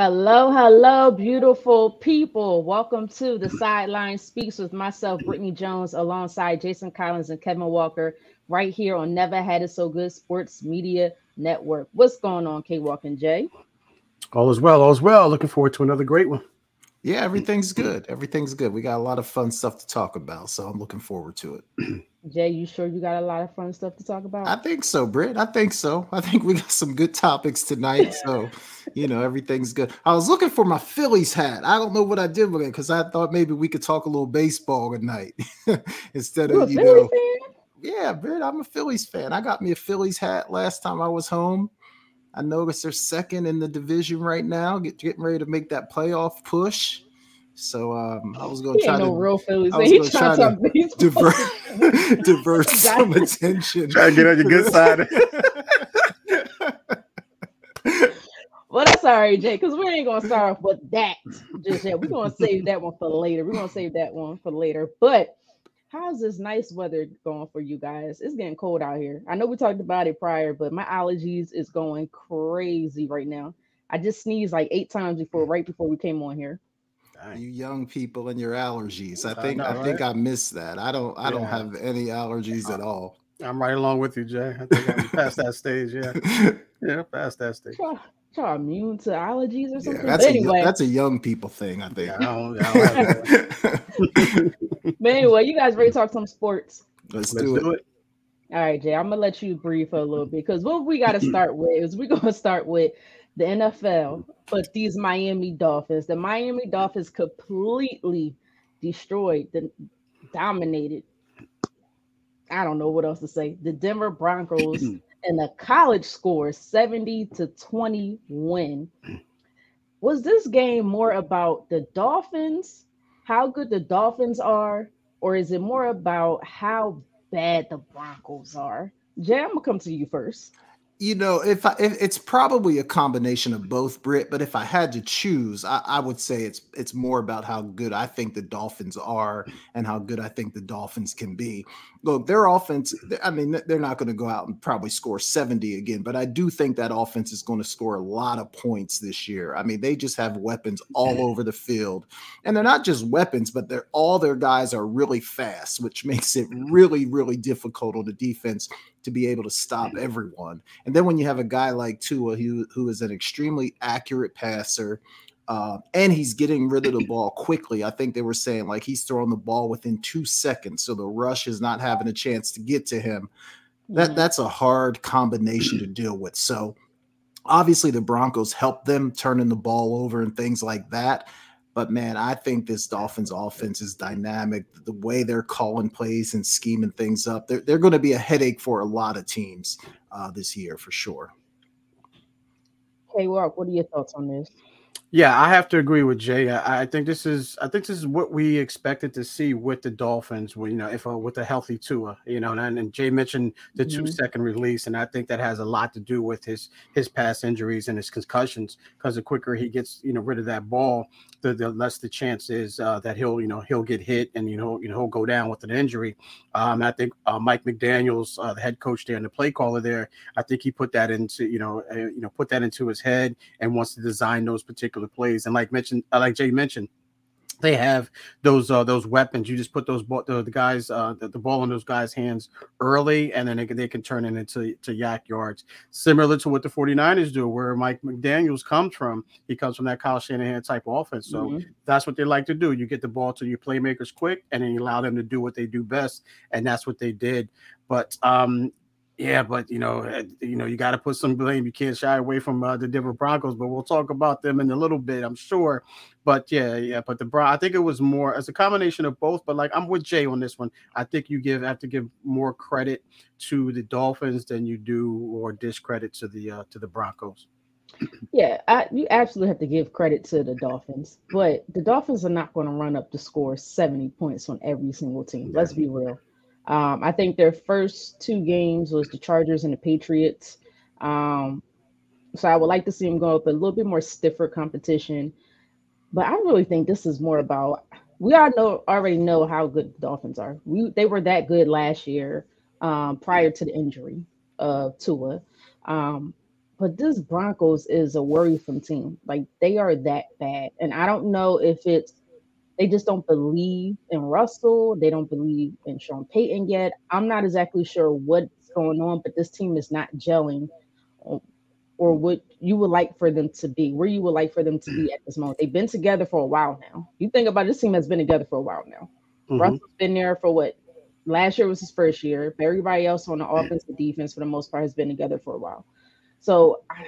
Hello, hello, beautiful people. Welcome to the Sideline Speaks with myself, Brittany Jones, alongside Jason Collins and Kevin Walker, right here on Never Had It So Good Sports Media Network. What's going on, K Walk and Jay? All is well, all is well. Looking forward to another great one. Yeah, mm. everything's good. Everything's good. We got a lot of fun stuff to talk about, so I'm looking forward to it. Jay, you sure you got a lot of fun stuff to talk about? I think so, Britt. I think so. I think we got some good topics tonight. So, you know, everything's good. I was looking for my Phillies hat. I don't know what I did with it because I thought maybe we could talk a little baseball tonight instead of, you know. Fan? Yeah, Britt, I'm a Phillies fan. I got me a Phillies hat last time I was home. I noticed they're second in the division right now, get, getting ready to make that playoff push. So um, I was going to try no to real Phillies. I was try to divert, divert some attention. Try to get on your good side. well, that's all right, Jay, because we ain't gonna start off with that just yet. We're gonna save that one for later. We're gonna save that one for later. But how's this nice weather going for you guys? It's getting cold out here. I know we talked about it prior, but my allergies is going crazy right now. I just sneezed like eight times before, mm. right before we came on here. You young people and your allergies. I think I, know, I think right? I missed that. I don't I yeah. don't have any allergies at all. I'm right along with you, Jay. I think I'm past that stage. Yeah, yeah, past that stage. Y'all immune to allergies or something? Yeah, that's, anyway. a, that's a young people thing, I think. I don't, I don't but anyway, you guys ready to talk some sports? Let's, Let's do, it. do, it. All right, Jay, I'm gonna let you breathe for a little bit because what we got to start with is we're gonna start with the NFL, but these Miami Dolphins. The Miami Dolphins completely destroyed, the dominated. I don't know what else to say. The Denver Broncos and the college score 70 to 20 win. Was this game more about the Dolphins, how good the Dolphins are, or is it more about how bad the Broncos are? Jay, I'm gonna come to you first you know, if, I, if it's probably a combination of both, Brit. But if I had to choose, I, I, would say it's it's more about how good I think the Dolphins are and how good I think the Dolphins can be. Look, their offense. Mm-hmm. I mean, they're not going to go out and probably score seventy again, but I do think that offense is going to score a lot of points this year. I mean, they just have weapons all mm-hmm. over the field, and they're not just weapons, but they're all their guys are really fast, which makes it mm-hmm. really really difficult on the defense to be able to stop everyone. And then when you have a guy like Tua, who, who is an extremely accurate passer, uh, and he's getting rid of the ball quickly. I think they were saying like he's throwing the ball within two seconds, so the rush is not having a chance to get to him. That that's a hard combination to deal with. So obviously the Broncos help them turning the ball over and things like that. But man, I think this Dolphins offense is dynamic. The way they're calling plays and scheming things up, they're, they're going to be a headache for a lot of teams uh, this year for sure. Hey, Mark, what are your thoughts on this? Yeah, I have to agree with Jay. I, I, think this is I think this is what we expected to see with the Dolphins. you know, if uh, with a healthy Tua, you know, and, and Jay mentioned the mm-hmm. two second release, and I think that has a lot to do with his his past injuries and his concussions. Because the quicker he gets you know rid of that ball, the, the less the chance is uh, that he'll you know he'll get hit and you know you know he'll go down with an injury. Um, I think uh, Mike McDaniel's uh, the head coach there and the play caller there. I think he put that into you know uh, you know put that into his head and wants to design those particular plays. And like mentioned, uh, like Jay mentioned, they have those uh, those weapons. You just put those the, the guys uh, the, the, ball in those guys' hands early, and then they, they can turn it into to YAC yards. Similar to what the 49ers do, where Mike McDaniels comes from. He comes from that Kyle Shanahan type of offense. So mm-hmm. that's what they like to do. You get the ball to your playmakers quick, and then you allow them to do what they do best, and that's what they did. But um, yeah, but you know, eh, you know, you got to put some blame. You can't shy away from uh, the Denver Broncos, but we'll talk about them in a little bit, I'm sure. But yeah, yeah, but the Bron, I think it was more as a combination of both. But like I'm with Jay on this one. I think you give have to give more credit to the Dolphins than you do or discredit to the uh, to the Broncos. Yeah, I, you absolutely have to give credit to the Dolphins, but the Dolphins are not going to run up the score 70 points on every single team. Let's be real. Um, I think their first two games was the Chargers and the Patriots. Um, so I would like to see them go up a little bit more stiffer competition. But I really think this is more about we all know already know how good the Dolphins are. We they were that good last year um, prior to the injury of Tua. Um, but this Broncos is a worrisome team. Like they are that bad. And I don't know if it's they just don't believe in Russell. They don't believe in Sean Payton yet. I'm not exactly sure what's going on, but this team is not gelling or what you would like for them to be, where you would like for them to be at this moment. They've been together for a while now. You think about it, this team has been together for a while now. Mm-hmm. Russell's been there for what? Last year was his first year. Everybody else on the offense and defense, for the most part, has been together for a while. So I,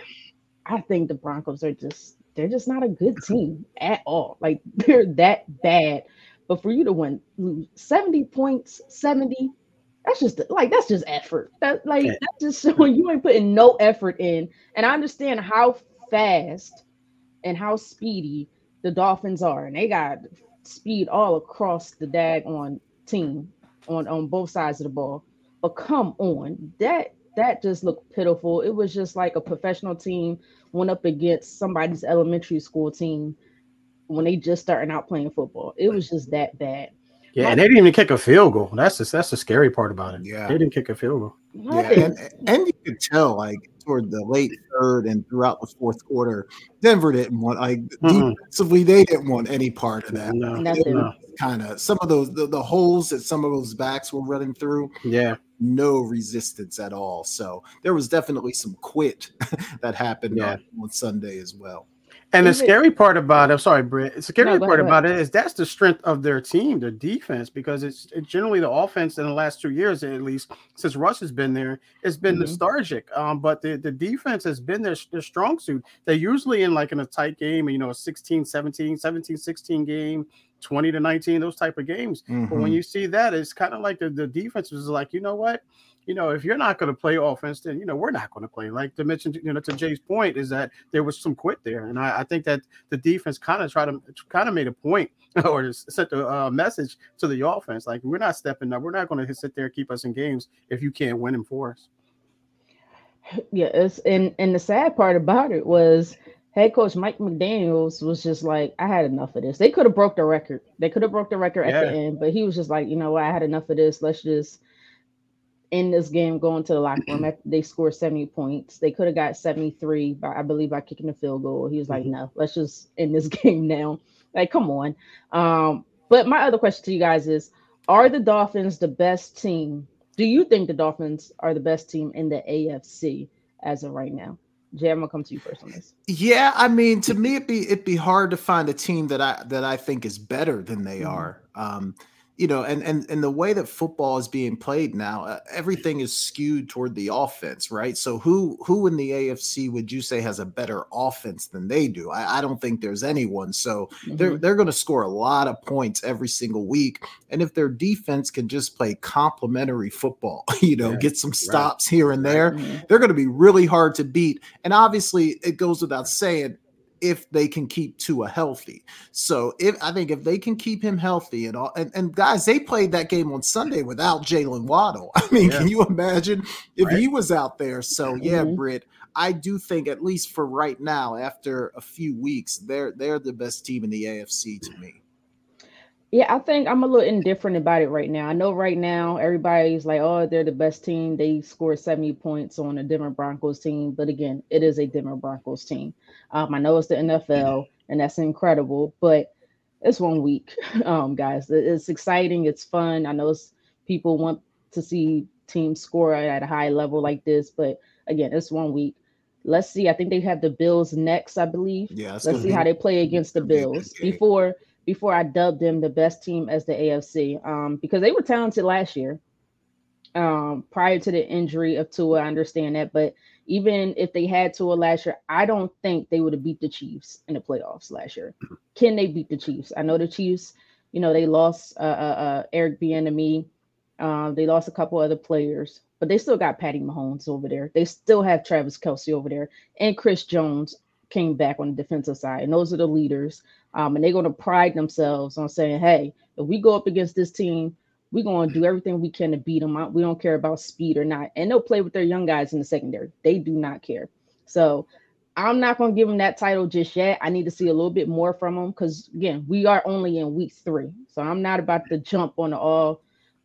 I think the Broncos are just they're just not a good team at all. Like they're that bad. But for you to win lose 70 points, 70, that's just like that's just effort. That like that's just showing you ain't putting no effort in. And I understand how fast and how speedy the Dolphins are, and they got speed all across the dag on team on on both sides of the ball. But come on, that that just looked pitiful. It was just like a professional team went up against somebody's elementary school team when they just starting out playing football. It was just that bad. Yeah, and they didn't even kick a field goal. That's the, that's the scary part about it. Yeah, they didn't kick a field goal. Yeah, and, and you could tell like toward the late third and throughout the fourth quarter, Denver didn't want like mm-hmm. defensively they didn't want any part of that. No, no. Kind of some of those the, the holes that some of those backs were running through. Yeah, no resistance at all. So there was definitely some quit that happened yeah. on, on Sunday as well. And the scary part about it, I'm sorry, Britt. The scary no, part ahead, about it is that's the strength of their team, their defense, because it's, it's, generally the offense in the last two years, at least since Russ has been there, it's been mm-hmm. nostalgic. Um, but the, the defense has been their, their strong suit. They're usually in like in a tight game, you know, a 16, 17, 17, 16 game, 20 to 19, those type of games. Mm-hmm. But when mm-hmm. you see that, it's kind of like the, the defense is like, you know what? You know, if you're not going to play offense, then you know we're not going to play. Like to mention, you know, to Jay's point is that there was some quit there, and I, I think that the defense kind of tried to kind of made a point or sent a uh, message to the offense, like we're not stepping up, we're not going to sit there and keep us in games if you can't win them for us. Yeah, it's and and the sad part about it was head coach Mike McDaniels was just like, I had enough of this. They could have broke the record. They could have broke the record yeah. at the end, but he was just like, you know what, I had enough of this. Let's just end this game, go into the locker room. they scored 70 points. They could have got 73 by I believe by kicking the field goal. He was like, mm-hmm. no, let's just end this game now. Like, come on. Um, but my other question to you guys is are the Dolphins the best team? Do you think the Dolphins are the best team in the AFC as of right now? Jay, I'm gonna come to you first on this. Yeah, I mean, to me, it'd be it'd be hard to find a team that I that I think is better than they mm-hmm. are. Um, you know, and and and the way that football is being played now, uh, everything is skewed toward the offense, right? So who who in the AFC would you say has a better offense than they do? I, I don't think there's anyone. So mm-hmm. they're they're going to score a lot of points every single week, and if their defense can just play complementary football, you know, get some stops right. here and there, mm-hmm. they're going to be really hard to beat. And obviously, it goes without saying if they can keep Tua healthy. So if I think if they can keep him healthy and all and, and guys, they played that game on Sunday without Jaylen Waddle. I mean, yeah. can you imagine if right. he was out there? So yeah, mm-hmm. Britt, I do think at least for right now, after a few weeks, they're they're the best team in the AFC to me. Yeah, I think I'm a little indifferent about it right now. I know right now everybody's like, oh, they're the best team. They scored 70 points on a Denver Broncos team. But again, it is a Denver Broncos team. Um, I know it's the NFL and that's incredible, but it's one week, um, guys. It's exciting, it's fun. I know people want to see teams score at a high level like this, but again, it's one week. Let's see. I think they have the Bills next, I believe. Yeah, let's see be, how they play against the Bills before before I dubbed them the best team as the AFC um, because they were talented last year. Um, prior to the injury of Tua, I understand that, but even if they had Tua last year, I don't think they would have beat the Chiefs in the playoffs last year. Can they beat the Chiefs? I know the Chiefs. You know they lost uh, uh, uh Eric Bieniemy. Uh, they lost a couple other players, but they still got Patty Mahomes over there. They still have Travis Kelce over there, and Chris Jones came back on the defensive side, and those are the leaders. Um, and they're going to pride themselves on saying, hey, if we go up against this team, we're going to do everything we can to beat them. Up. We don't care about speed or not. And they'll play with their young guys in the secondary. They do not care. So I'm not going to give them that title just yet. I need to see a little bit more from them because, again, we are only in week three. So I'm not about to jump on the all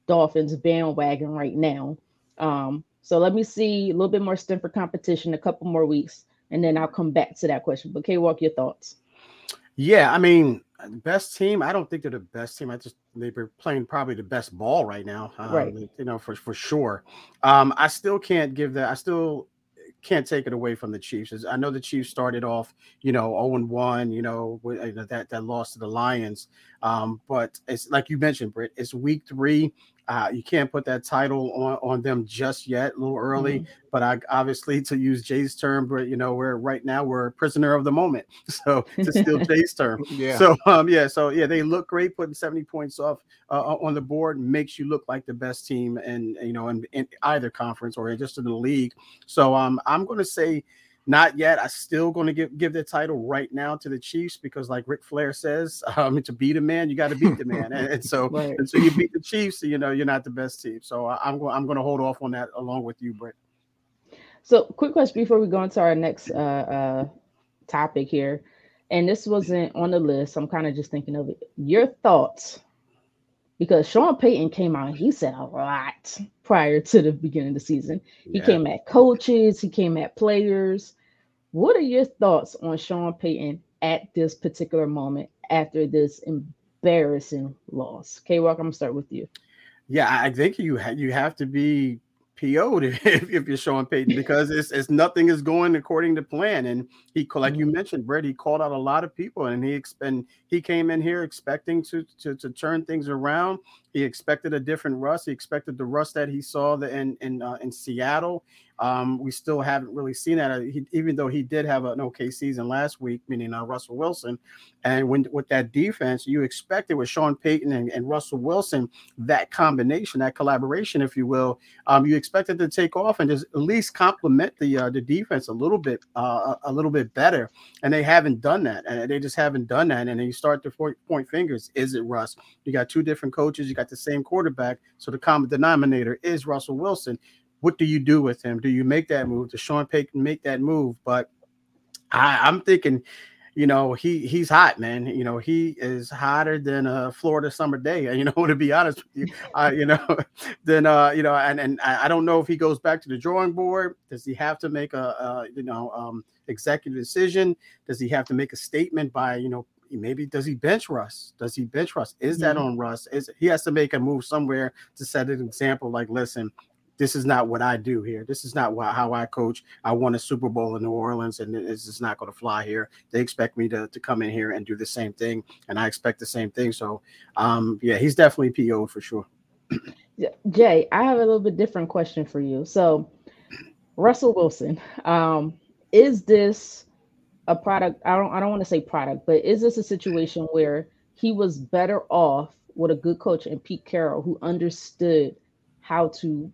Dolphins bandwagon right now. Um, So let me see a little bit more Stanford competition, a couple more weeks, and then I'll come back to that question. But K Walk, your thoughts? Yeah, I mean, best team. I don't think they're the best team. I just they're playing probably the best ball right now. Um, right. You know, for for sure. Um, I still can't give that. I still can't take it away from the Chiefs. I know the Chiefs started off, you know, 0 and 1, you know, with, uh, that that loss to the Lions. Um, but it's like you mentioned, Britt, it's week three. Uh, you can't put that title on, on them just yet, a little early. Mm-hmm. But I obviously, to use Jay's term, but you know, we're right now we're a prisoner of the moment. So to steal Jay's term, yeah. So um, yeah, so yeah, they look great. Putting seventy points off uh, on the board makes you look like the best team, and you know, in, in either conference or just in the league. So um, I'm going to say not yet. I'm still going to give give the title right now to the Chiefs because, like Ric Flair says, um, to beat a man, you got to beat the man, and, and so right. you beat the Chiefs, you know you're not the best team. So I'm going I'm going to hold off on that along with you, Britt. So, quick question before we go into our next uh, uh, topic here, and this wasn't on the list. I'm kind of just thinking of it. Your thoughts because Sean Payton came out he said a lot prior to the beginning of the season. He yeah. came at coaches, he came at players. What are your thoughts on Sean Payton at this particular moment after this embarrassing loss? K Walk, I'm gonna start with you. Yeah, I think you ha- you have to be PO'd if, if you're Sean Payton because it's, it's nothing is going according to plan. And he, like you mm-hmm. mentioned, Brett, he called out a lot of people and he expend he came in here expecting to, to to turn things around. He expected a different Russ. He expected the Russ that he saw the, in in uh, in Seattle. Um, we still haven't really seen that, uh, he, even though he did have an okay season last week, meaning uh, Russell Wilson. And when with that defense, you expected with Sean Payton and, and Russell Wilson that combination, that collaboration, if you will, um, you expected to take off and just at least complement the uh, the defense a little bit, uh, a little bit better. And they haven't done that, and they just haven't done that. And then you start to point fingers: Is it Russ? You got two different coaches. You got the same quarterback, so the common denominator is Russell Wilson what do you do with him? Do you make that move? Does Sean Payton make that move? But I, I'm thinking, you know, he he's hot, man. You know, he is hotter than a Florida summer day. You know, to be honest with you, uh, you know, then uh, you know, and and I don't know if he goes back to the drawing board. Does he have to make a, a you know um, executive decision? Does he have to make a statement by you know maybe does he bench Russ? Does he bench Russ? Is that mm-hmm. on Russ? Is he has to make a move somewhere to set an example? Like, listen, this is not what I do here. This is not how I coach. I won a Super Bowl in New Orleans, and this is not going to fly here. They expect me to, to come in here and do the same thing, and I expect the same thing. So, um, yeah, he's definitely PO for sure. Jay, I have a little bit different question for you. So, Russell Wilson, um, is this a product? I don't, I don't want to say product, but is this a situation where he was better off with a good coach and Pete Carroll who understood how to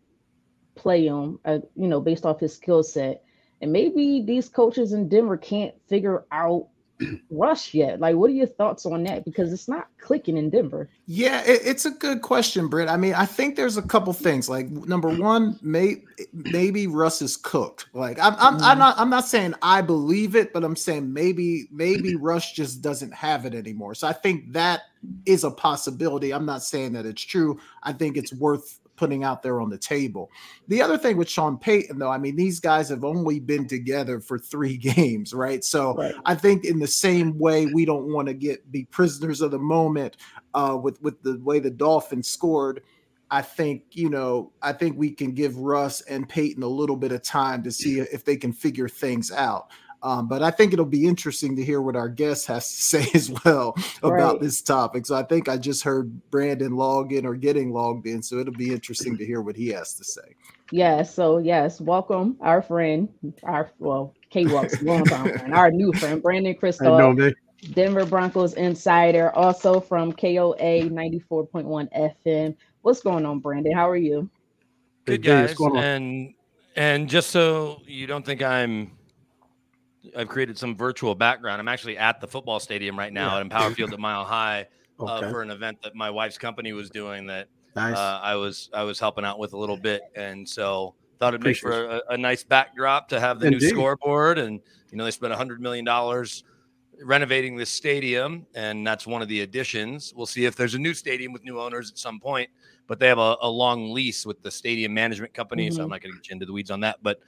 play him, uh, you know, based off his skill set. And maybe these coaches in Denver can't figure out Rush yet. Like, what are your thoughts on that? Because it's not clicking in Denver. Yeah, it, it's a good question, Britt. I mean, I think there's a couple things. Like, number one, may, maybe Russ is cooked. Like, I'm, I'm, mm-hmm. I'm not, I'm not saying I believe it, but I'm saying maybe, maybe Rush just doesn't have it anymore. So I think that is a possibility. I'm not saying that it's true. I think it's worth putting out there on the table. The other thing with Sean Payton, though, I mean, these guys have only been together for three games, right? So right. I think in the same way, we don't want to get be prisoners of the moment uh, with with the way the Dolphins scored. I think you know, I think we can give Russ and Payton a little bit of time to see if they can figure things out. Um, but I think it'll be interesting to hear what our guest has to say as well about right. this topic. So I think I just heard Brandon log in or getting logged in. So it'll be interesting to hear what he has to say. Yes. So yes, welcome our friend, our well, K Walks longtime friend, our new friend, Brandon Krisztal, Denver Broncos insider, also from KOA 94.1 FM. What's going on, Brandon? How are you? Good guys. And and just so you don't think I'm I've created some virtual background. I'm actually at the football stadium right now yeah. at Empower Field at Mile High uh, okay. uh, for an event that my wife's company was doing that nice. uh, I was I was helping out with a little bit, and so thought it'd make for a, a, nice backdrop to have the Indeed. new scoreboard. And you know they spent a hundred million dollars renovating this stadium, and that's one of the additions. We'll see if there's a new stadium with new owners at some point, but they have a, a long lease with the stadium management company. Mm-hmm. So I'm not going to get into the weeds on that. But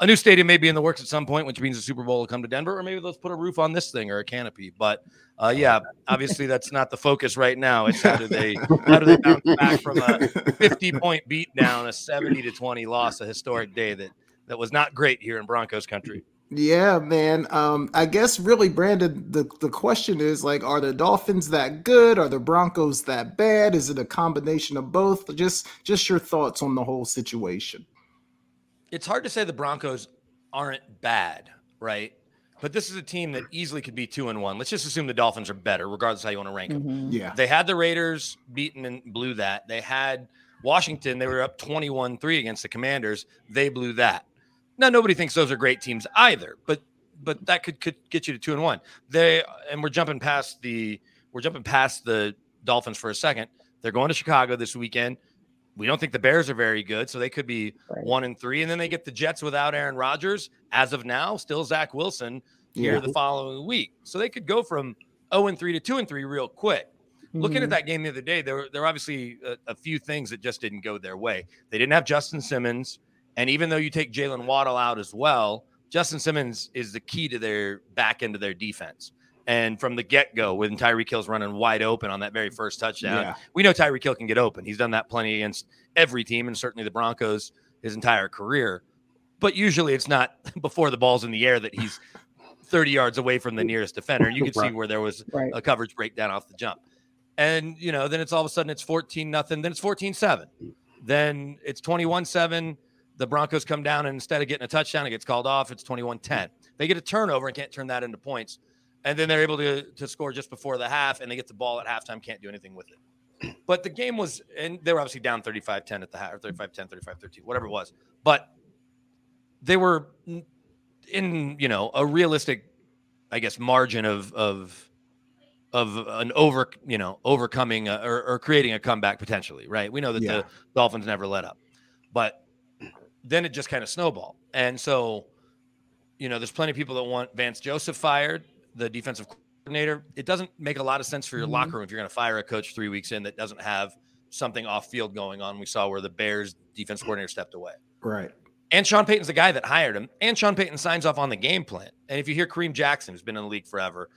a new stadium may be in the works at some point, which means the Super Bowl will come to Denver, or maybe let's put a roof on this thing or a canopy. But uh, yeah, obviously that's not the focus right now. It's how do they how do they bounce back from a 50 point beat down, a 70 to 20 loss, a historic day that that was not great here in Broncos country. Yeah, man. Um, I guess really, Brandon, the, the question is like, are the Dolphins that good? Are the Broncos that bad? Is it a combination of both? Just just your thoughts on the whole situation. It's hard to say the Broncos aren't bad, right? But this is a team that easily could be two and one. Let's just assume the Dolphins are better, regardless how you want to rank mm-hmm. them. Yeah. They had the Raiders beaten and blew that. They had Washington, they were up 21 3 against the Commanders. They blew that. Now nobody thinks those are great teams either, but but that could could get you to two and one. They and we're jumping past the we're jumping past the Dolphins for a second. They're going to Chicago this weekend. We don't think the Bears are very good, so they could be right. one and three. And then they get the Jets without Aaron Rodgers. As of now, still Zach Wilson here yeah. the following week. So they could go from 0 and 3 to 2 and 3 real quick. Mm-hmm. Looking at mm-hmm. that game the other day, there were there were obviously a, a, few things that just didn't go their way. They didn't have Justin Simmons. And even though you take Jaylen Waddle out as well, Justin Simmons is the key to their back end of their defense. And from the get go, when Tyreek Hill's running wide open on that very first touchdown, yeah. we know Tyreek Hill can get open. He's done that plenty against every team, and certainly the Broncos his entire career. But usually it's not before the ball's in the air that he's 30 yards away from the nearest defender. And you can see where there was right. a coverage breakdown off the jump. And, you know, then it's all of a sudden it's 14 nothing. Then it's 14 7. Then it's 21 7 the Broncos come down and instead of getting a touchdown, it gets called off. It's 21 10. They get a turnover and can't turn that into points. And then they're able to, to score just before the half and they get the ball at halftime, can't do anything with it. But the game was, and they were obviously down 35 10 at the half, or 35 10, 35 13, whatever it was. But they were in, you know, a realistic, I guess, margin of, of, of an over, you know, overcoming a, or, or, creating a comeback potentially, right? We know that yeah. the Dolphins never let up, but then it just kind of snowballed. And so, you know, there's plenty of people that want Vance Joseph fired, the defensive coordinator. It doesn't make a lot of sense for your mm-hmm. locker room if you're going to fire a coach three weeks in that doesn't have something off field going on. We saw where the Bears defense coordinator stepped away. Right. And Sean Payton's the guy that hired him. And Sean Payton signs off on the game plan. And if you hear Kareem Jackson, who's been in the league forever,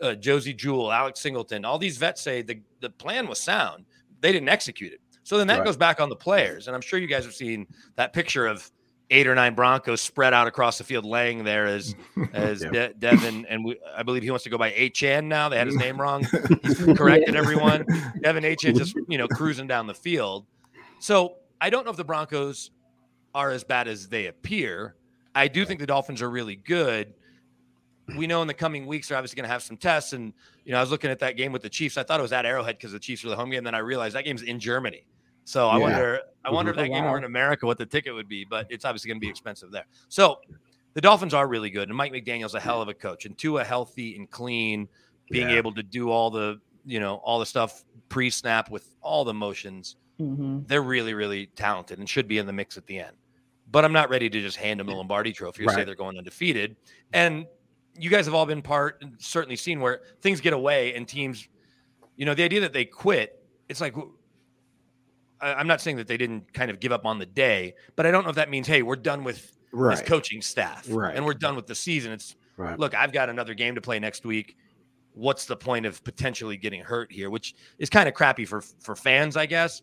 uh, Josey Jewell, Alex Singleton, all these vets say the, the plan was sound. They didn't execute it. So then that right. goes back on the players. And I'm sure you guys have seen that picture of eight or nine Broncos spread out across the field, laying there as as yep. De- Devin and we, I believe he wants to go by Achane now. They had his name wrong. He's corrected everyone. Devin Achane just you know cruising down the field. So I don't know if the Broncos are as bad as they appear. I do think the Dolphins are really good. We know in the coming weeks they're obviously going to have some tests. And you know, I was looking at that game with the Chiefs. I thought it was at Arrowhead because the Chiefs were the home game. Then I realized that game's in Germany. So I yeah. wonder, I wonder if that game were in America, what the ticket would be. But it's obviously going to be expensive there. So the Dolphins are really good, and Mike McDaniel's a hell of a coach. And Tua healthy and clean, being yeah. able to do all the, you know, all the stuff pre-snap with all the motions. Mm-hmm. They're really, really talented and should be in the mix at the end. But I'm not ready to just hand them the Lombardi Trophy or right. say they're going undefeated. And you guys have all been part and certainly seen where things get away and teams, you know, the idea that they quit. It's like I'm not saying that they didn't kind of give up on the day, but I don't know if that means, hey, we're done with right. this coaching staff, right. and we're done with the season. It's right. look, I've got another game to play next week. What's the point of potentially getting hurt here? Which is kind of crappy for for fans, I guess.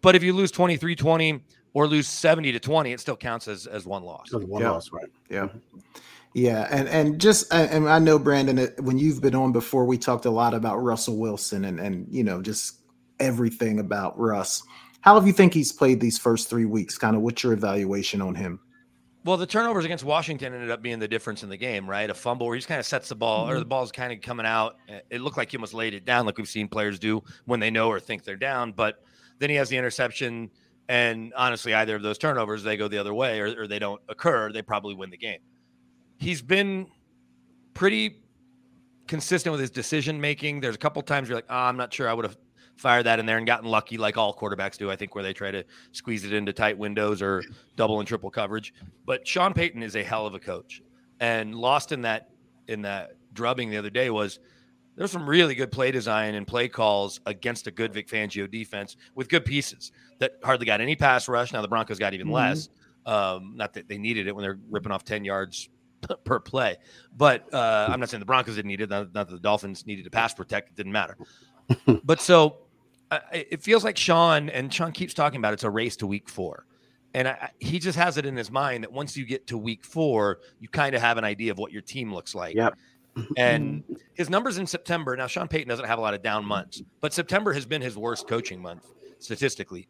But if you lose 23-20 or lose 70 to 20, it still counts as as one loss. One yeah. loss, right? Yeah. Mm-hmm. Yeah, and and just and I know Brandon, when you've been on before, we talked a lot about Russell Wilson and and you know just everything about Russ. How have you think he's played these first three weeks? Kind of what's your evaluation on him? Well, the turnovers against Washington ended up being the difference in the game, right? A fumble where he just kind of sets the ball, mm-hmm. or the ball's kind of coming out. It looked like he almost laid it down, like we've seen players do when they know or think they're down. But then he has the interception, and honestly, either of those turnovers, they go the other way, or, or they don't occur. They probably win the game. He's been pretty consistent with his decision making. There's a couple times you're like, oh, I'm not sure I would have fired that in there and gotten lucky like all quarterbacks do, I think, where they try to squeeze it into tight windows or double and triple coverage. But Sean Payton is a hell of a coach. And lost in that in that drubbing the other day was there's some really good play design and play calls against a good Vic Fangio defense with good pieces that hardly got any pass rush. Now the Broncos got even mm-hmm. less. Um, not that they needed it when they're ripping off 10 yards per play, but uh, I'm not saying the Broncos didn't need it. Not, not that the Dolphins needed to pass protect. It didn't matter. but so uh, it feels like Sean and Sean keeps talking about it's a race to week four. And I, he just has it in his mind that once you get to week four, you kind of have an idea of what your team looks like. Yep. And his numbers in September. Now, Sean Payton doesn't have a lot of down months, but September has been his worst coaching month statistically.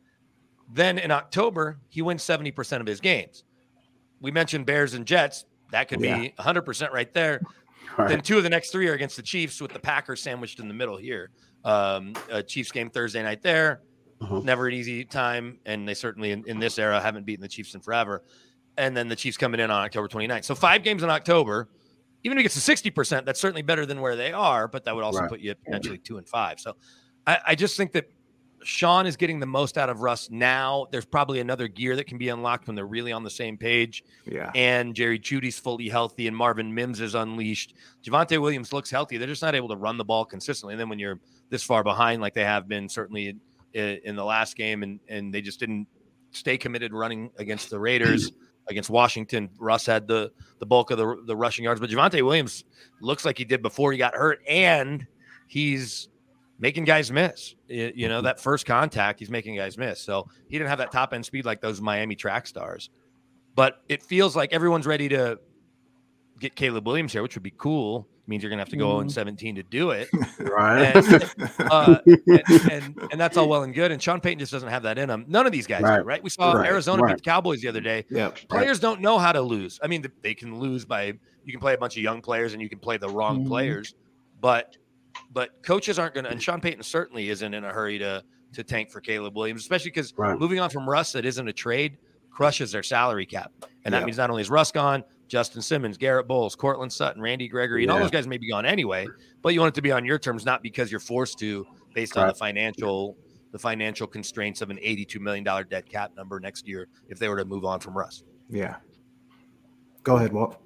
Then in October, he wins 70% of his games. We mentioned Bears and Jets. That could yeah. be 100% right there. Right. Then two of the next three are against the Chiefs with the Packers sandwiched in the middle here. Um, Chiefs game Thursday night there. Uh-huh. Never an easy time. And they certainly, in, in, this era, haven't beaten the Chiefs in forever. And then the Chiefs coming in on October 29th. So five games in October. Even if it gets to 60%, that's certainly better than where they are, but that would also right. put you at potentially two and five. So I, I just think that Sean is getting the most out of Russ now. There's probably another gear that can be unlocked when they're really on the same page. Yeah. And Jerry Jeudy's fully healthy and Marvin Mims is unleashed. Javonte Williams looks healthy. They're just not able to run the ball consistently. And then when you're this far behind, like they have been certainly in, the last game, and, and they just didn't stay committed running against the Raiders. against Washington, Russ had the the bulk of the the rushing yards, but Javonte Williams looks like he did before he got hurt, and he's making guys miss. You know, mm-hmm. that first contact, he's making guys miss. So he didn't have that top end speed like those Miami track stars. But it feels like everyone's ready to get Caleb Williams here, which would be cool. It means you're gonna have to go mm. in 17 to do it, right? And, uh, and, and, and, that's all well and good. And Sean Payton just doesn't have that in him. None of these guys right. do, right? We saw right. Arizona right. beat the Cowboys the other day. Yeah, players don't know how to lose. I mean, they can lose by you can play a bunch of young players and you can play the wrong mm. players, but but coaches aren't going to, and Sean Payton certainly isn't in a hurry to to tank for Caleb Williams, especially because right. moving on from Russ that isn't a trade crushes their salary cap, and that yeah. means not only is Russ gone, Justin Simmons, Garett Bolles, Courtland Sutton, Randy Gregory, and yeah. all those guys may be gone anyway, but you want it to be on your terms, not because you're forced to, based right. on the financial the financial constraints of an $82 million dead cap number next year if they were to move on from Russ. Yeah. Go ahead, Walt.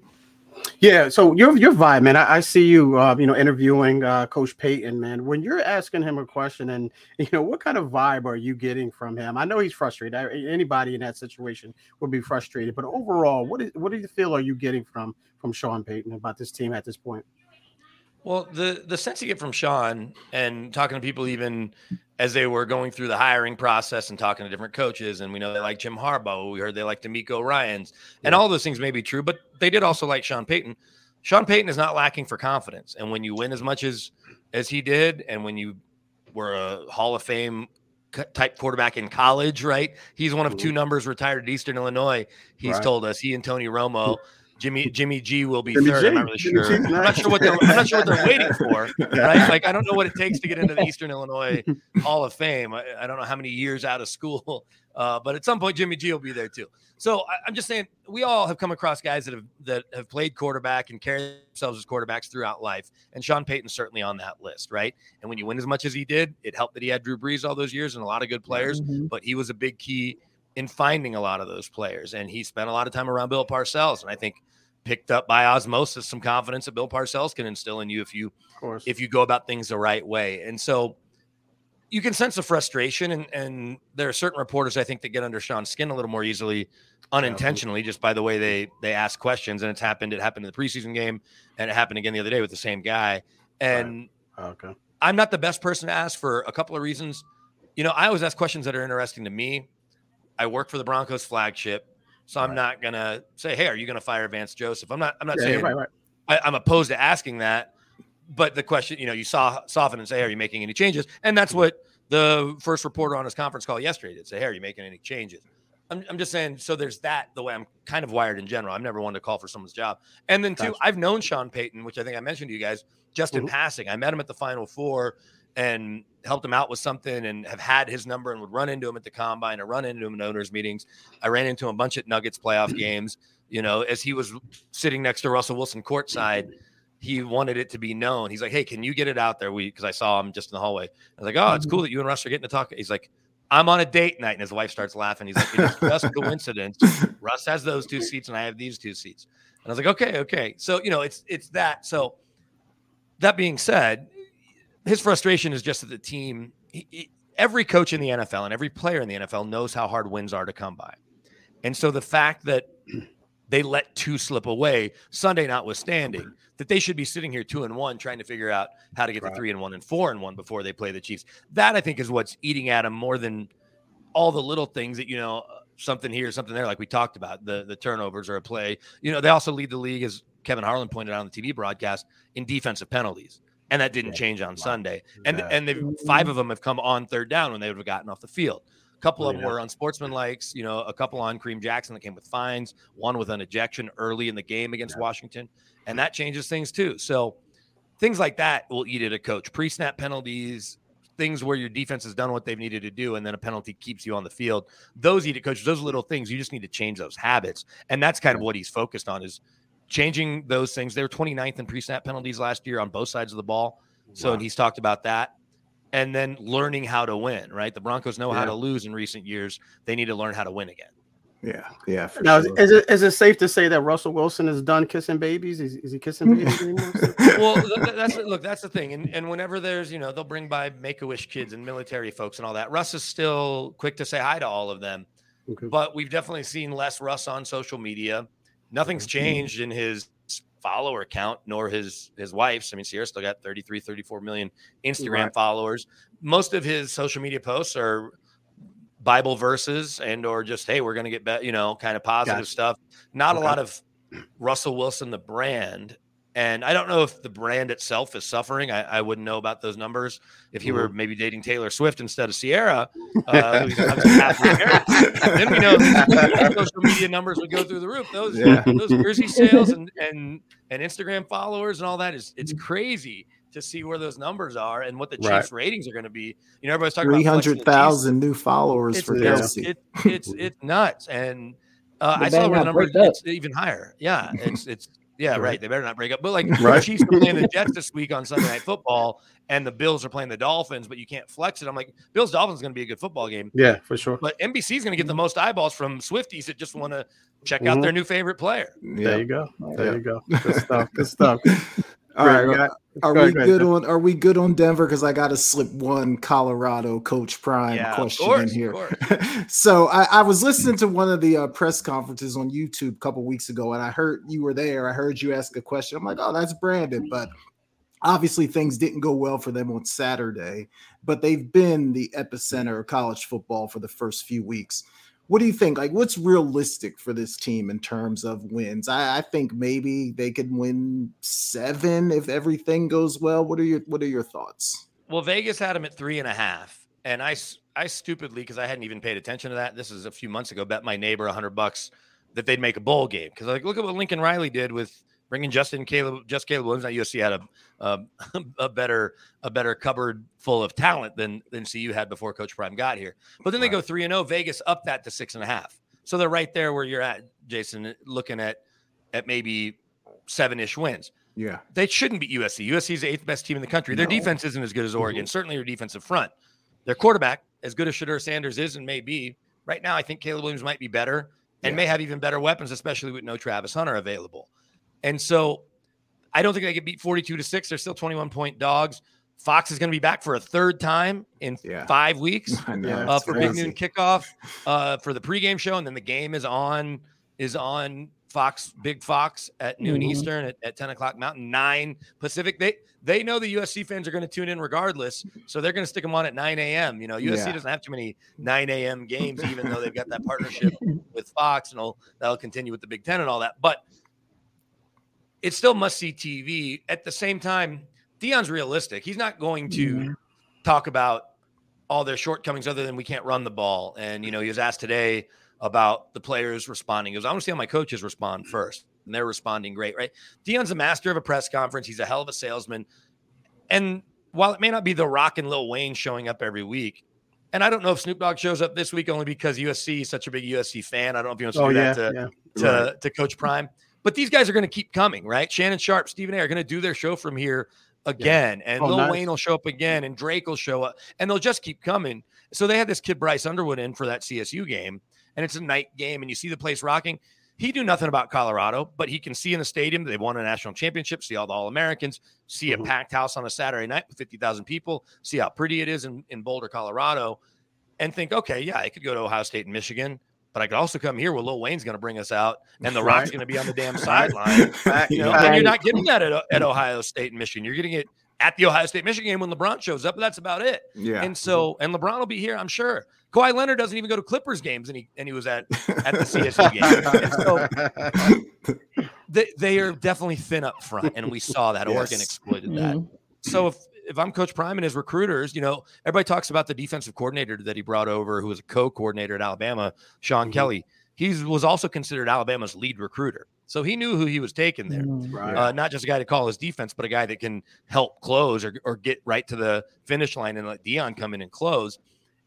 Yeah, so your your vibe, man. I, I see you, uh, you know, interviewing uh, Coach Payton, man. When you're asking him a question, and you know, what kind of vibe are you getting from him? I know he's frustrated. Anybody in that situation would be frustrated, but overall, what is what do you feel are you getting from from Sean Payton about this team at this point? Well, the the sense you get from Sean and talking to people even as they were going through the hiring process and talking to different coaches, and we know they like Jim Harbaugh. We heard they like DeMeco Ryans, and all those things may be true, but they did also like Sean Payton. Sean Payton is not lacking for confidence, and when you win as much as as he did, and when you were a Hall of Fame type quarterback in college, right? He's one of two numbers retired at Eastern Illinois. He's right. told us he and Tony Romo Jimmy Jimmy G will be Jimmy third. G. I'm not really Jimmy sure. I'm not sure what they're I'm not sure what they're waiting for. Right? Like I don't know what it takes to get into the Eastern Illinois Hall of Fame. I, I don't know how many years out of school, uh, but at some point Jimmy G will be there too. So I, am just saying we all have come across guys that have that have played quarterback and carried themselves as quarterbacks throughout life, and Sean Payton's certainly on that list, right? And when you win as much as he did, it helped that he had Drew Brees all those years and a lot of good players, mm-hmm. but he was a big key in finding a lot of those players, and he spent a lot of time around Bill Parcells, and I think picked up by osmosis some confidence that Bill Parcells can instill in you if you if you go about things the right way. And so you can sense the frustration and and there are certain reporters I think that get under Sean's skin a little more easily unintentionally just by the way they they ask questions and it's happened it happened in the preseason game and it happened again the other day with the same guy. And right. okay. I'm not the best person to ask for a couple of reasons. You know, I always ask questions that are interesting to me. I work for the Broncos flagship. So I'm not gonna say, "Hey, are you gonna fire Vance Joseph?" I'm not. I'm not yeah, saying. Right, right. I, I'm opposed to asking that, but the question, you know, you saw soften and say, hey, "Are you making any changes?" And that's what the first reporter on his conference call yesterday did say, "Hey, are you making any changes?" I'm, I'm just saying. So there's that. The way I'm kind of wired in general. I'm never one to call for someone's job. And then two. I've known Sean Payton, which I think I mentioned to you guys just mm-hmm. in passing. I met him at the Final Four and helped him out with something and have had his number and would run into him at the combine or run into him in owners meetings. I ran into him a bunch of Nuggets playoff games. You know, as he was sitting next to Russell Wilson courtside, he wanted it to be known. He's like, "Hey, can you get it out there?" We because I saw him just in the hallway. I was like, "Oh, it's cool mm-hmm. that you and Russ are getting to talk." He's like, "I'm on a date night," and his wife starts laughing. He's like, "It's just coincidence. Russ has those two seats and I have these two seats." And I was like, "Okay, okay." So you know, it's it's that. So that being said, his frustration is just that the team, he, he, every coach in the NFL and every player in the NFL knows how hard wins are to come by. And so the fact that they let two slip away, Sunday notwithstanding, that they should be sitting here two and one trying to figure out how to get right. to three and one and four and one before they play the Chiefs. That I think is what's eating at them more than all the little things that, you know, something here, something there, like we talked about. The the turnovers are a play. You know, they also lead the league, as Kevin Harlan pointed out on the TV broadcast, in defensive penalties and that didn't change on. Sunday. And yeah. and they five of them have come on third down when they would have gotten off the field. A couple of them were unsportsmanlikes, you know, a couple on Kareem Jackson that came with fines, one with an ejection early in the game against. Washington, and that changes things too. So things like that will eat at a coach. Pre-snap penalties, things where your defense has done what they've needed to do, and then a penalty keeps you on the field. Those eat at coaches. Those little things you just need to change those habits, and that's kind of what he's focused on is changing those things. They were 29th in pre-snap penalties last year on both sides of the ball. So wow. he's talked about that. And then learning how to win, right? The Broncos know yeah. how to lose in recent years. They need to learn how to win again. Yeah, yeah. now, sure. is it is it safe to say that Russell Wilson is done kissing babies? Is, is he kissing babies anymore? well, that's look, that's the thing. And and whenever there's you know they'll bring by Make a Wish kids and military folks and all that. Russ is still quick to say hi to all of them, okay. but we've definitely seen less Russ on social media nothing's changed in his follower count nor his his wife's. I mean, Ciara still got 33, 34 million Instagram right. followers. Most of his social media posts are Bible verses and or just hey, we're going to get better, you know, kind of positive gotcha. stuff. Not okay. a lot of Russell Wilson the brand and I don't know if the brand itself is suffering. I, I wouldn't know about those numbers. If he mm-hmm. were maybe dating Taylor Swift instead of Ciara, uh, then we know social media numbers would go through the roof. Those yeah. those jersey sales and, and and Instagram followers and all that is it's crazy to see where those numbers are and what the Chiefs right. ratings are going to be. You know, everybody's talking 300,000 new followers it's, for it's, Kelce. It, it's it's nuts, and uh, I saw the numbers it's even higher. Yeah, it's it's yeah, right. right. They better not break up. But like right. the Chiefs are playing the Jets this week on Sunday Night Football, and the Bills are playing the Dolphins, but you can't flex it. I'm like, Bills Dolphins is going to be a good football game. Yeah, for sure. But NBC is going to get the most eyeballs from Swifties that just want to check mm-hmm. out their new favorite player. Yeah. There you go. There yeah. you go. Good stuff. Good stuff. All right, right. Are go we ahead, good on? Are we good on Denver? Because I got to slip one Colorado Coach Prime yeah, question course, in here. so I, I, was listening to one of the uh, press conferences on YouTube a couple weeks ago, and I heard you were there. I heard you ask a question. I'm like, oh, that's Brandon, but obviously things didn't go well for them on Saturday. But they've been the epicenter of college football for the first few weeks what do you think? Like, what's realistic for this team in terms of wins? I, I, think maybe they could win seven if everything goes well. What are your What are your thoughts? Well, Vegas had them at three and a half, and I I stupidly because I hadn't even paid attention to that. This is a few months ago. Bet my neighbor a hundred bucks that they'd make a bowl game because like look at what Lincoln Riley did with bringing Justin Caleb, just Caleb Williams. Now USC had a, a, a better a better cupboard full of talent than than CU had before Coach Prime got here. But then they go three and zero. Oh, Vegas up that to six and a half. So they're right there where you're at, Jason, looking at at maybe seven ish wins. Yeah, they shouldn't beat USC. USC is the eighth best team in the country. Their no. defense isn't as good as Oregon. Mm-hmm. Certainly, their defensive front. Their quarterback, as good as Shedeur Sanders is and may be, right now, I think Caleb Williams might be better and yeah. may have even better weapons, especially with no Travis Hunter available. And so I don't think they could beat 42 to 6. They're still 21 point dogs. Fox is going to be back for a third time in yeah. five weeks know, uh, for crazy. Big Noon kickoff uh, for the pregame show, and then the game is on is on Fox Big Fox at noon mm-hmm. Eastern at, at 10 o'clock Mountain, nine Pacific. They they know the USC fans are going to tune in regardless, so they're going to stick them on at 9 a.m. You know, USC yeah. doesn't have too many 9 a.m. games, even though they've got that partnership with Fox, and that'll continue with the Big Ten and all that. But it's still must see TV. At the same time, Deion's realistic. He's not going to mm-hmm. talk about all their shortcomings other than we can't run the ball. And, you know, he was asked today about the players responding. He goes, I want to see how my coaches respond first. And they're responding great, right? Deion's a master of a press conference. He's a hell of a salesman. And while it may not be the rock and Lil Wayne showing up every week, and I don't know if Snoop Dogg shows up this week only because USC is such a big USC fan. I don't know if he wants to oh, do yeah, that to, yeah. to, right. to Coach Prime. But these guys are going to keep coming, right? Shannon Sharpe, Stephen A are going to do their show from here again, yeah. and oh, Lil nice. Wayne will show up again, and Drake will show up, and they'll just keep coming. So they had this kid Bryce Underwood in for that CSU game, and it's a night game, and you see the place rocking. he knew nothing about Colorado, but he can see in the stadium they won a national championship, see all the All Americans, see a mm-hmm. packed house on a Saturday night with 50,000 people, see how pretty it is in, in Boulder, Colorado, and think, okay, yeah, I could go to Ohio State and Michigan, but I could also come here where Lil Wayne's going to bring us out and The Rock's going to be on the damn sideline. you know, and you're not getting that at, at Ohio State and Michigan. You're getting it at the Ohio State Michigan game when LeBron shows up, but that's about it. Yeah. And so, and LeBron will be here, I'm sure. Kawhi Leonard doesn't even go to Clippers games, and he and he was at at the CSU game. so they, they are definitely thin up front, and we saw that yes. Oregon exploited that. Mm-hmm. So if if I'm Coach Prime and his recruiters, you know, everybody talks about the defensive coordinator that he brought over, who was a co-coordinator at Alabama, Sean mm-hmm. Kelly. He was also considered Alabama's lead recruiter. So he knew who he was taking there. Mm-hmm. Right. Uh, not just a guy to call his defense, but a guy that can help close or, or get right to the finish line and let Deion come in and close.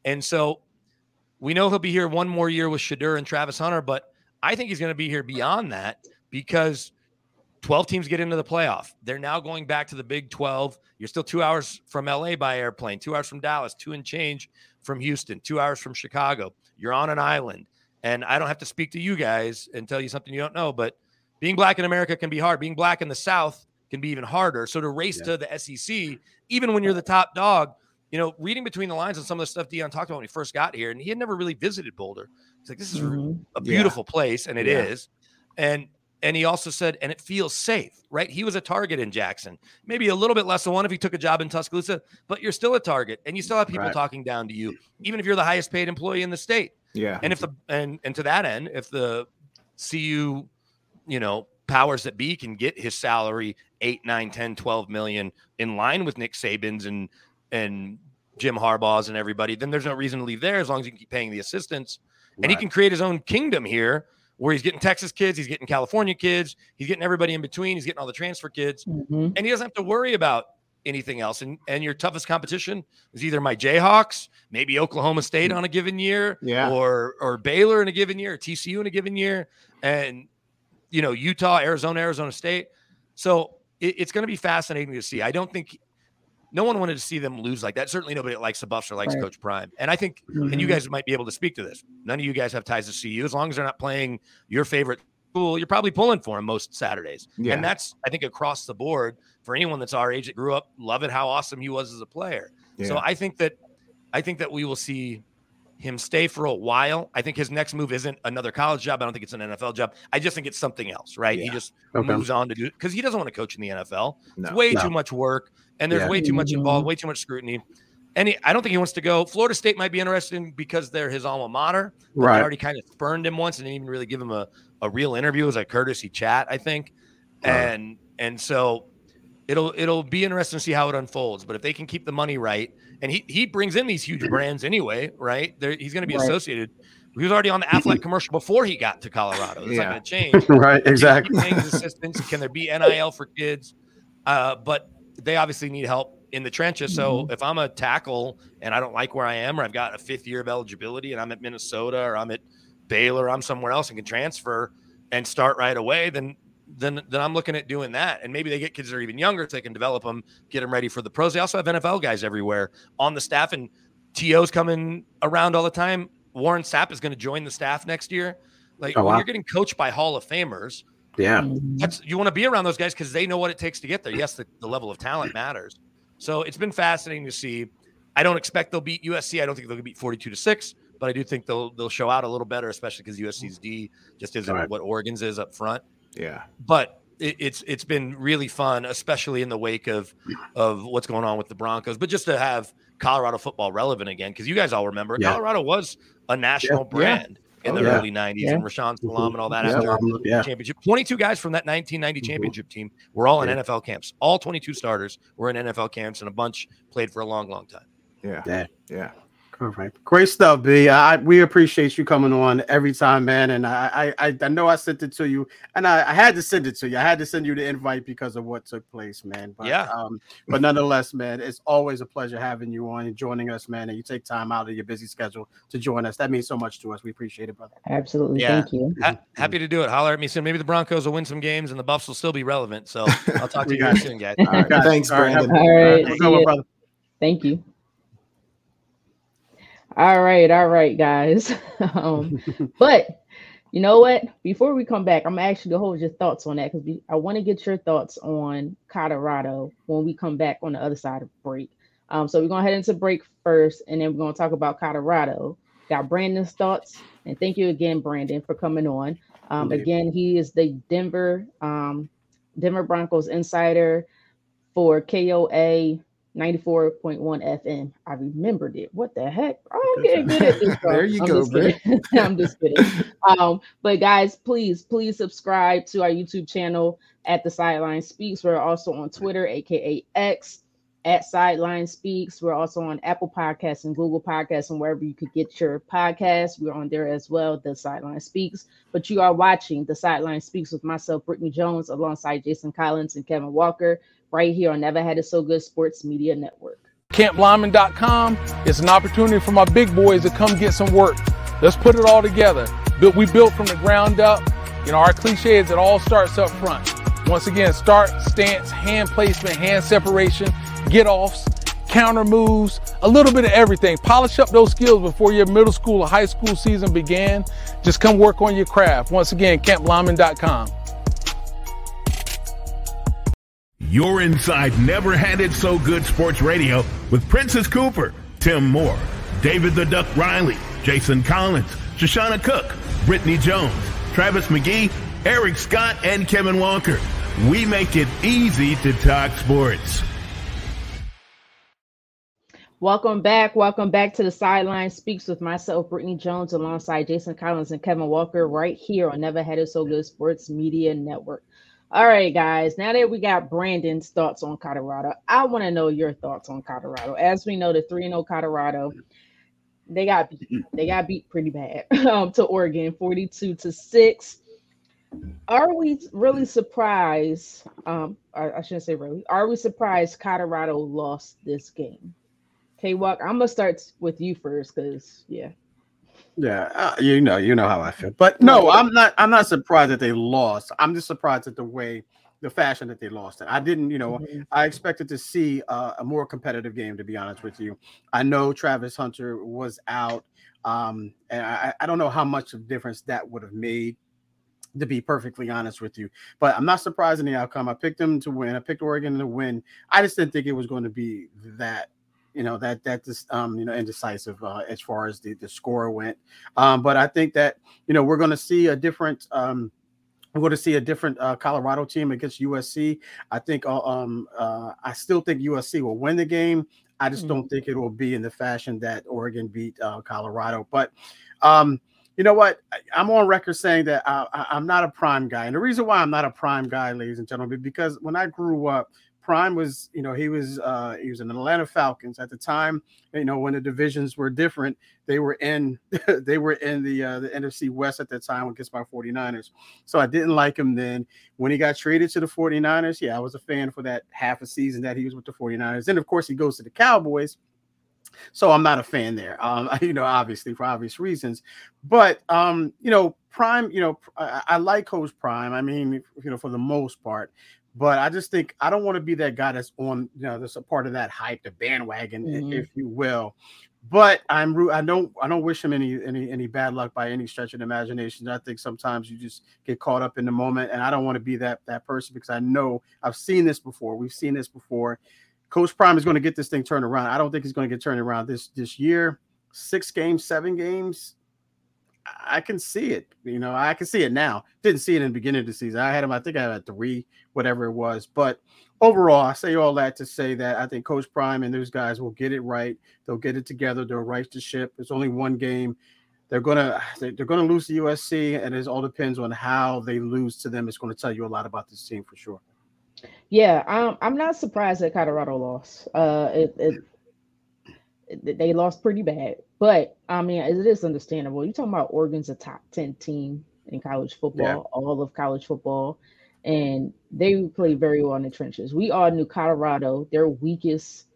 And so we know he'll be here one more year with Shedeur and Travis Hunter, but I think he's going to be here beyond that because 12 teams get into the playoff. They're now going back to the Big 12. You're still two hours from LA by airplane, two hours from Dallas, two and change from Houston, two hours from Chicago. You're on an island. And I don't have to speak to you guys and tell you something you don't know, but being black in America can be hard. Being black in the South can be even harder. So to race yeah. to the SEC, even when you're the top dog, you know, reading between the lines and some of the stuff Deion talked about when he first got here, and he had never really visited Boulder. He's like, this is mm-hmm. a beautiful yeah. place, and it yeah. is. And and he also said, and it feels safe, right? He was a target in Jackson, maybe a little bit less than one if he took a job in Tuscaloosa, but you're still a target, and you still have people right. talking down to you, even if you're the highest paid employee in the state. Yeah. And if the and and to that end, if the CU you know, powers that be can get his salary 8, 9, 10, 12 million in line with Nick Saban's and and Jim Harbaugh's and everybody, then there's no reason to leave there as long as you can keep paying the assistants. Right. And he can create his own kingdom here where he's getting Texas kids, he's getting California kids, he's getting everybody in between, he's getting all the transfer kids, mm-hmm. and he doesn't have to worry about anything else. And and your toughest competition is either my Jayhawks, maybe Oklahoma State on a given year, yeah, or or Baylor in a given year, or TCU in a given year, and you know, Utah, Arizona, Arizona State. So it, it's going to be fascinating to see. I don't think no one wanted to see them lose like that. Certainly nobody likes the Buffs or likes right. Coach Prime. And I think, mm-hmm. and you mm-hmm. guys might be able to speak to this. None of you guys have ties to CU. As long as they're not playing your favorite school, you're probably pulling for them most Saturdays. Yeah. And that's, I think, across the board for anyone that's our age that grew up, loving how awesome he was as a player. Yeah. So I think that, I think that we will see him stay for a while. I think his next move isn't another college job. I don't think it's an NFL job. I just think it's something else, right? Yeah. He just okay. moves on to do because he doesn't want to coach in the NFL. No, it's way no. too much work, and there's yeah. way too much involved, way too much scrutiny. And he, I don't think he wants to go. Florida State might be interested in because they're his alma mater. Right. They already kind of spurned him once and didn't even really give him a, a real interview. It was a courtesy chat, I think. Right. And and so it'll it'll be interesting to see how it unfolds. But if they can keep the money right and he he brings in these huge mm-hmm. brands anyway, right? They're, he's going to be right. associated. He was already on the Aflac commercial before he got to Colorado. It's yeah. not going to change, right? Exactly. assistants. Can there be NIL for kids? Uh, but they obviously need help in the trenches. So mm-hmm. if I'm a tackle and I don't like where I am, or I've got a fifth year of eligibility, and I'm at Minnesota or I'm at Baylor, or I'm somewhere else and can transfer and start right away, then then then I'm looking at doing that. And maybe they get kids that are even younger so they can develop them, get them ready for the pros. They also have NFL guys everywhere on the staff, and TO's coming around all the time. Warren Sapp is going to join the staff next year. Like oh, wow. you're getting coached by Hall of Famers, yeah, mm-hmm. that's you want to be around those guys because they know what it takes to get there. Yes, the, the level of talent matters. So it's been fascinating to see. I don't expect they'll beat USC. I don't think they'll beat 42 to 6, but I do think they'll they'll show out a little better, especially because USC's D just isn't right. what Oregon's is up front. Yeah. But it, it's it's been really fun, especially in the wake of of what's going on with the Broncos. But just to have Colorado football relevant again, because you guys all remember yeah. Colorado was a national yeah. brand. In oh, the yeah. early 90s, and Rashaan Salaam and all that after the championship. 22 guys from that 1990 mm-hmm. championship team were all in NFL camps. All 22 starters were in NFL camps, and a bunch played for a long, long time. Yeah. Yeah. Yeah. All right, great stuff, B. I, we appreciate you coming on every time, man. And I, I, I know I sent it to you, and I, I had to send it to you. I had to send you the invite because of what took place, man. But, yeah. Um, but nonetheless, man, it's always a pleasure having you on and joining us, man. And you take time out of your busy schedule to join us. That means so much to us. We appreciate it, brother. Absolutely. Yeah. Thank you. Ha- happy to do it. Holler at me soon. Maybe the Broncos will win some games, and the Buffs will still be relevant. So I'll talk to you guys soon, guys. All right. Thanks, Brandon. All right. All right. All right. Thank you. All right, all right, guys. um, but You know what? Before we come back, I'm actually gonna hold your thoughts on that because I want to get your thoughts on Colorado when we come back on the other side of break. Um, so we're gonna head into break first, and then we're gonna talk about Colorado. Got Brandon's thoughts, and thank you again, Brandon, for coming on. Um, again, he is the Denver um, Denver Broncos insider for KOA 94.1 FM. I remembered it. What the heck? Oh, I'm getting good at this. there you I'm go, just I'm just kidding. Um, but guys, please, please subscribe to our YouTube channel at the Sideline Speaks. We're also on Twitter, aka X, at Sideline Speaks. We're also on Apple Podcasts and Google Podcasts and wherever you could get your podcasts. We're on there as well, the Sideline Speaks. But you are watching the Sideline Speaks with myself, Brittany Jones, alongside Jason Collins and Kevin Walker right here on Never Had It So Good Sports Media Network. CampLyman.com is an opportunity for my big boys to come get some work. Let's put it all together. But We built from the ground up. You know, our cliche is it all starts up front. Once again, start, stance, hand placement, hand separation, get offs, counter moves, a little bit of everything. Polish up those skills before your middle school or high school season began. Just come work on your craft. Once again, CampLyman.com. You're inside Never Had It So Good Sports Radio with Princess Cooper, Tim Moore, David the Duck Riley, Jason Collins, Shoshana Cook, Brittany Jones, Travis McGee, Eric Scott, and Kevin Walker. We make it easy to talk sports. Welcome back. Welcome back to the Sideline Speaks with myself, Brittany Jones, alongside Jason Collins and Kevin Walker, right here on Never Had It So Good Sports Media Network. All right, guys. Now that we got Brandon's thoughts on Colorado, I want to know your thoughts on Colorado. As we know, the 3 0 Colorado, they got beat. They got beat pretty bad um, to Oregon, 42 to 6. Are we really surprised? Um, I shouldn't say really. Are we surprised Colorado lost this game? K Walk, I'm gonna start with you first because yeah. Yeah, uh, you know, you know how I feel. But no, I'm not. I'm not surprised that they lost. I'm just surprised at the way, the fashion that they lost it. I didn't, you know, mm-hmm. I expected to see uh, a more competitive game. To be honest with you, I know Travis Hunter was out, um, and I, I don't know how much of difference that would have made. To be perfectly honest with you, but I'm not surprised in the outcome. I picked them to win. I picked Oregon to win. I just didn't think it was going to be that you know that that just um you know indecisive uh, as far as the the score went um but i think that you know we're going to see a different um we're going to see a different uh, Colorado team against USC. I think uh, um, uh, I still think USC will win the game. I just mm-hmm. don't think it will be in the fashion that Oregon beat uh, Colorado. But um, you know what? I, am on record saying that I, am not a prime guy, and the reason why I'm not a prime guy, ladies and gentlemen, because when I grew up, Prime was, you know, he was uh he was in Atlanta Falcons at the time, you know, when the divisions were different, they were in they were in the uh the NFC West at that time against my 49ers. So I didn't like him then. When he got traded to the 49ers, yeah, I was a fan for that half a season that he was with the 49ers. Then of course he goes to the Cowboys. So I'm not a fan there. Um, you know, obviously for obvious reasons. But um, you know, Prime, you know, I, I like Coach Prime. I mean, you know, for the most part. But I just think I don't want to be that guy that's on, you know, that's a part of that hype, the bandwagon, mm-hmm. if you will. But I'm I don't I don't wish him any any any bad luck by any stretch of the imagination. I think sometimes you just get caught up in the moment, and I don't want to be that that person because I know I've seen this before. We've seen this before. Coach Prime is going to get this thing turned around. I don't think he's going to get turned around this this year. Six games, seven games. I can see it. You know, I can see it now. Didn't see it in the beginning of the season. I had him, I think I had a three, whatever it was. But overall, I say all that to say that I think Coach Prime and those guys will get it right. They'll get it together. They'll right the ship. It's only one game. They're gonna they're gonna lose to USC, and it all depends on how they lose to them. It's going to tell you a lot about this team for sure. Yeah, I'm I'm not surprised that Colorado lost. Uh, it, it they lost pretty bad. But I mean, it is understandable. You're talking about Oregon's a top 10 team in college football, yeah. all of college football, and they play very well in the trenches. We all knew Colorado, their weakest,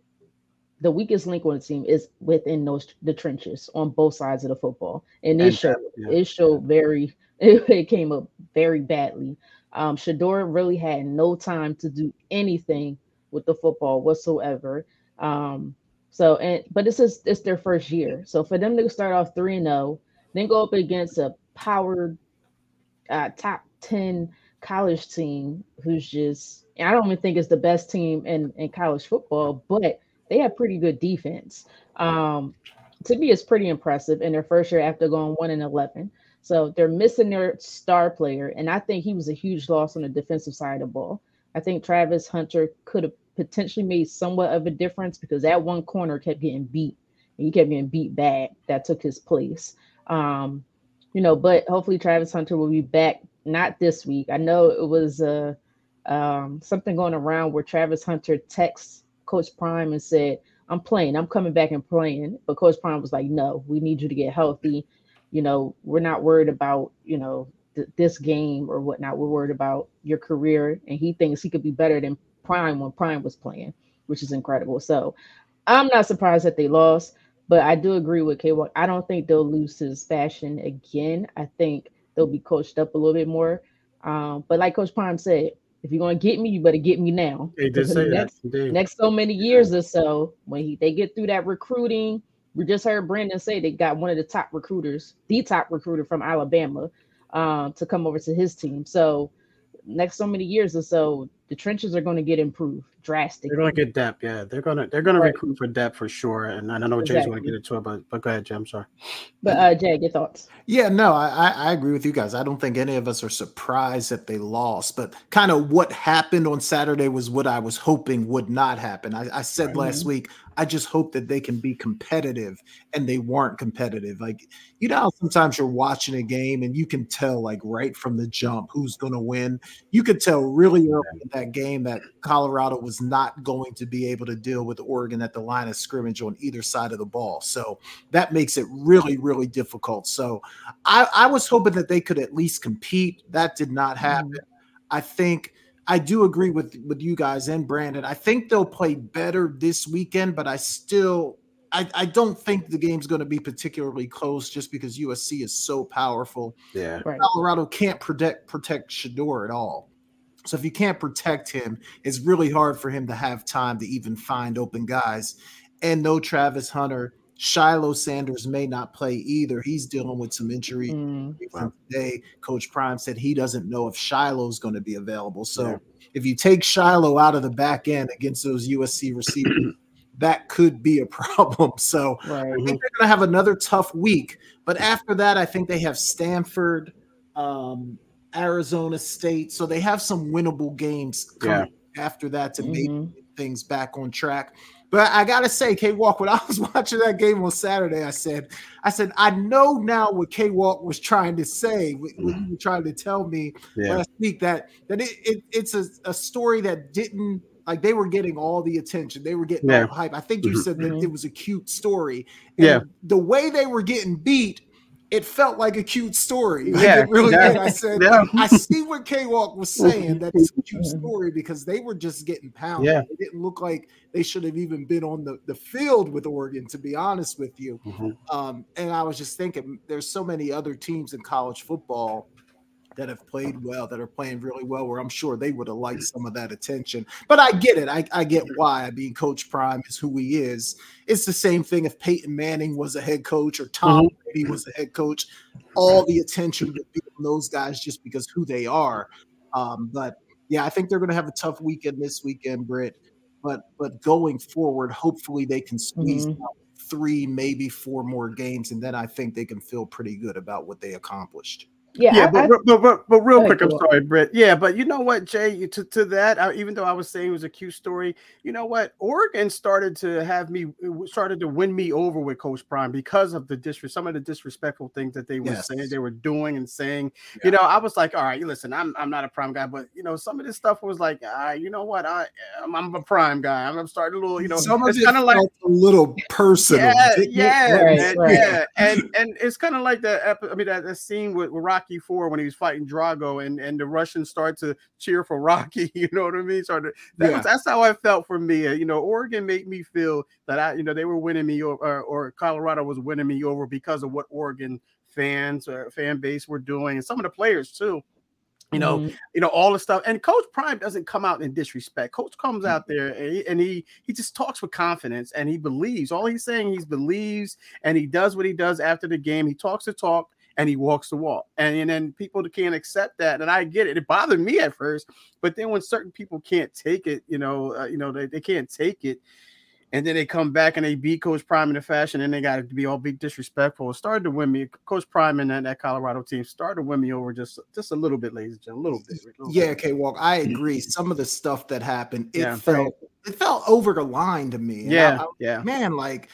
the weakest link on the team is within those the trenches on both sides of the football. And it showed yeah. it showed very it, it came up very badly. Um, Shedeur really had no time to do anything with the football whatsoever. Um, so and but this is it's their first year. So for them to start off 3 and 0, then go up against a powered uh, top 10 college team who's just I don't even think it's the best team in, in college football, but they have pretty good defense. Um, to me, it's pretty impressive in their first year after going one and eleven. So they're missing their star player, and I think he was a huge loss on the defensive side of the ball. I think Travis Hunter could have potentially made somewhat of a difference because that one corner kept getting beat, and he kept getting beat bad. That took his place. Um, you know, but hopefully Travis Hunter will be back. Not this week. I know it was uh, um, something going around where Travis Hunter texts Coach Prime and said, "I'm playing. I'm coming back and playing." But Coach Prime was like, "No, we need you to get healthy. You know, we're not worried about you know th- this game or whatnot. We're worried about your career." And he thinks he could be better than Prime when Prime was playing, which is incredible. So I'm not surprised that they lost. But I do agree with K. I don't think they'll lose his fashion again. I think they'll be coached up a little bit more. Um, but like Coach Prime said, if you're gonna get me, you better get me now. They did say next, that. Next so many years or so, when he, they get through that recruiting, we just heard Brandon say they got one of the top recruiters, the top recruiter from Alabama, um, to come over to his team. So next so many years or so, the trenches are going to get improved drastically. They're going to get depth. Yeah, they're going to they're going right. to recruit for depth for sure. And I don't know exactly. Jay's going to get into it, but but go ahead, Jay. I'm sorry. But uh, Jay, your thoughts? Yeah, no, I I agree with you guys. I don't think any of us are surprised that they lost, but kind of what happened on Saturday was what I was hoping would not happen. I, I said right. last week I just hope that they can be competitive and they weren't competitive. Like, you know, sometimes you're watching a game and you can tell, like, right from the jump who's going to win. You could tell really early in that game that Colorado was not going to be able to deal with Oregon at the line of scrimmage on either side of the ball. So that makes it really, really difficult. So I, I was hoping that they could at least compete. That did not happen. Mm-hmm. I think I do agree with with you guys and Brandon. I think they'll play better this weekend, but I still I, I don't think the game's going to be particularly close just because USC is so powerful. Yeah, right. Colorado can't protect protect Shedeur at all. So if you can't protect him, it's really hard for him to have time to even find open guys. And no Travis Hunter. Shiloh Sanders may not play either. He's dealing with some injury mm. today. Coach Prime said he doesn't know if Shiloh's going to be available. So yeah. if you take Shiloh out of the back end against those USC receivers, that could be a problem. So right. I think they're going to have another tough week. But after that, I think they have Stanford, um, Arizona State. So they have some winnable games yeah. after that to mm-hmm. make things back on track. But I gotta say, K Walk, when I was watching that game on Saturday, I said, I said, I know now what K Walk was trying to say, what you were trying to tell me yeah. last week that that it, it it's a, a story that didn't like they were getting all the attention, they were getting yeah. all the hype. I think you mm-hmm. said that mm-hmm. it was a cute story. And yeah, the way they were getting beat it felt like a cute story. Like yeah, it really yeah, did. I said, yeah. I see what K Walk was saying that it's a cute story because they were just getting pounded. Yeah. It didn't look like they should have even been on the, the field with Oregon, to be honest with you. Mm-hmm. Um, and I was just thinking, there's so many other teams in college football that have played well, that are playing really well, where I'm sure they would have liked some of that attention. But I get it. I, I get why. I mean, Coach Prime is who he is. It's the same thing if Peyton Manning was a head coach or Tom mm-hmm. Brady was a head coach. All the attention would be on those guys just because who they are. Um, but yeah, I think they're going to have a tough weekend this weekend, Britt. But but going forward, hopefully they can squeeze mm-hmm. out three, maybe four more games, and then I think they can feel pretty good about what they accomplished. Yeah, yeah, but, I, but, but, but real quick, I'm sorry, Britt. Yeah, but you know what, Jay? To, to that, I, even though I was saying it was a cute story, you know what? Oregon started to have me started to win me over with Coach Prime because of the disrespect, some of the disrespectful things that they were yes. saying, they were doing and saying. Yeah. You know, I was like, all right, listen, I'm I'm not a Prime guy, but you know, some of this stuff was like, ah, you know what? I I'm, I'm a Prime guy. I'm, I'm starting a little, you know, some it's kind of like a little personal. Yeah, yeah, right, right. yeah, and and it's kind of like the I mean that, that scene with, with Rocky Four when he was fighting Drago, and and the Russians start to cheer for Rocky. You know what I mean? So that yeah. was, that's how I felt for me. Uh, you know, Oregon made me feel that I, you know, they were winning me over, or Colorado was winning me over because of what Oregon fans or uh, fan base were doing, and some of the players too you know, mm-hmm. you know all the stuff. And Coach Prime doesn't come out in disrespect. Coach comes out mm-hmm. there and he, and he, he just talks with confidence and he believes. All he's saying he believes and he does what he does after the game. He talks to talk and he walks the walk. And, and then people can't accept that. And I get it. It bothered me at first, but then when certain people can't take it, you know, uh, you know, they, they can't take it and then they come back and they beat Coach Prime in a fashion, and they got to be all big disrespectful. It started to win me. Coach Prime and that, that Colorado team started to win me over just just a little bit, ladies and gentlemen, a little bit. A little yeah, K Walk, I agree. Some of the stuff that happened, it yeah, felt right. it felt over the line to me. And yeah, I, I, yeah, man, like.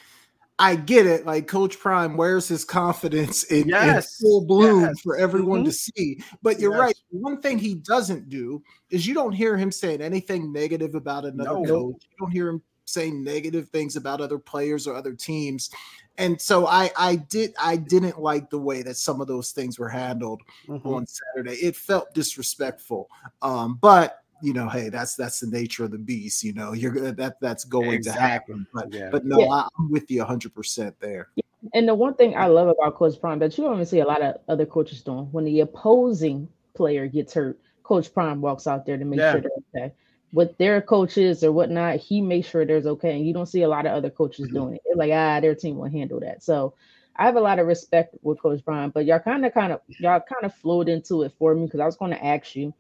I get it. Like Coach Prime wears his confidence in, yes. in full bloom yes. for everyone mm-hmm. to see. But you're yes. right. One thing he doesn't do is you don't hear him saying anything negative about another no. coach. You don't hear him saying negative things about other players or other teams. And so I I did I didn't like the way that some of those things were handled mm-hmm. on Saturday. It felt disrespectful. Um, but you know, hey, that's that's the nature of the beast. You know, you're that that's going exactly. to happen. But yeah. but no, yeah. I'm with you 100 percent there. And the one thing I love about Coach Prime that you don't even see a lot of other coaches doing when the opposing player gets hurt, Coach Prime walks out there to make yeah. sure they're okay with their coaches or whatnot, he makes sure there's okay. And you don't see a lot of other coaches mm-hmm. doing it. It's like, ah, their team will handle that. So I have a lot of respect with Coach Prime, but y'all kind of kind of y'all kind of flowed into it for me because I was going to ask you,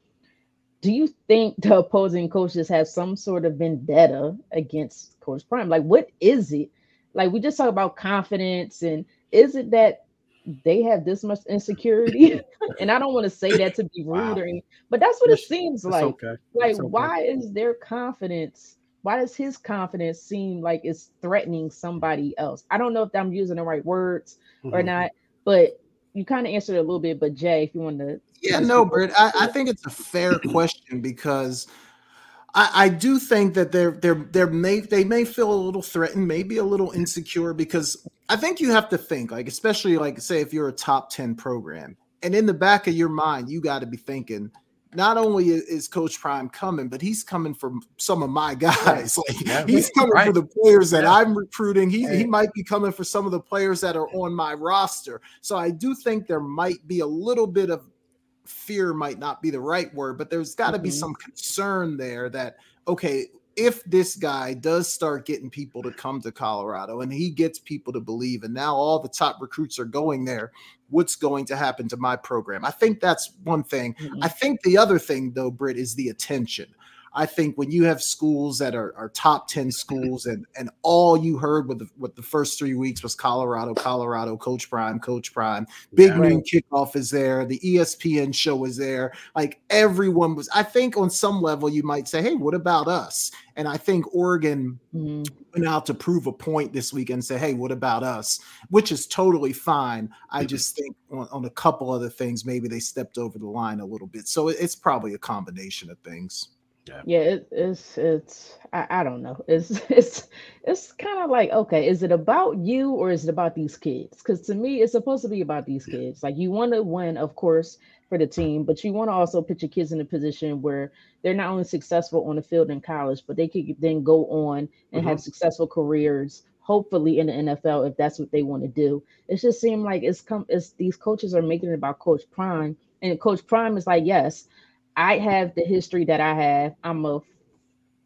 do you think the opposing coaches have some sort of vendetta against Coach Prime? Like, what is it? Like, we just talk about confidence, and is it that they have this much insecurity. and I don't want to say that to be rude wow. or anything, but that's what it seems like. Okay. Like, okay. why is their confidence? Why does his confidence seem like it's threatening somebody else? I don't know if I'm using the right words mm-hmm. or not, but you kind of answered a little bit. But Jay, if you want to, yeah, no, Britt, I, I think it's a fair question because I, I do think that they're they're they're may they may feel a little threatened, maybe a little insecure because I think you have to think like, especially like say if you're a top ten program, and in the back of your mind you got to be thinking not only is Coach Prime coming, but he's coming from some of my guys. Like yeah, he's coming right. for the players that yeah. I'm recruiting. He, he might be coming for some of the players that are on my roster. So I do think there might be a little bit of fear might not be the right word, but there's got to mm-hmm. be some concern there that okay, if this guy does start getting people to come to Colorado and he gets people to believe, and now all the top recruits are going there, what's going to happen to my program? I think that's one thing. Mm-hmm. I think the other thing, though, Britt, is the attention. I think when you have schools that are, are top 10 schools and, and all you heard with the, with the first three weeks was Colorado, Colorado, Coach Prime, Coach Prime, Big yeah, Noon Kickoff is there, the ESPN show is there. Like everyone was, I think on some level you might say, hey, what about us? And I think Oregon mm-hmm. went out to prove a point this week and say, hey, what about us? Which is totally fine. I mm-hmm. just think on, on, a couple other things, maybe they stepped over the line a little bit. So it's probably a combination of things. Yeah, yeah it, it's it's I, I don't know. It's it's it's kind of like okay, is it about you or is it about these kids? Because to me, it's supposed to be about these kids. Like you want to win, of course, for the team, but you want to also put your kids in a position where they're not only successful on the field in college, but they could then go on and mm-hmm. have successful careers hopefully in the NFL if that's what they want to do. It just seemed like it's come it's these coaches are making it about Coach Prime, and Coach Prime is like, yes, I have the history that I have. I'm a,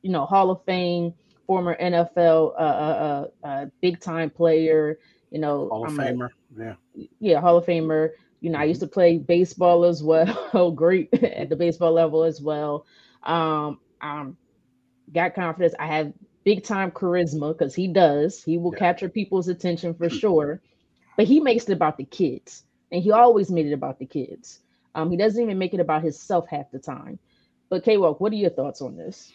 you know, Hall of Fame, former NFL, uh, uh, uh, uh, big time player. You know, Hall of I'm Famer. A, yeah. Yeah, Hall of Famer. You know, I used to play baseball as well. Great at the baseball level as well. Um, I'm got confidence. I have big time charisma because he does. He will yeah. capture people's attention for sure. But he makes it about the kids, and he always made it about the kids. Um, he doesn't even make it about himself half the time. But K Walk, what are your thoughts on this?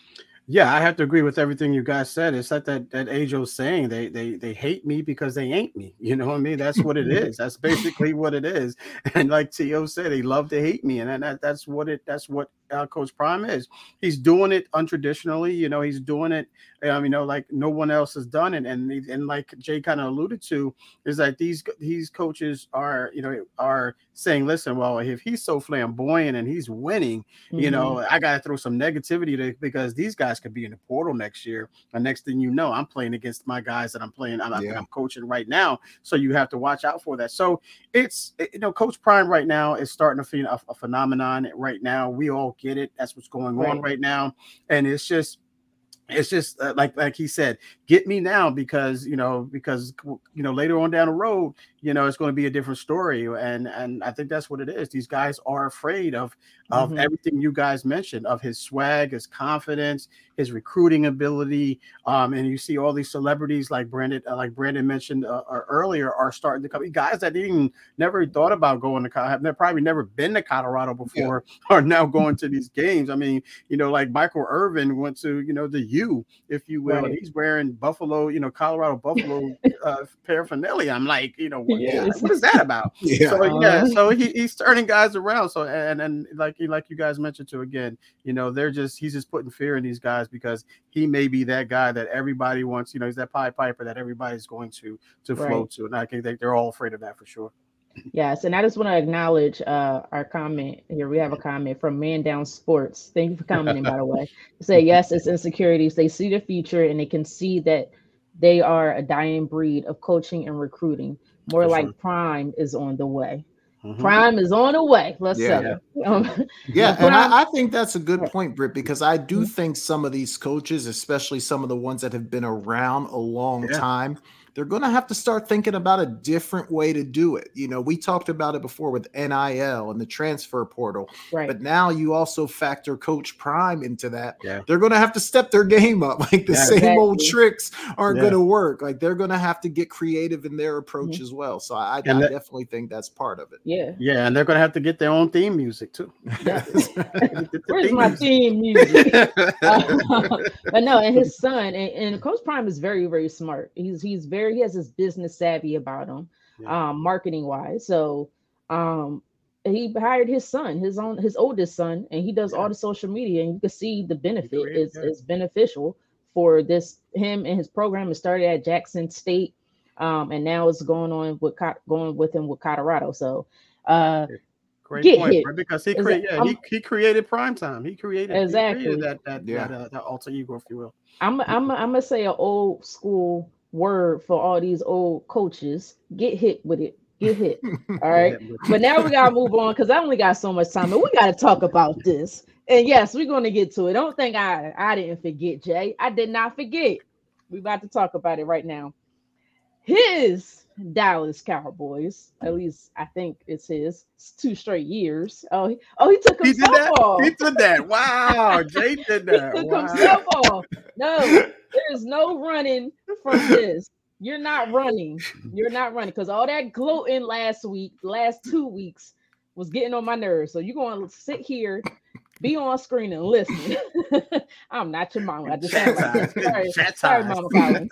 Yeah, I have to agree with everything you guys said. It's like that that Ajo saying they they they hate me because they ain't me. You know what I mean? That's what it is. That's basically what it is. And like T.O. said, they love to hate me, and that, that's what it. That's what uh, Coach Prime is. He's doing it untraditionally. You know, he's doing it. Um, you know, like no one else has done it. And and like Jay kind of alluded to, is that these these coaches are you know are saying, listen, well, if he's so flamboyant and he's winning, mm-hmm. you know, mm-hmm. I got to throw some negativity to because these guys could be in the portal next year. And next thing you know, I'm playing against my guys that I'm playing. I'm, yeah. I'm coaching right now, so you have to watch out for that. So it's you know, Coach Prime right now is starting to a, a phenomenon right now. We all get it. That's what's going right. on right now. And it's just it's just uh, like like he said get me now because you know because you know later on down the road you know it's going to be a different story and and i think that's what it is these guys are afraid of of mm-hmm. everything you guys mentioned of his swag his confidence his recruiting ability um and you see all these celebrities like brandon uh, like brandon mentioned uh, uh earlier are starting to come guys that even never thought about going to have probably never been to colorado before yeah. are now going to these games i mean you know like michael irvin went to you know the u if you will right. he's wearing buffalo you know colorado buffalo uh, paraphernalia i'm like you know what, yeah. what is that about yeah. so yeah uh-huh. so he, he's turning guys around so and and like like you guys mentioned too again you know they're just he's just putting fear in these guys because he may be that guy that everybody wants you know he's that pie piper that everybody's going to to right. flow to and i think they're all afraid of that for sure Yes, and I just want to acknowledge uh, our comment here. We have a comment from Man Down Sports. Thank you for commenting, by the way. Say yes, it's insecurities. They see the future and they can see that they are a dying breed of coaching and recruiting. More for like sure. Prime is on the way. Mm-hmm. Prime is on the way. Let's yeah. say. Um, yeah, and I, I, think that's a good point, Britt, because I do mm-hmm. think some of these coaches, especially some of the ones that have been around a long yeah. time, they're going to have to start thinking about a different way to do it. You know, we talked about it before with NIL and the transfer portal, right. but now you also factor Coach Prime into that. Yeah. They're going to have to step their game up. Like the yeah, same exactly. old tricks aren't yeah. going to work. Like they're going to have to get creative in their approach mm-hmm. as well. So I, I that, definitely think that's part of it. Yeah. Yeah. And they're going to have to get their own theme music too. Where's my theme music? uh, but no, and his son and, and Coach Prime is very, very smart. He's, he's very very he has his business savvy about him, yeah. um, marketing wise. So um, he hired his son, his own his oldest son, and he does yeah. all the social media, and you can see the benefit is is beneficial for this him and his program. It started at Jackson State, um, and now it's going on with going with him with Colorado. So uh Great point, hit. because he created yeah, he, he created prime time. He created exactly he created that that yeah. that, uh, that alter ego, if you will. I'm I'm I'm gonna say an old school word for all these old coaches. Get hit with it. Get hit. All right. but now we gotta move on because I only got so much time, and we gotta talk about this. And yes, we're gonna get to it. Don't think I I didn't forget, Jay. I did not forget. We about to talk about it right now. His Dallas Cowboys, at least I think it's his. It's two straight years. Oh, he, oh, he took him he did That? He did that. Wow, Jay did that. he took wow. him No, there's no running from this. You're not running. You're not running because all that gloating last week, last two weeks, was getting on my nerves. So you're going to sit here, be on screen, and listen. I'm not your mama. I just like Sorry, sorry, Mama Collins.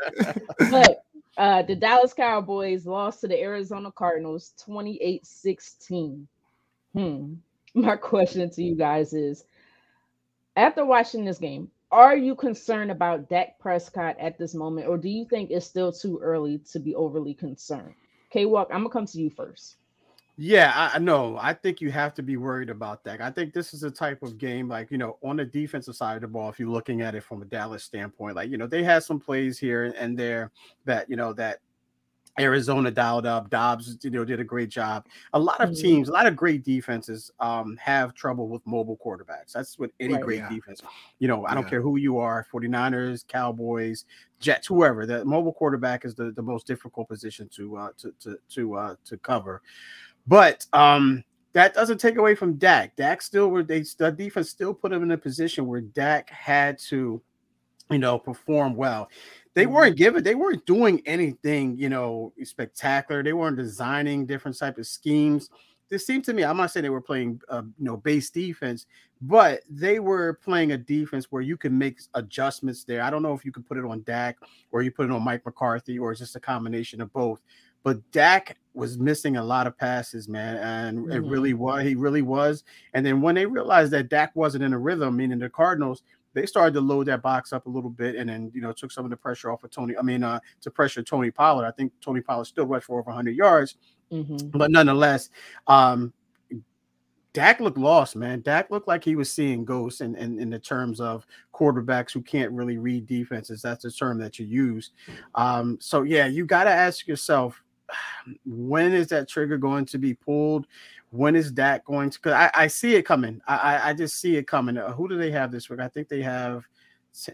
But uh, the Dallas Cowboys lost to the Arizona Cardinals 28 16. Hmm. My question to you guys is after watching this game, are you concerned about Dak Prescott at this moment, or do you think it's still too early to be overly concerned? K Walk, I'm gonna come to you first. Yeah, I know. I think you have to be worried about that. I think this is a type of game, like you know, on the defensive side of the ball. If you're looking at it from a Dallas standpoint, like you know, they had some plays here and there that you know that Arizona dialed up. Dobbs, you know, did a great job. A lot of mm-hmm. teams, a lot of great defenses, um, have trouble with mobile quarterbacks. That's what any right, great yeah. defense. You know, I don't care who you are, 49ers, Cowboys, Jets, whoever. The mobile quarterback is the, the most difficult position to uh to to to uh to cover. But um that doesn't take away from Dak. Dak still where they the defense still put him in a position where Dak had to, you know, perform well they mm-hmm. weren't giving they weren't doing anything you know spectacular they weren't designing different type of schemes this seemed to me i'm not saying they were playing uh, you know base defense but they were playing a defense where you can make adjustments there i don't know if you could put it on Dak or you put it on mike mccarthy or it's just a combination of both but Dak was missing a lot of passes, man, and mm-hmm. it really was. He really was. And then when they realized that Dak wasn't in a rhythm, meaning the Cardinals, they started to load that box up a little bit and then you know took some of the pressure off of Tony. I mean, uh, to pressure Tony Pollard. I think Tony Pollard still rushed for over 100 yards, mm-hmm. but nonetheless, um, Dak looked lost, man. Dak looked like he was seeing ghosts in, in, in the terms of quarterbacks who can't really read defenses. That's the term that you use. Um, so yeah, you got to ask yourself, when is that trigger going to be pulled? When is that going to? Because I, I see it coming. I, I just see it coming. Uh, who do they have this week? I think they have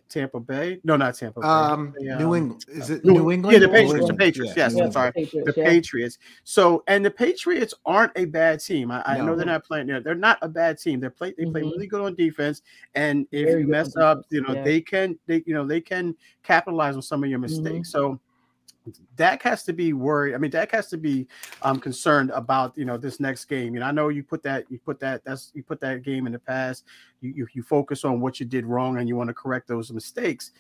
Tampa Bay. No, not Tampa Bay. Um, New England. Is it New, New England? Yeah, the Patriots. The Patriots. Yeah. Yes, yeah, I'm sorry. The Patriots, the Patriots. So, and the Patriots aren't a bad team. I, I no. know they're not playing there. They're not a bad team. They play. They play mm-hmm. really good on defense. And if Very you mess up, you know yeah. they can. They you know they can capitalize on some of your mm-hmm. mistakes. Mm-hmm. So Dak has to be worried. I mean, Dak has to be um, concerned about you know this next game. You know, I know you put that you put that that's you put that game in the past. You you, you focus on what you did wrong and you want to correct those mistakes.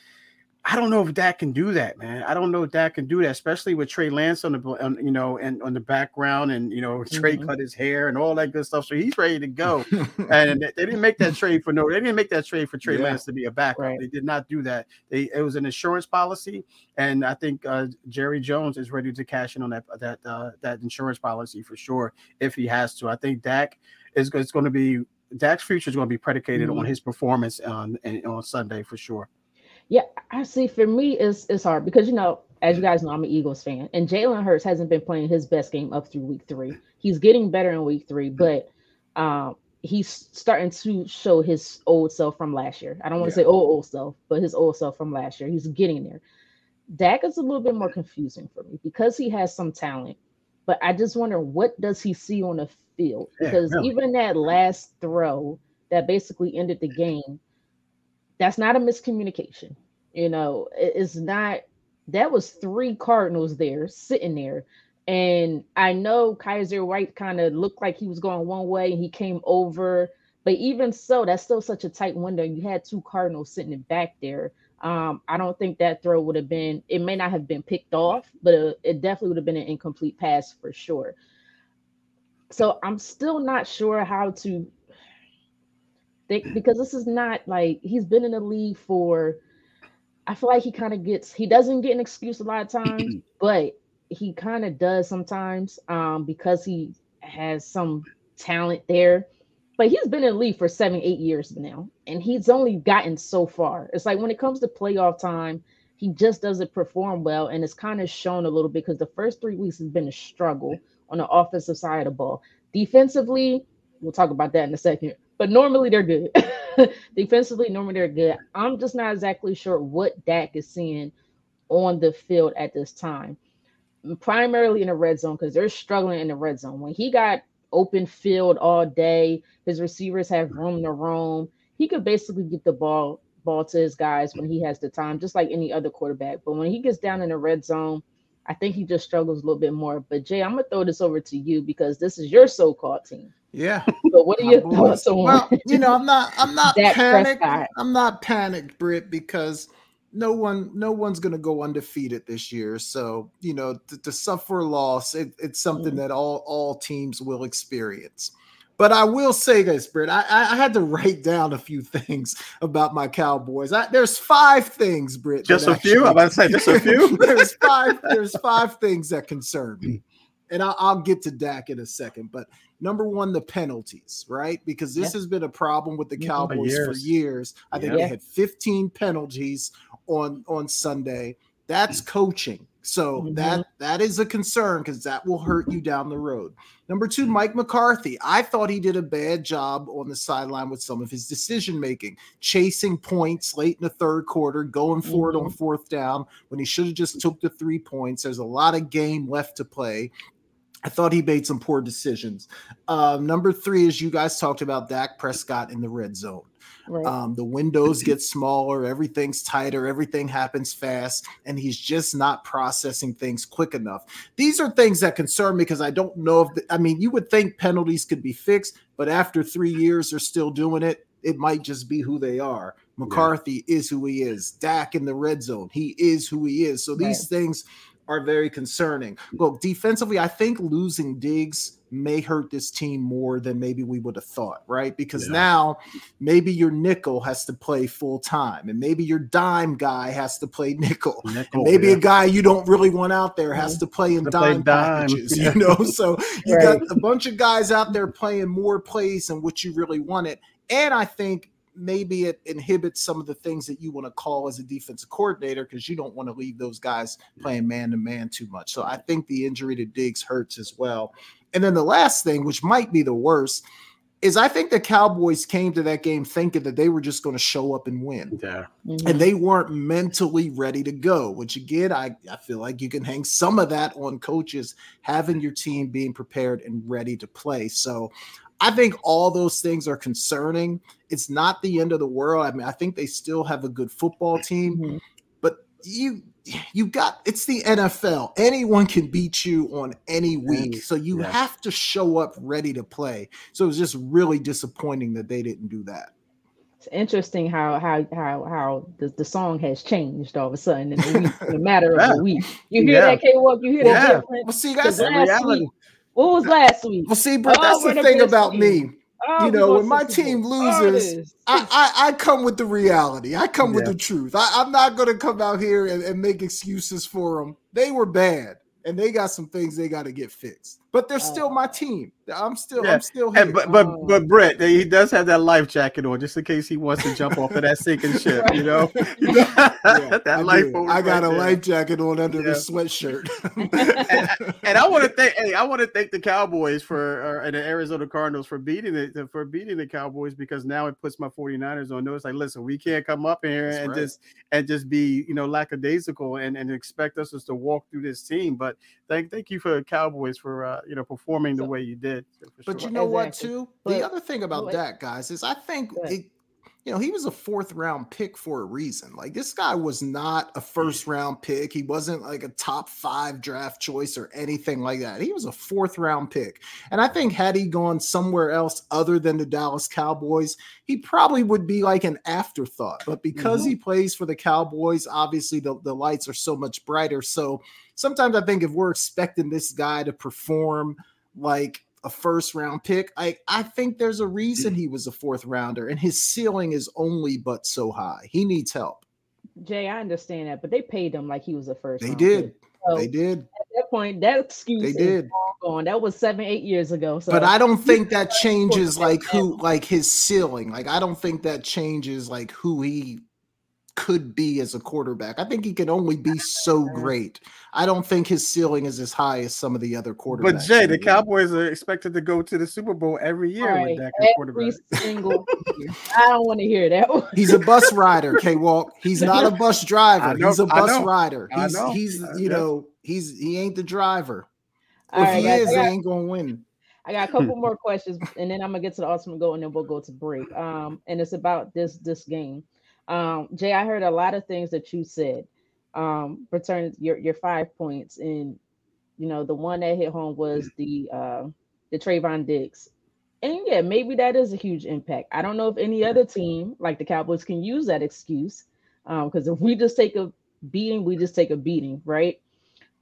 I don't know if Dak can do that, man. I don't know if Dak can do that, especially with Trey Lance on the on, you know and on the background, and you know Trey mm-hmm. cut his hair and all that good stuff, so he's ready to go. and they didn't make that trade for no, they didn't make that trade for Trey yeah. Lance to be a backup. Right. They did not do that. They it was an insurance policy, and I think uh, Jerry Jones is ready to cash in on that that uh, that insurance policy for sure if he has to. I think Dak is it's going to be Dak's future is going to be predicated mm-hmm. on his performance on on Sunday for sure. Yeah, I see. For me, it's it's hard because you know, as you guys know, I'm an Eagles fan, and Jalen Hurts hasn't been playing his best game up through week three. He's getting better in week three, but um, he's starting to show his old self from last year. I don't want to yeah. say old old self, but his old self from last year. He's getting there. Dak is a little bit more confusing for me because he has some talent, but I just wonder what does he see on the field because yeah, really. even that last throw that basically ended the game that's not a miscommunication. You know, it's not that was three Cardinals there sitting there. And I know Kaiser White kind of looked like he was going one way and he came over. But even so, that's still such a tight window. You had two Cardinals sitting back there. Um, I don't think that throw would have been, it may not have been picked off, but it, it definitely would have been an incomplete pass for sure. So I'm still not sure how to they, because this is not like he's been in the league for. I feel like he kind of gets he doesn't get an excuse a lot of times, but he kind of does sometimes um, because he has some talent there. But he's been in the league for seven, eight years now, and he's only gotten so far. It's like when it comes to playoff time, he just doesn't perform well, and it's kind of shown a little bit because the first three weeks has been a struggle on the offensive side of the ball. Defensively, we'll talk about that in a second but normally they're good. Defensively, normally they're good. I'm just not exactly sure what Dak is seeing on the field at this time, primarily in the red zone because they're struggling in the red zone. When he got open field all day, his receivers have room to roam. He could basically get the ball ball to his guys when he has the time, just like any other quarterback. But when he gets down in the red zone, I think he just struggles a little bit more. But Jay, I'm gonna throw this over to you because this is your so-called team. Yeah. But what are your thoughts on? Well, you know, I'm not, I'm not panicked. I'm not panicked, Britt, because no one, no one's gonna go undefeated this year. So you know, to, to suffer a loss, it, it's something mm-hmm. that all all teams will experience. But I will say this, Britt. I, I had to write down a few things about my Cowboys. I, there's five things, Britt. Just a actually, few. I'm about to say just a few. there's five. There's five things that concern me, and I'll, I'll, get to Dak in a second. But number one, the penalties, right? Because this yeah. has been a problem with the Cowboys for years. For years. I think yeah. they had 15 penalties on on Sunday. That's coaching. So mm-hmm. that that is a concern because that will hurt you down the road. Number two, Mike McCarthy. I thought he did a bad job on the sideline with some of his decision making, chasing points late in the third quarter, going for mm-hmm. it on fourth down when he should have just took the three points. There's a lot of game left to play. I thought he made some poor decisions. Um, number three, is you guys talked about, Dak Prescott in the red zone. Right. Um, the windows get smaller, everything's tighter, everything happens fast, and he's just not processing things quick enough. These are things that concern me because I don't know if the, I mean you would think penalties could be fixed, but after three years they're still doing it. It might just be who they are. McCarthy yeah. is who he is. Dak in the red zone, he is who he is. So these right. things are very concerning. Look, defensively, I think losing Diggs may hurt this team more than maybe we would have thought, right? Because yeah. now maybe your nickel has to play full time, and maybe your dime guy has to play nickel. nickel maybe yeah. a guy you don't really want out there has mm-hmm. to play in to dime, play dime, packages, you know. So you right. got a bunch of guys out there playing more plays than what you really wanted. And I think maybe it inhibits some of the things that you want to call as a defensive coordinator because you don't want to leave those guys playing man to man too much. So I think the injury to Diggs hurts as well. And then the last thing, which might be the worst, is I think the Cowboys came to that game thinking that they were just going to show up and win. Yeah. Mm-hmm. And they weren't mentally ready to go, which again, I, I feel like you can hang some of that on coaches having your team being prepared and ready to play. So I think all those things are concerning. It's not the end of the world. I mean, I think they still have a good football team, mm-hmm. but you you got it's the NFL. Anyone can beat you on any week. So you yeah. have to show up ready to play. So it was just really disappointing that they didn't do that. It's interesting how how how how the, the song has changed all of a sudden in a, week, in a matter of yeah. a week. You hear yeah. that, K Walk? You hear well, that? Yeah. Well, see, that's reality. Week, what was last week? Well, see, but oh, that's the thing about team. me. Oh, you know, when my team loses, I, I, I come with the reality. I come yeah. with the truth. I, am not going to come out here and, and make excuses for them. They were bad, and they got some things they got to get fixed but they're still my team. I'm still, yeah. I'm still here. And, but, but, oh. but Brett, he does have that life jacket on just in case he wants to jump off of that sinking ship. You know, yeah, that I life. I got right a there. life jacket on under yeah. the sweatshirt. and, and, I want to thank, hey, I want to thank the Cowboys for uh, and the Arizona Cardinals for beating it for beating the Cowboys because now it puts my 49ers on notice. Like, listen, we can't come up here That's and right. just and just be you know lackadaisical and and expect us just to walk through this team. But thank thank you for the Cowboys for. Uh, Uh, you know, performing the way you did. But sure. you know exactly. what, too? But, the other thing about that, guys, is I think it, you know, he was a fourth round pick for a reason. Like this guy was not a first round pick. He wasn't like a top five draft choice or anything like that. He was a fourth round pick. And I think had he gone somewhere else other than the Dallas Cowboys, he probably would be like an afterthought. But because mm-hmm. he plays for the Cowboys, obviously the, the lights are so much brighter. So sometimes I think if we're expecting this guy to perform like a first round pick. I, I think there's a reason he was a fourth rounder, and his ceiling is only but so high. He needs help. Jay, I understand that, but they paid him like he was a first. They did. So they did. At that point, that excuse they did. gone. That was seven, eight years ago. So. But I don't think that changes like who, like his ceiling. Like I don't think that changes like who he could be as a quarterback. I think he can only be so great. I don't think his ceiling is as high as some of the other quarterbacks. But Jay, the Cowboys are expected to go to the Super Bowl every year right. with that quarterback. Single year. I don't want to hear that. One. He's a bus rider, K Walk. He's not a bus driver. Know, he's a bus rider. He's he's you know, he's he ain't the driver. All if right, he guys, is, got, they ain't gonna win. I got a couple more questions, and then I'm gonna get to the ultimate goal, and then we'll go to break. Um, and it's about this this game. Um, Jay, I heard a lot of things that you said. Um, return your your five points, and you know the one that hit home was the uh, the Trevon Diggs, and yeah, maybe that is a huge impact. I don't know if any other team like the Cowboys can use that excuse, because um, if we just take a beating, we just take a beating, right?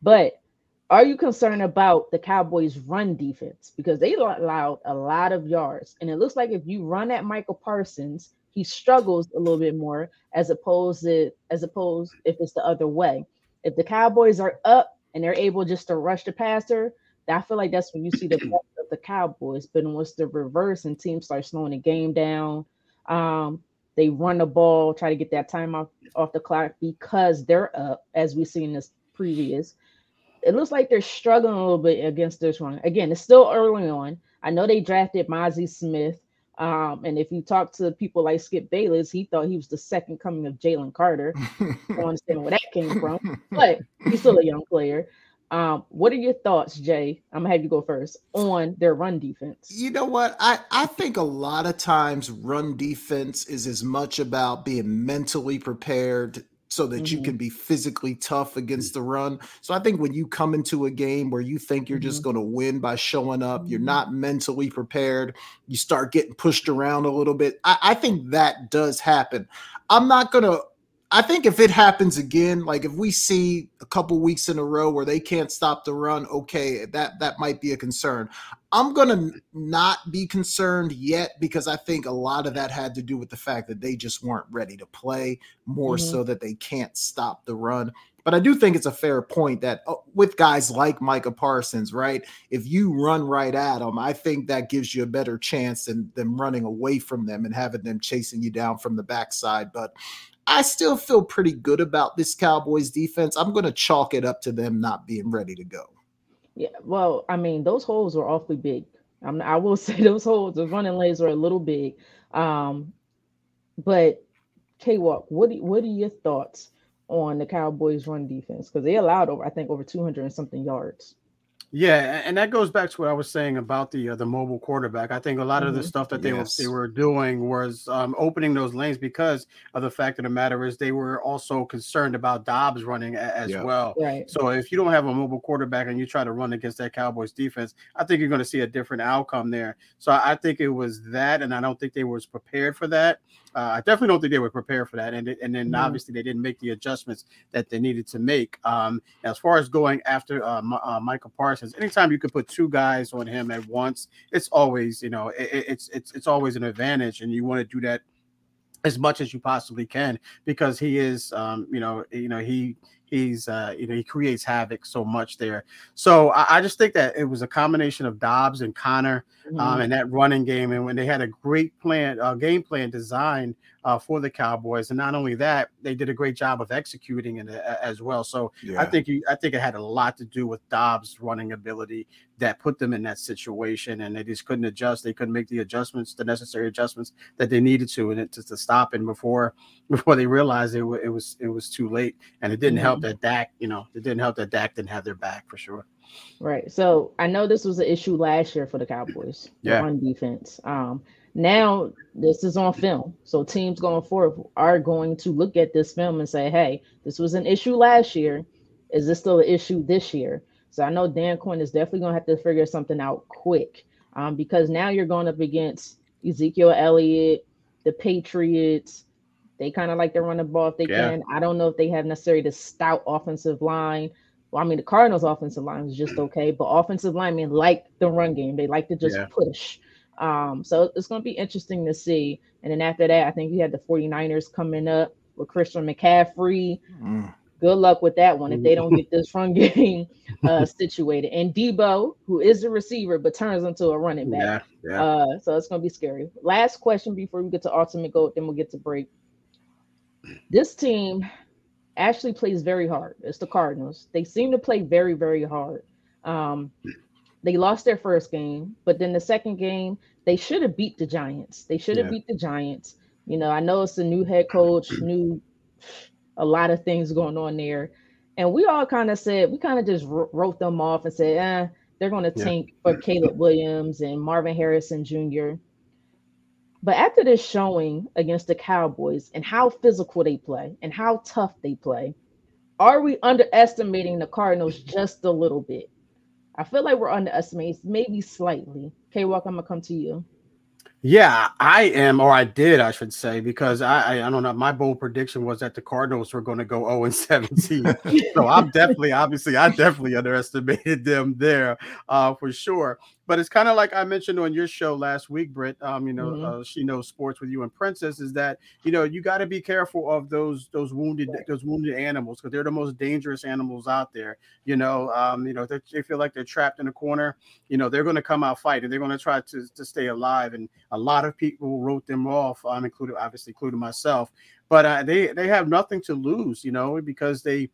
But are you concerned about the Cowboys' run defense because they allowed a lot of yards, and it looks like if you run at Micah Parsons he struggles a little bit more as opposed to as opposed if it's the other way. If the Cowboys are up and they're able just to rush the passer, I feel like that's when you see the best of the Cowboys. But once the reverse and teams start slowing the game down, um, they run the ball, try to get that time off, off the clock because they're up, as we've seen this previous. It looks like they're struggling a little bit against this one. Again, it's still early on. I know they drafted Mazi Smith. Um, and if you talk to people like Skip Bayless, he thought he was the second coming of Jalen Carter. I don't understand where that came from, but he's still a young player. Um, what are your thoughts, Jay? I'm gonna have you go first on their run defense. You know what? I, I think a lot of times run defense is as much about being mentally prepared so that mm-hmm. you can be physically tough against the run. So I think when you come into a game where you think you're mm-hmm. just going to win by showing up, you're mm-hmm. not mentally prepared, you start getting pushed around a little bit. I, I think that does happen. I'm not going to I think if it happens again, like if we see a couple weeks in a row where they can't stop the run, okay, that that might be a concern. I'm gonna not be concerned yet because I think a lot of that had to do with the fact that they just weren't ready to play, more mm-hmm. so that they can't stop the run. But I do think it's a fair point that uh, with guys like Micah Parsons, right? If you run right at them, I think that gives you a better chance than them running away from them and having them chasing you down from the backside. But I still feel pretty good about this Cowboys defense. I'm going to chalk it up to them not being ready to go. Yeah, well, I mean, those holes were awfully big I'm, I will say those holes, the running lanes are a little big. Um, but K Walk, what do, what are your thoughts on the Cowboys' run defense? Because they allowed over, I think, over 200 and something yards. Yeah, and that goes back to what I was saying about the uh, the mobile quarterback. I think a lot mm-hmm. of the mm-hmm. stuff that they yes. were they were doing was um, opening those lanes because of the fact of the matter is they were also concerned about Dobbs running a, as yeah. well. Right. So if you don't have a mobile quarterback and you try to run against that Cowboys defense, I think you're going to see a different outcome there. So I think it was that, and I don't think they was prepared for that. Uh, I definitely don't think they were prepared for that, and and then mm-hmm. obviously they didn't make the adjustments that they needed to make. Um, as far as going after uh, uh, Micah Parsons, anytime you can put two guys on him at once, it's always you know it, it's it's it's always an advantage, and you want to do that as much as you possibly can because he is um, you know you know he he's uh, you know he creates havoc so much there. So I, I, just think that it was a combination of Dobbs and Conner um, mm-hmm. um, and that running game, and when they had a great plan, uh, game plan designed uh, for the Cowboys, and not only that, they did a great job of executing it uh, as well. So yeah. I think you, I think it had a lot to do with Dobbs' running ability that put them in that situation, and they just couldn't adjust. They couldn't make the adjustments, the necessary adjustments that they needed to, and it to, to stop. And before before they realized it, it was it was too late, and it didn't mm-hmm. help that Dak, you know, it didn't help that Dak didn't have their back for sure. Right. So I know this was an issue last year for the Cowboys yeah. on defense. Um, now this is on film. So teams going forward are going to look at this film and say, hey, this was an issue last year. Is this still an issue this year? So I know Dan Quinn is definitely going to have to figure something out quick um, because now you're going up against Ezekiel Elliott, the Patriots. They kind of like to run the ball if they yeah. can. I don't know if they have necessarily the stout offensive line. Well, I mean, the Cardinals' offensive line is just okay, but offensive linemen like the run game. They like to just yeah. push. Um, so it's going to be interesting to see. And then after that, I think you had the 49ers coming up with Christian McCaffrey. Mm. Good luck with that one if they don't get this run game uh, situated. And Debo, who is a receiver but turns into a running back. Yeah, yeah. Uh, so it's going to be scary. Last question before we get to ultimate goal, then we'll get to break. This team actually plays very hard. It's the Cardinals. They seem to play very, very hard. Um, they lost their first game, but then the second game, they should have beat the Giants. They should have yeah. beat the Giants. You know, I know it's a new head coach, new a lot of things going on there. And we all kind of said, we kind of just wrote them off and said, eh, they're going to yeah. tank for Caleb Williams and Marvin Harrison Jr. But after this showing against the Cowboys and how physical they play and how tough they play, are we underestimating the Cardinals just a little bit? I feel like we're underestimating, maybe slightly. K Walk, I'm gonna come to you. Yeah, I am, or I did, I should say, because I, I, I don't know. My bold prediction was that the Cardinals were going to go 0 and 17. so I'm definitely, obviously, I definitely underestimated them there, uh, for sure. But it's kind of like I mentioned on your show last week, Britt. Um, you know, mm-hmm. uh, she knows sports with you and Princess. Is that you know you got to be careful of those those wounded those wounded animals because they're the most dangerous animals out there. You know, um, you know they, they feel like they're trapped in a corner. You know, they're going to come out fighting. They're going to try to to stay alive. And a lot of people wrote them off. I'm um, included, obviously, including myself. But uh, they they have nothing to lose. You know, because they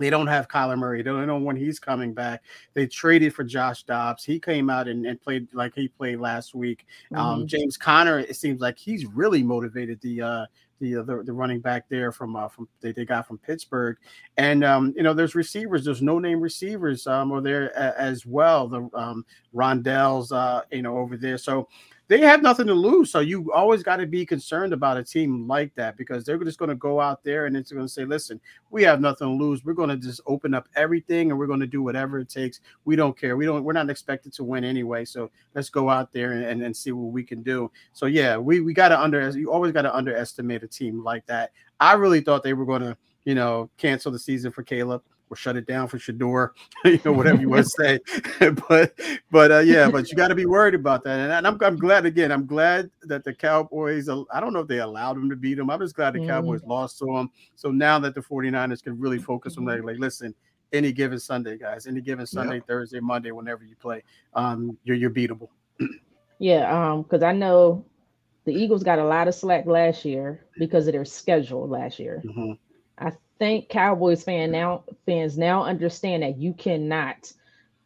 they don't have Kyler Murray. They don't know when he's coming back. They traded for Josh Dobbs. He came out and, and played like he played last week. Um, mm-hmm. Um, James Conner, it seems like he's really motivated the uh, the, the, the running back there from uh, from they, they got from Pittsburgh, and um, you know there's receivers, there's no name receivers um, are there as well. The um, Rondale's uh, you know over there, so they have nothing to lose. So you always got to be concerned about a team like that because they're just going to go out there and it's going to say, listen, we have nothing to lose. We're going to just open up everything and we're going to do whatever it takes. We don't care. We don't, we're not expected to win anyway. So let's go out there and, and, and see what we can do. So yeah, we, we got to under, you always got to underestimate a team like that. I really thought they were going to, you know, cancel the season for Caleb or shut it down for Shedeur, you know, whatever you want to say. but but uh, yeah, but you got to be worried about that. And I'm I'm glad again. I'm glad that the Cowboys. I don't know if they allowed them to beat them. I'm just glad the mm. Cowboys lost to them. So now that the 49ers can really focus on that, like listen. Any given Sunday, guys. Any given Sunday, yep. Thursday, Monday, whenever you play, um, you're you're beatable. yeah, um, because I know the Eagles got a lot of slack last year because of their schedule last year. Mm-hmm. I think Cowboys fan now fans now understand that you cannot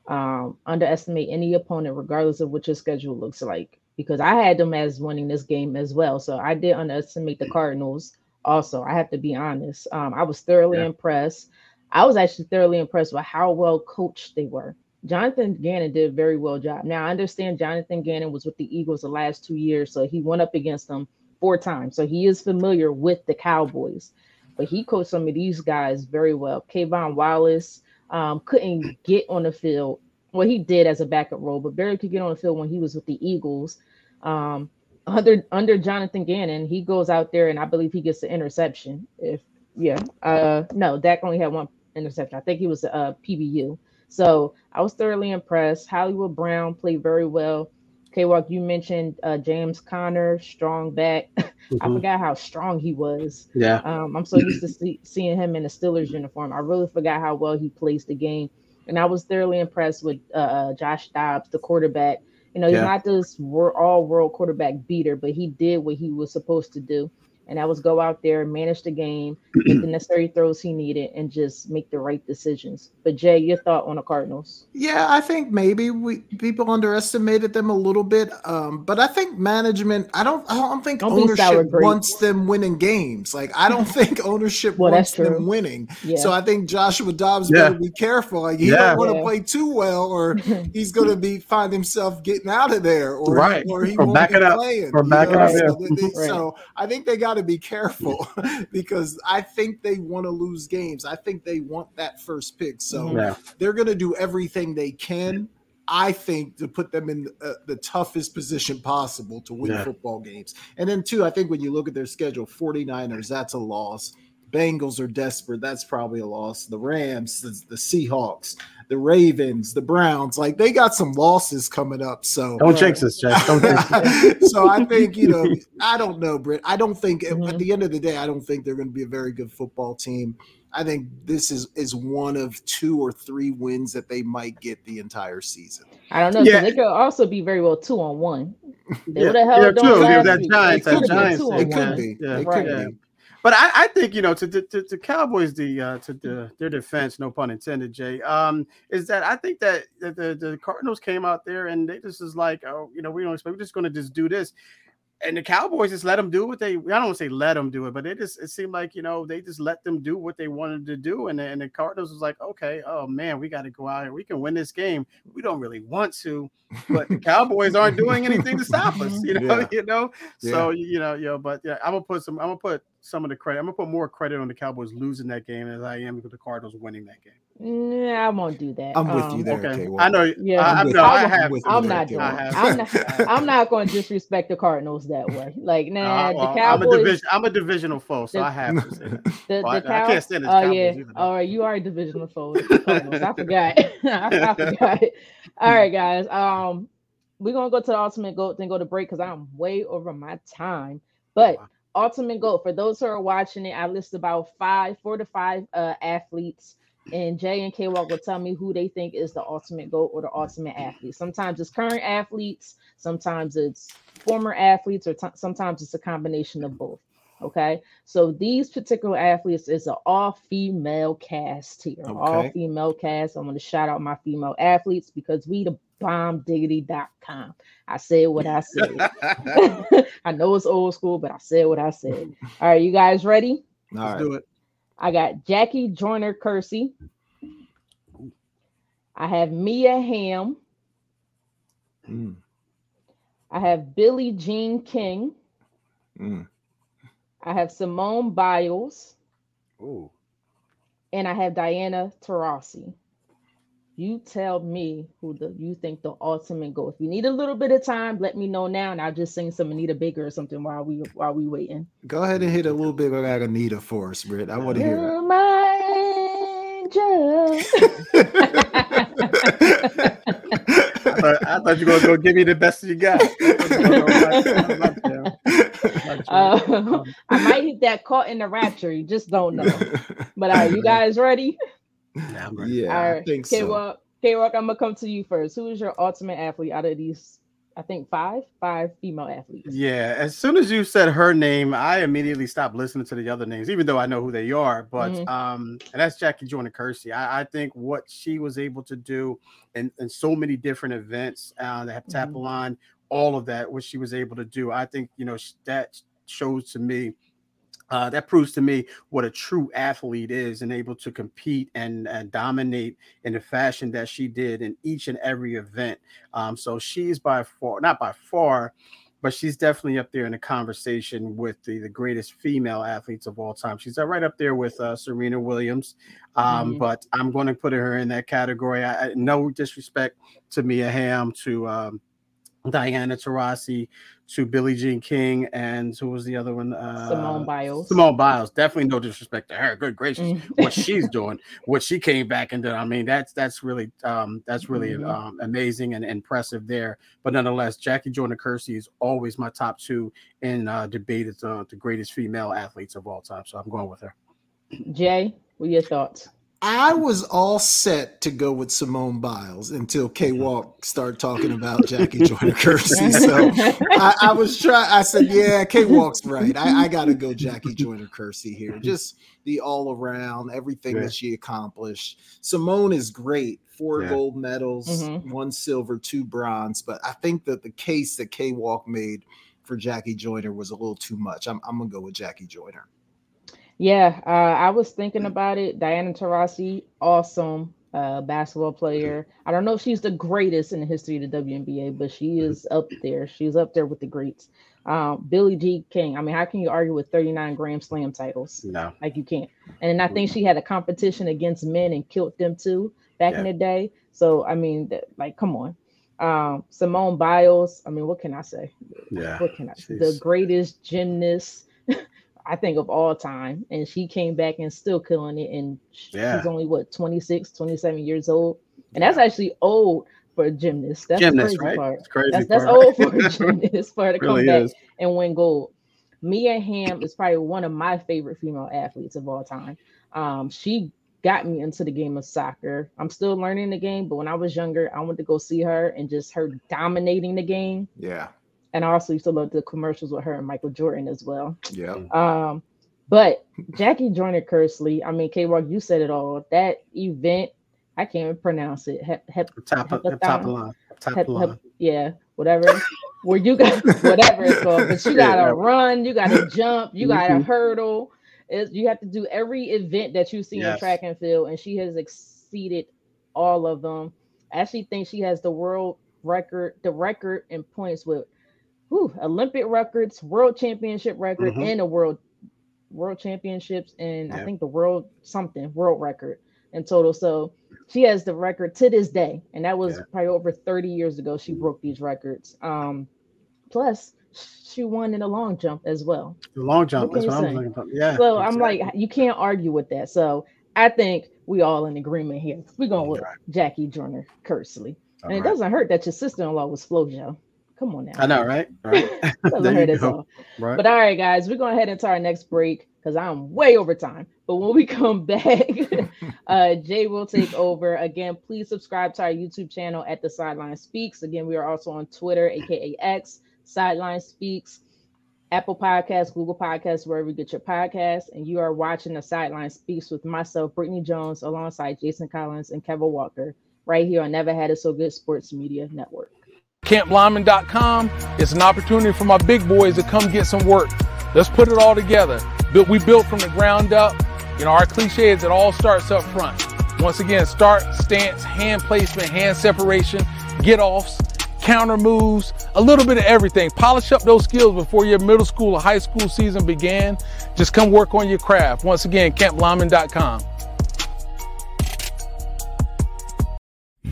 um, underestimate any opponent, regardless of what your schedule looks like. Because I had them as winning this game as well, so I did underestimate the Cardinals. Also, I have to be honest. Um, I was thoroughly yeah. impressed. I was actually thoroughly impressed with how well coached they were. Jonathan Gannon did a very well job. Now I understand Jonathan Gannon was with the Eagles the last two years, so he went up against them four times. So he is familiar with the Cowboys, but he coached some of these guys very well. K'Von Wallace um, couldn't get on the field. Well, he did as a backup role, but barely could get on the field when he was with the Eagles. Um, under under Jonathan Gannon, he goes out there and I believe he gets the interception. If yeah, uh, no, Dak only had one interception. I think he was uh, PBU. So I was thoroughly impressed. Hollywood Brown played very well. K Walk, you mentioned uh, James Conner, strong back. Mm-hmm. I forgot how strong he was. Yeah. Um, I'm so used to see, seeing him in the Steelers uniform. I really forgot how well he plays the game. And I was thoroughly impressed with uh, uh Josh Dobbs, the quarterback. You know, he's yeah. not this all world quarterback beater, but he did what he was supposed to do and that was go out there, manage the game, make the necessary throws he needed, and just make the right decisions. But Jay, your thought on the Cardinals? Yeah, I think maybe we people underestimated them a little bit, um, but I think management. I don't. I don't think don't ownership wants them winning games. Like I don't think ownership well, wants them winning. Yeah. So I think Joshua Dobbs yeah. better be careful. Like he yeah. don't want to play too well, or he's going to be find himself getting out of there, or right, or he or won't back be it up, playing. or back it up. So, they, right. so I think they got to be careful because I think they want to lose games. I think they want that first pick. So yeah. they're going to do everything they can. I think to put them in uh, the toughest position possible to win yeah. football games. And then, two, I think when you look at their schedule, 49ers, that's a loss. Bengals are desperate. That's probably a loss. The Rams, the, the Seahawks, the Ravens, the Browns, like they got some losses coming up. So don't jinx us, Jeff. Don't jinx so I think you know, I don't know, Britt. I don't think mm-hmm. at the end of the day, I don't think they're going to be a very good football team. I think this is is one of two or three wins that they might get the entire season. I don't know. Yeah. They could also be very well two on one. They yeah, would have held yeah, on. That Giants, that Giants, it could be. Yeah, it could be. But I, I, think you know to to, to Cowboys the uh, to the, their defense, no pun intended, Jay, um, is that I think that the, the, Cardinals came out there and they just is like, oh, you know, we don't expect, we're just going to just do this, and the Cowboys just let them do what they. I don't want to say let them do it, but it just it seemed like you know they just let them do what they wanted to do, and the, and the Cardinals was like, okay, oh man, we got to go out here, we can win this game. We don't really want to, but the Cowboys aren't doing anything to stop us, you know, yeah. you know. Yeah. So you know, you know, but yeah, I'm gonna put some. I'm gonna put some of the credit. I'm gonna put more credit on the Cowboys losing that game as I am with the Cardinals winning that game. Yeah, I won't do that. I'm with um, you there. Okay. I know. Yeah, I, I, no, I have. I'm not doing. I'm not. I'm not going to disrespect the Cardinals that way. Like, nah, uh, well, the Cowboys. I'm a division. I'm a divisional foe, so the, I have to say that. The, well, the I, I, can't stand this. Oh yeah. Either, All right, you are a divisional foe. I forgot. I, I forgot. All right, guys. Um, we're gonna go to the ultimate goat, then go to break because I'm way over my time. But wow. ultimate goat for those who are watching it, I list about five, four to five uh, athletes and Jay and K Walk will tell me who they think is the ultimate goat or the ultimate athlete. Sometimes it's current athletes, sometimes it's former athletes, or t- sometimes it's a combination of both. Okay, so these particular athletes is an all female cast here, okay. all female cast. I'm going to shout out my female athletes because we the bombdiggity.com. I said what I said. I know it's old school, but I said what I said. All right, you guys ready? All Let's right. do it. I got Jackie Joyner Kersee. I have Mia Hamm. Mm. I have Billie Jean King. Mm. I have Simone Biles. Ooh. And I have Diana Taurasi. You tell me who the you think the ultimate goal. If you need a little bit of time, let me know now, and I'll just sing some Anita Baker or something while we while we waiting. Go ahead and hit a little bit of that Anita for us, Britt. I want to hear it. My angel. I, thought, I thought you were gonna go give me the best you got. Uh, I might hit that caught in the rapture. You just don't know. But are you guys ready? Yeah, yeah I think K-Walk, so. K-Walk, I'm gonna come to you first. Who is your ultimate athlete out of these I think five, five female athletes. Yeah, as soon as you said her name, I immediately stopped listening to the other names, even though I know who they are. But mm-hmm. um, and that's Jackie Joyner Kersee. I, I, think what she was able to do in, in so many different events, uh, the heptathlon, mm-hmm. all of that, what she was able to do, I think you know that shows to me uh, that proves to me what a true athlete is and able to compete and, and dominate in the fashion that she did in each and every event. Um, so she's by far, not by far, but she's definitely up there in the conversation with the, the greatest female athletes of all time. She's right up there with uh, Serena Williams. Um, mm-hmm. But I'm going to put her in that category. I, I, no disrespect to Mia Hamm, to um, Diana Taurasi, to Billie Jean King, and who was the other one? Uh, Simone Biles. Simone Biles. Definitely no disrespect to her. Good gracious, mm. what she's doing, what she came back and did. I mean, that's that's really um, that's really mm-hmm. um, amazing and impressive there. But nonetheless, Jackie Joyner Kersee is always my top two in uh, debate uh, the greatest female athletes of all time. So I'm going with her. Jay, what are your thoughts? I was all set to go with Simone Biles until K Walk started talking about Jackie Joyner Kersee. So I, I was trying. I said, "Yeah, K Walk's right. I, I got to go Jackie Joyner Kersee here. Just the all around, everything yeah. that she accomplished. Simone is great. Four yeah. gold medals, mm-hmm. one silver, two bronze. But I think that the case that K Walk made for Jackie Joyner was a little too much. I'm, I'm gonna go with Jackie Joyner. Yeah, uh, I was thinking about it. Diana Taurasi, awesome uh, basketball player. I don't know if she's the greatest in the history of the WNBA, but she is up there. She's up there with the greats. Um, Billie Jean King. I mean, how can you argue with 39 Grand Slam titles? No, like you can't. And I think she had a competition against men and killed them too back yeah. in the day. So I mean, like, come on. Um, Simone Biles. I mean, what can I say? Yeah, what can I? say? The greatest gymnast I think of all time. And she came back and still killing it. And yeah. she's only what 26, 27 years old. And that's actually old for a gymnast. That's gymnast, the crazy right? part. That's, crazy that's, that's old for a gymnast for her to really come back is. and win gold. Mia Hamm is probably one of my favorite female athletes of all time. Um, she got me into the game of soccer. I'm still learning the game, but when I was younger, I went to go see her and just her dominating the game. Yeah and I also used to love the commercials with her and Michael Jordan as well. Yeah. Um, but Jackie Joyner Kersee, I mean, K Rock, you said it all. That event, I can't even pronounce it. Hep, hep, top, hep, top line. Top hep, line. yeah, whatever. Where you got whatever it's called, but you gotta yeah. run, you gotta jump, you gotta mm-hmm. hurdle. It's, you have to do every event that you see yes. in track and field, and she has exceeded all of them. I actually think she has the world record, the record in points with whew, Olympic records, world championship record, mm-hmm. and a world world championships, and I think the world something world record in total. So she has the record to this day, and that was yeah. probably over 30 years ago. She broke these records. Um, plus she won in a long jump as well. The long jump. That's what I'm about. Yeah. So exactly. I'm like, you can't argue with that. So I think we all in agreement here. We're going with right. Jackie Joyner Kersee. And right. it doesn't hurt that your sister-in-law was Flojo. Come on now. I know, right? Right. Doesn't hurt us all. Right. But all right, guys, we're going to head into our next break because I'm way over time. But when we come back, uh, Jay will take over. Again, please subscribe to our YouTube channel at the Sideline Speaks. Again, we are also on Twitter, aka X, Sideline Speaks, Apple Podcasts, Google Podcasts, wherever you get your podcasts. And you are watching the Sideline Speaks with myself, Brittany Jones, alongside Jason Collins and Kevin Walker, right here on Never Had It So Good Sports Media Network. CampLyman.com is an opportunity for my big boys to come get some work. Let's put it all together. But We built from the ground up. You know, our cliche is it all starts up front. Once again, start, stance, hand placement, hand separation, get offs, counter moves, a little bit of everything. Polish up those skills before your middle school or high school season began. Just come work on your craft. Once again, CampLyman.com.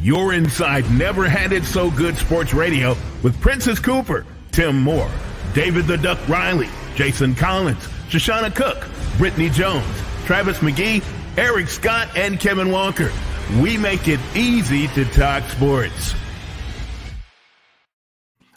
You're inside Never Had It So Good Sports Radio with Princess Cooper, Tim Moore, David the Duck Riley, Jason Collins, Shoshana Cook, Brittany Jones, Travis McGee, Eric Scott, and Kevin Walker. We make it easy to talk sports.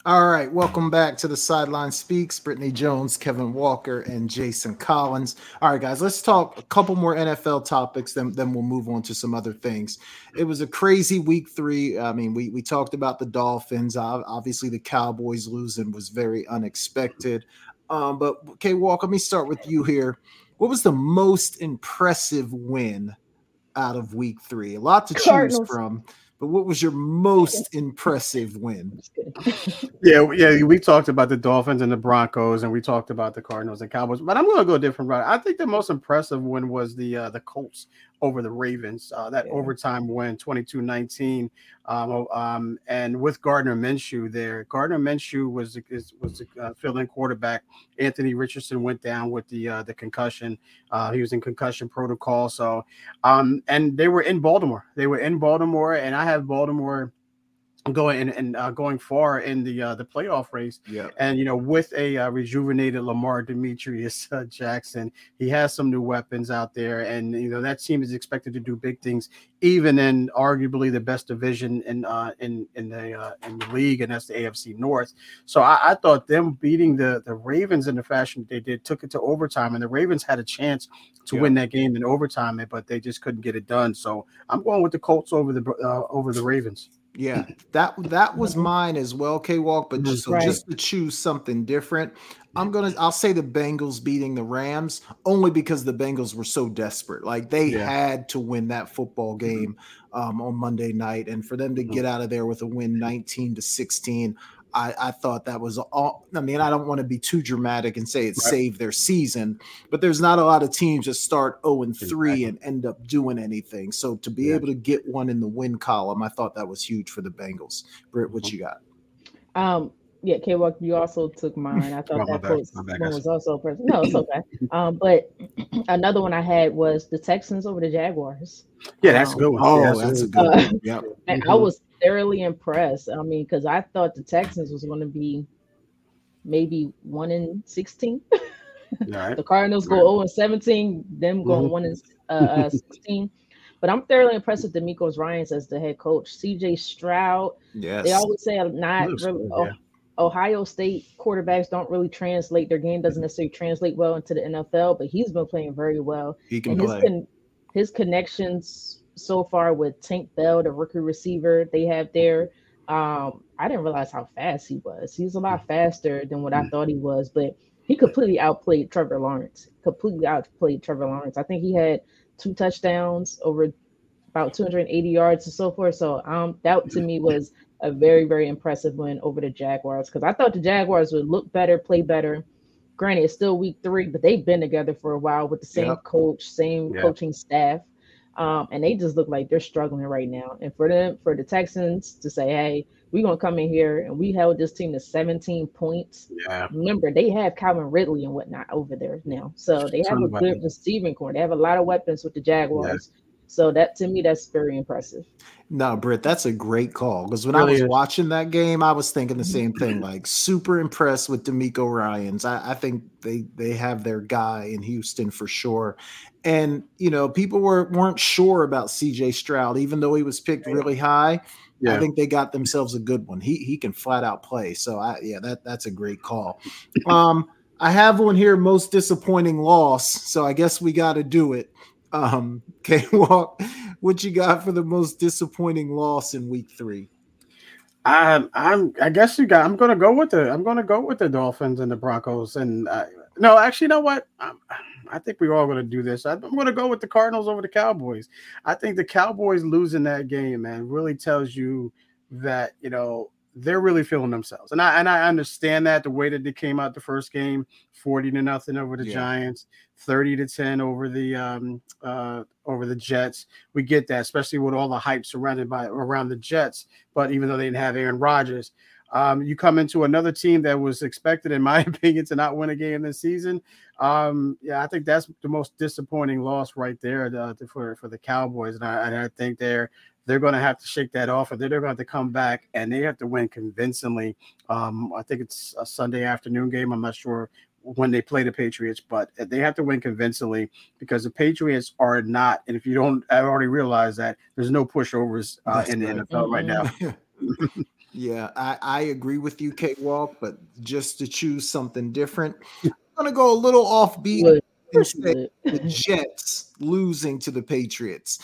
All right, welcome back to the Sideline Speaks. Brittany Jones, Kevin Walker, and Jason Collins. All right, guys, let's talk a couple more NFL topics, then, then we'll move on to some other things. It was a crazy week three. I mean, we, we talked about the Dolphins. Obviously, the Cowboys losing was very unexpected. Um, but, okay, Walk, let me start with you here. What was the most impressive win out of week three? A lot to Cardinals. choose from but what was your most impressive win? yeah, yeah, we talked about the Dolphins and the Broncos, and we talked about the Cardinals and Cowboys. But I'm going to go a different route. I think the most impressive win was the uh, the Colts over the Ravens. Uh, that yeah. overtime win, 22-19. Um, um, and with Gardner Minshew there, Gardner Minshew was is, was a uh, fill-in quarterback. Anthony Richardson went down with the uh, the concussion. Uh, he was in concussion protocol. So, um, and they were in Baltimore. They were in Baltimore, and I have Baltimore going and, and uh, going far in the uh, the playoff race. Yeah. And you know, with a uh, rejuvenated Lamar Demetrius uh, Jackson, he has some new weapons out there, and you know that team is expected to do big things, even in arguably the best division in uh, in in the uh, in the league, and that's the AFC North. So I, I thought them beating the the Ravens in the fashion that they did took it to overtime, and the Ravens had a chance to yeah. win that game in overtime, but they just couldn't get it done. So I'm going with the Colts over the over the Ravens. Yeah, that that was mine as well, K Walk. But just right. just to choose something different, I'm gonna I'll say the Bengals beating the Rams only because the Bengals were so desperate. Like they yeah. had to win that football mm-hmm. game um, on Monday night, and for them to mm-hmm. get out of there with a win, 19 to 16. I, I thought that was all. I mean, I don't want to be too dramatic and say it right. saved their season, but there's not a lot of teams that start 0 and 3 exactly. and end up doing anything. So to be yeah. able to get one in the win column, I thought that was huge for the Bengals. Britt, what you got? Um, yeah, K Walk, you also took mine. I thought that one was also present. No, it's okay. um, but another one I had was the Texans over the Jaguars. Yeah, that's um, a good one. Oh, yeah, that's, that's a good one. Uh, yep. And mm-hmm. I was thoroughly impressed. I mean, because I thought the Texans was going to be maybe one in sixteen. Right. the Cardinals go right. 0 and 17, them going mm-hmm. one in uh, uh, 16. But I'm thoroughly impressed with DeMeco Ryans as the head coach. CJ Stroud. Yes. They always say I'm not really, yeah. Ohio State quarterbacks don't really translate. Their game doesn't necessarily translate well into the NFL, but he's been playing very well. He can and play. His, con- his connections so far with Tank Dell, the rookie receiver they have there. Um, I didn't realize how fast he was. He's a lot faster than what I mm. thought he was, but he completely outplayed Trevor Lawrence. Completely outplayed Trevor Lawrence. I think he had two touchdowns over about 280 yards and so forth. So um, that to me was a very very impressive win over the Jaguars because I thought the Jaguars would look better, play better. Granted, it's still week three, but they've been together for a while with the same yep. coach, same yep. coaching staff. Um, and they just look like they're struggling right now. And for them, for the Texans to say, "Hey, we're gonna come in here and we held this team to 17 points." Yeah. Remember, they have Calvin Ridley and whatnot over there now, so they have a good receiving core. They have a lot of weapons with the Jaguars. Yeah. So that to me, that's very impressive. No, Britt, that's a great call. Because when really I was is. watching that game, I was thinking the same thing. Like super impressed with DeMeco Ryans. I, I, think they they have their guy in Houston for sure. And you know, people were weren't sure about CJ Stroud, even though he was picked really high. Yeah. I think they got themselves a good one. He he can flat out play. So I yeah, that that's a great call. Um, I have one here, most disappointing loss. So I guess we got to do it. Um, K Walk, what you got for the most disappointing loss in week three? I'm, I'm, I guess you got. I'm gonna go with the. I'm gonna go with the Dolphins and the Broncos. And uh, no, actually, you know what? I'm, I think we're all gonna do this. I'm gonna go with the Cardinals over the Cowboys. I think the Cowboys losing that game, man, really tells you that you know they're really feeling themselves. And I and I understand that the way that they came out the first game, 40 to nothing over the yeah. Giants, 30 to 10 over the um uh over the Jets. We get that, especially with all the hype surrounded by around the Jets. But even though they didn't have Aaron Rodgers, um, you come into another team that was expected, in my opinion, to not win a game this season. Um, yeah, I think that's the most disappointing loss right there uh, for for the Cowboys, and I, and I think they're they're going to have to shake that off, or they're going to have to come back and they have to win convincingly. Um, I think it's a Sunday afternoon game. I'm not sure when they play the Patriots, but they have to win convincingly because the Patriots are not. And if you don't, I already realized that there's no pushovers uh, in the NFL right now. Yeah, I, I agree with you, K Walk, but just to choose something different, I'm gonna go a little offbeat and say the Jets losing to the Patriots.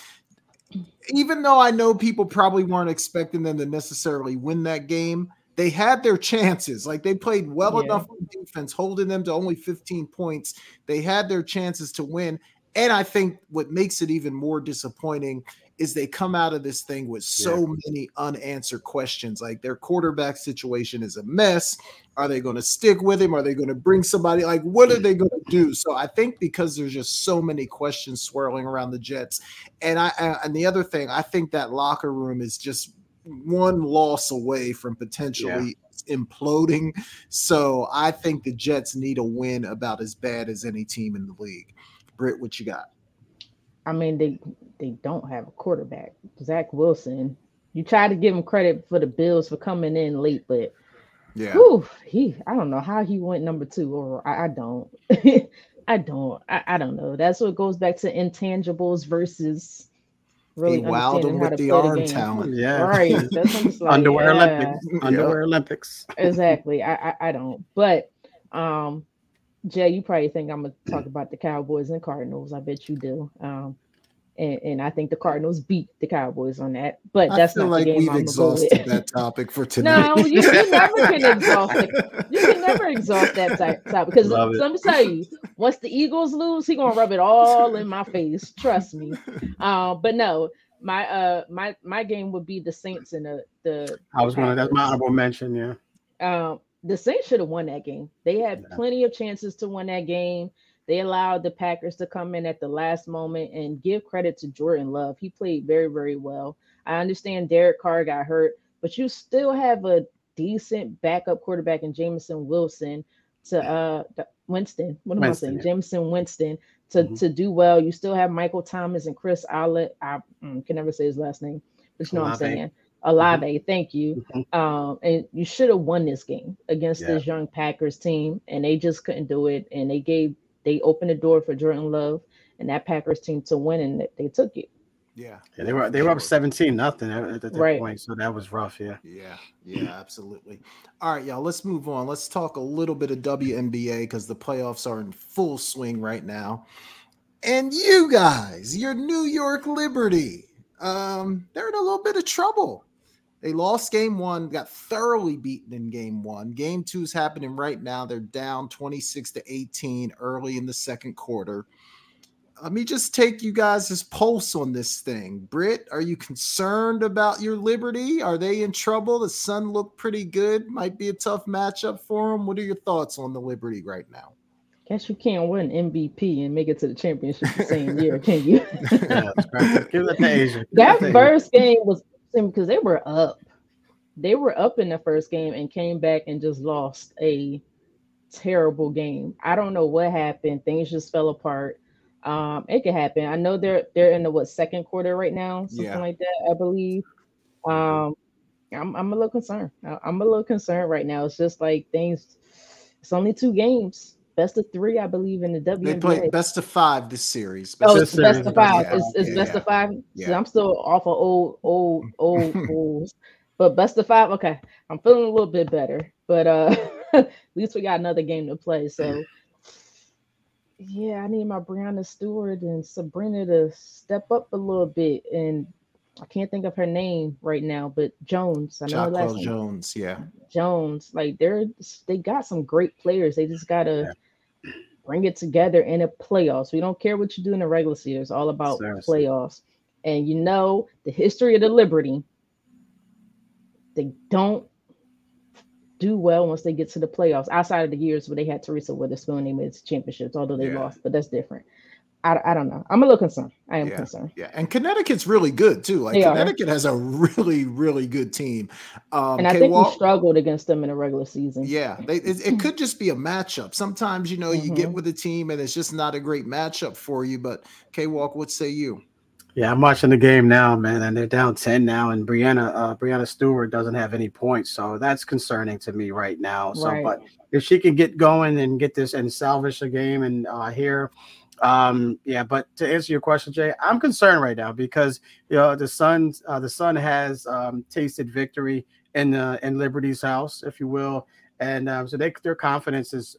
Even though I know people probably weren't expecting them to necessarily win that game, they had their chances. Like they played well yeah. enough on defense, holding them to only 15 points. They had their chances to win. And I think what makes it even more disappointing is they come out of this thing with so yeah. many unanswered questions. Like their quarterback situation is a mess. Are they going to stick with him? Are they going to bring somebody? Like, what are they going to do? So I think because there's just so many questions swirling around the Jets, and I uh, and the other thing, I think that locker room is just one loss away from potentially yeah. imploding. So I think the Jets need a win about as bad as any team in the league. Britt, what you got? I mean, they they don't have a quarterback. Zach Wilson. You try to give him credit for the Bills for coming in late, but yeah, whew, he I don't know how he went number two, or I, I don't. I don't. I, I, don't know. That's what goes back to intangibles versus really he wowed him with the arm the talent. Yeah, right. That's like, underwear yeah. Olympics. Underwear Olympics. exactly. I, I I don't. But um, Jay, you probably think I'm gonna talk about the Cowboys and Cardinals. I bet you do. Um, and, and I think the Cardinals beat the Cowboys on that. But that's not like the game we've I'm exhausted that topic for tonight. No, you, you never can exhaust it. You can never exhaust that topic because let me tell you, once the Eagles lose, he gonna rub it all in my face. Trust me. Uh, but no, my uh my my game would be the Saints and the the. I was gonna. That's my honorable mention. Yeah. Um, the Saints should have won that game. They had yeah. plenty of chances to win that game. They allowed the Packers to come in at the last moment and give credit to Jordan Love. He played very, very well. I understand Derek Carr got hurt, but you still have a decent backup quarterback in Jameson Wilson to uh Winston. What am Winston, I saying? Yeah. Jameson Winston to mm-hmm. to do well. You still have Michael Thomas and Chris Allet. I mm, can never say his last name, but you know Olave. what I'm saying. Olave, mm-hmm. thank you. Mm-hmm. Um, and you should have won this game against yeah. this young Packers team, and they just couldn't do it. And they gave they opened the door for Jordan Love and that Packers team to win, and they took it. Yeah. yeah, they were they were up seventeen nothing at, at that right. point, so that was rough. Yeah, yeah, yeah, absolutely. All right, y'all, let's move on. Let's talk a little bit of WNBA because the playoffs are in full swing right now. And you guys, your New York Liberty, um, they're in a little bit of trouble. They lost game one, got thoroughly beaten in game one. Game two is happening right now. They're down 26 to 18 early in the second quarter. Let me just take you guys' pulse on this thing. Britt, are you concerned about your Liberty? Are they in trouble? The Sun looked pretty good. Might be a tough matchup for them. What are your thoughts on the Liberty right now? Guess you can't win MVP and make it to the championship the same year, can you? yeah, Give it to A'ja. That first game was because they were up. They were up in the first game and came back and just lost a terrible game. I don't know what happened. Things just fell apart. Um, it could happen. I know they're they're in the what second quarter right now, something yeah. like that, I believe. Um, I'm I'm a little concerned. I'm a little concerned right now. It's just like things. It's only two games best of three, I believe, in the WNBA. They played best of five this series. Best oh, it's best of five. Yeah. It's, it's yeah. best of five. Yeah. So I'm still off of old, old, old rules. But best of five, okay. I'm feeling a little bit better. But uh at least we got another game to play. So yeah, I need my Breanna Stewart and Sabrina to step up a little bit. And I can't think of her name right now, but Jones. I know last Jones, yeah. Jones. Like they're they got some great players. They just gotta yeah. Bring it together in a playoffs. We don't care what you do in the regular season. It's all about Seriously. playoffs. And you know the history of the Liberty. They don't do well once they get to the playoffs. Outside of the years where they had Teresa Weatherspoon, they made championships, although they yeah. lost, but that's different. I, I don't know. I'm a little concerned. I am yeah, concerned. Yeah, and Connecticut's really good too. Like they Connecticut are. has a really, really good team. Um, and I think Walt, we struggled against them in the regular season. Yeah, they, it, it, could just be a matchup. Sometimes you know mm-hmm. you get mm-hmm. with a team and it's just not a great matchup for you. But K Walk, what say you? Yeah, I'm watching the game now, man, and they're down 10 now, and Breanna uh, Breanna Stewart doesn't have any points, so that's concerning to me right now. So, right. but if she can get going and get this and salvage the game, and uh, here Um, yeah, but to answer your question, Jay, I'm concerned right now because you know the Sun, uh, the Sun has um, tasted victory in uh, in Liberty's house, if you will, and um, so they, their confidence is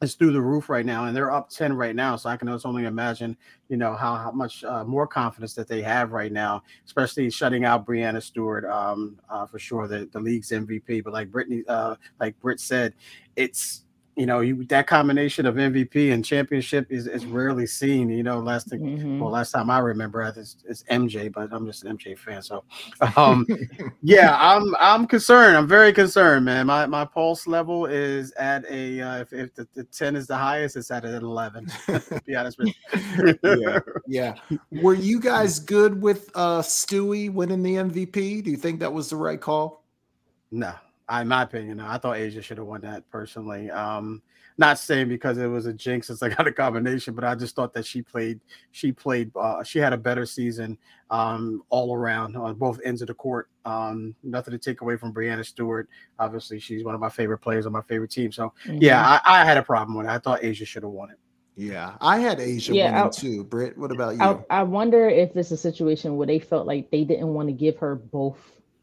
is through the roof right now, and they're up ten right now. So I can only imagine, you know, how, how much uh, more confidence that they have right now, especially shutting out Breanna Stewart, um, uh, for sure, the, the league's MVP. But like Brittany, uh, like Britt said, it's you know, you, that combination of MVP and championship is, is rarely seen. You know, last thing, mm-hmm. well, last time I remember, it's, it's MJ, but I'm just an MJ fan. So, um, yeah, I'm I'm concerned. I'm very concerned, man. My my pulse level is at a uh, if, if the, the, ten is the highest, it's at an eleven. be honest with you. yeah, yeah. Were you guys good with uh Stewie winning the MVP? Do you think that was the right call? No, in my opinion, I thought A'ja should have won that personally. Um, not saying because it was a jinx since I got a combination, but I just thought that she played, she played, uh, she had a better season um, all around on both ends of the court. Um, nothing to take away from Breanna Stewart. Obviously, she's one of my favorite players on my favorite team. So mm-hmm. yeah, I, I, had a problem with it. I thought A'ja should have won it. Yeah, I had A'ja yeah, winning I, too. Britt, what about you? I, I wonder if it's a situation where they felt like they didn't want to give her both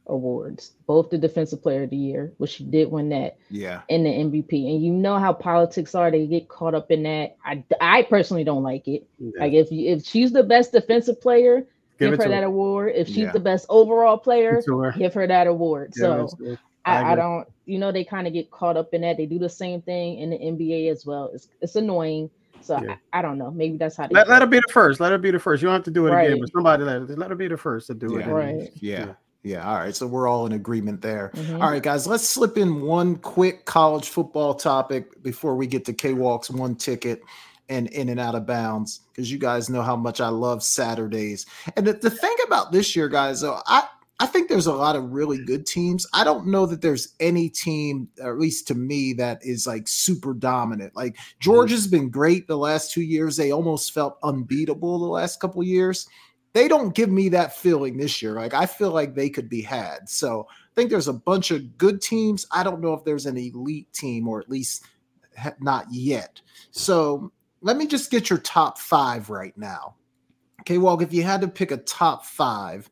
awards, both the defensive player of the year, which she did win that, yeah, and the MVP. And you know how politics are; they get caught up in that. I, I personally don't like it. Yeah. Like if you, if she's the best defensive player, give, give her that her. award. If she's yeah. the best overall player, her. give her that award. Yeah, so I, I, don't, you know, they kind of get caught up in that. They do the same thing in the NBA as well. It's it's annoying. So yeah. I, I, don't know. Maybe that's how they let, let her be the first. Let her be the first. You don't have to do it right. again, but somebody let, let her be the first to do yeah. it. Right. Yeah. Yeah. All right. So we're all in agreement there. Mm-hmm. All right, guys. Let's slip in one quick college football topic before we get to K Walk's one ticket and in and out of bounds because you guys know how much I love Saturdays. And the, the thing about this year, guys, though, I I think there's a lot of really good teams. I don't know that there's any team, at least to me, that is like super dominant. Like Georgia's been great the last two years. They almost felt unbeatable the last couple years they don't give me that feeling this year. Like I feel like they could be had. So I think there's a bunch of good teams. I don't know if there's an elite team or at least not yet. So let me just get your top five right now. Okay, Walk, if you had to pick a top five,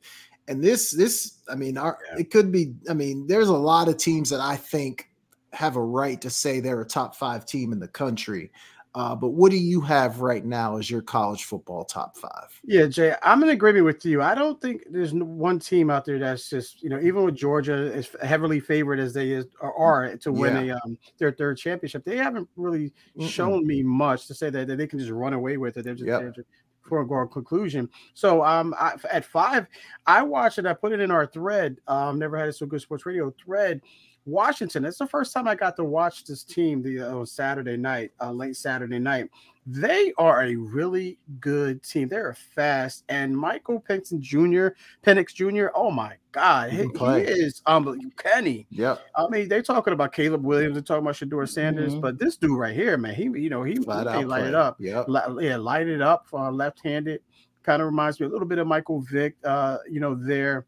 and this, this, I mean, our, it could be, I mean, there's a lot of teams that I think have a right to say they're a top five team in the country. Uh, but what do you have right now as your college football top five? Yeah, Jay, I'm in agreement with you. I don't think there's one team out there that's just you know even with Georgia as heavily favored as they is are to win yeah. a um, their third championship, they haven't really Mm-mm. shown me much to say that, that they can just run away with it. They're just, yep. they're just foregone conclusion. So um, I, at five, I watched it. I put it in our thread. Um, never had it so good sports radio thread. Washington. It's the first time I got to watch this team the uh, Saturday night, uh, late Saturday night. They are a really good team. They're fast, and Michael Penix Jr. Penix Jr. Oh my God, he, he, is unbelievable. Kenny. Yep. I mean, they're talking about Caleb Williams. They're talking about Shedeur Sanders, mm-hmm. but this dude right here, man, he you know he, Flat light it up. Yeah, yeah, light it up. Uh, left-handed, kind of reminds me a little bit of Michael Vick. Uh, you know there.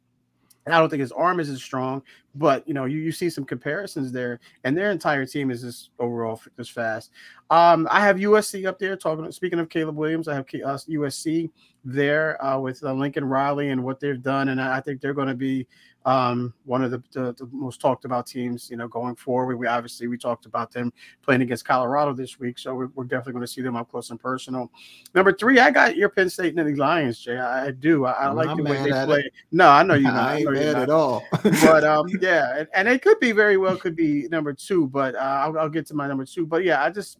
I don't think his arm is as strong, but you know, you, you see some comparisons there, and their entire team is just overall just fast. Um, I have USC up there talking. Speaking of Caleb Williams, I have uh, USC there uh, with uh, Lincoln Riley and what they've done, and I think they're going to be um, one of the, the, the, most talked about teams, you know, going forward. We obviously we talked about them playing against Colorado this week, so we're, we're definitely going to see them up close and personal. Number three, I got your Penn State and the Lions, Jay. I, I do. I, I like the way they play. It. No, I know you. I ain't mad at all. but um, yeah, and, and, it could be very well could be number two, but uh, I'll, I'll get to my number two. But yeah, I just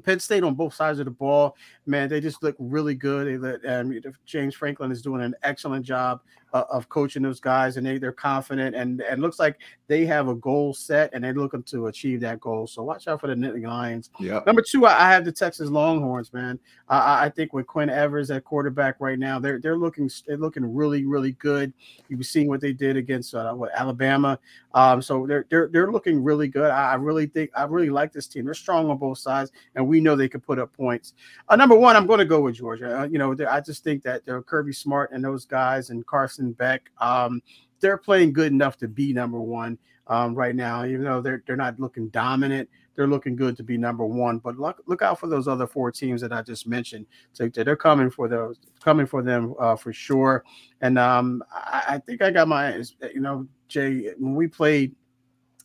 Penn State on both sides of the ball, man, they just look really good. They let um, James Franklin is doing an excellent job uh, of coaching those guys, and they they're confident, and and looks like they have a goal set, and they're looking to achieve that goal. So watch out for the Nittany Lions. Yeah. Number two, I, I have the Texas Longhorns, man. I, I think with Quinn Ewers at quarterback right now, they're they're looking they're looking really really good. You've seen what they did against uh, what Alabama. Um, so they're they're they're looking really good. I, I really think I really like this team. They're strong on both sides, and we know they could put up points. Uh, number one, I'm going to go with Georgia. Uh, you know, I just think that they're Kirby Smart and those guys and Carson Beck. Um, they're playing good enough to be number one um, right now, even though they're they're not looking dominant. they're looking good to be number one. But look look out for those other four teams that I just mentioned. So they're coming for those coming for them uh, for sure. And um, I, I think I got my you know Jay when we played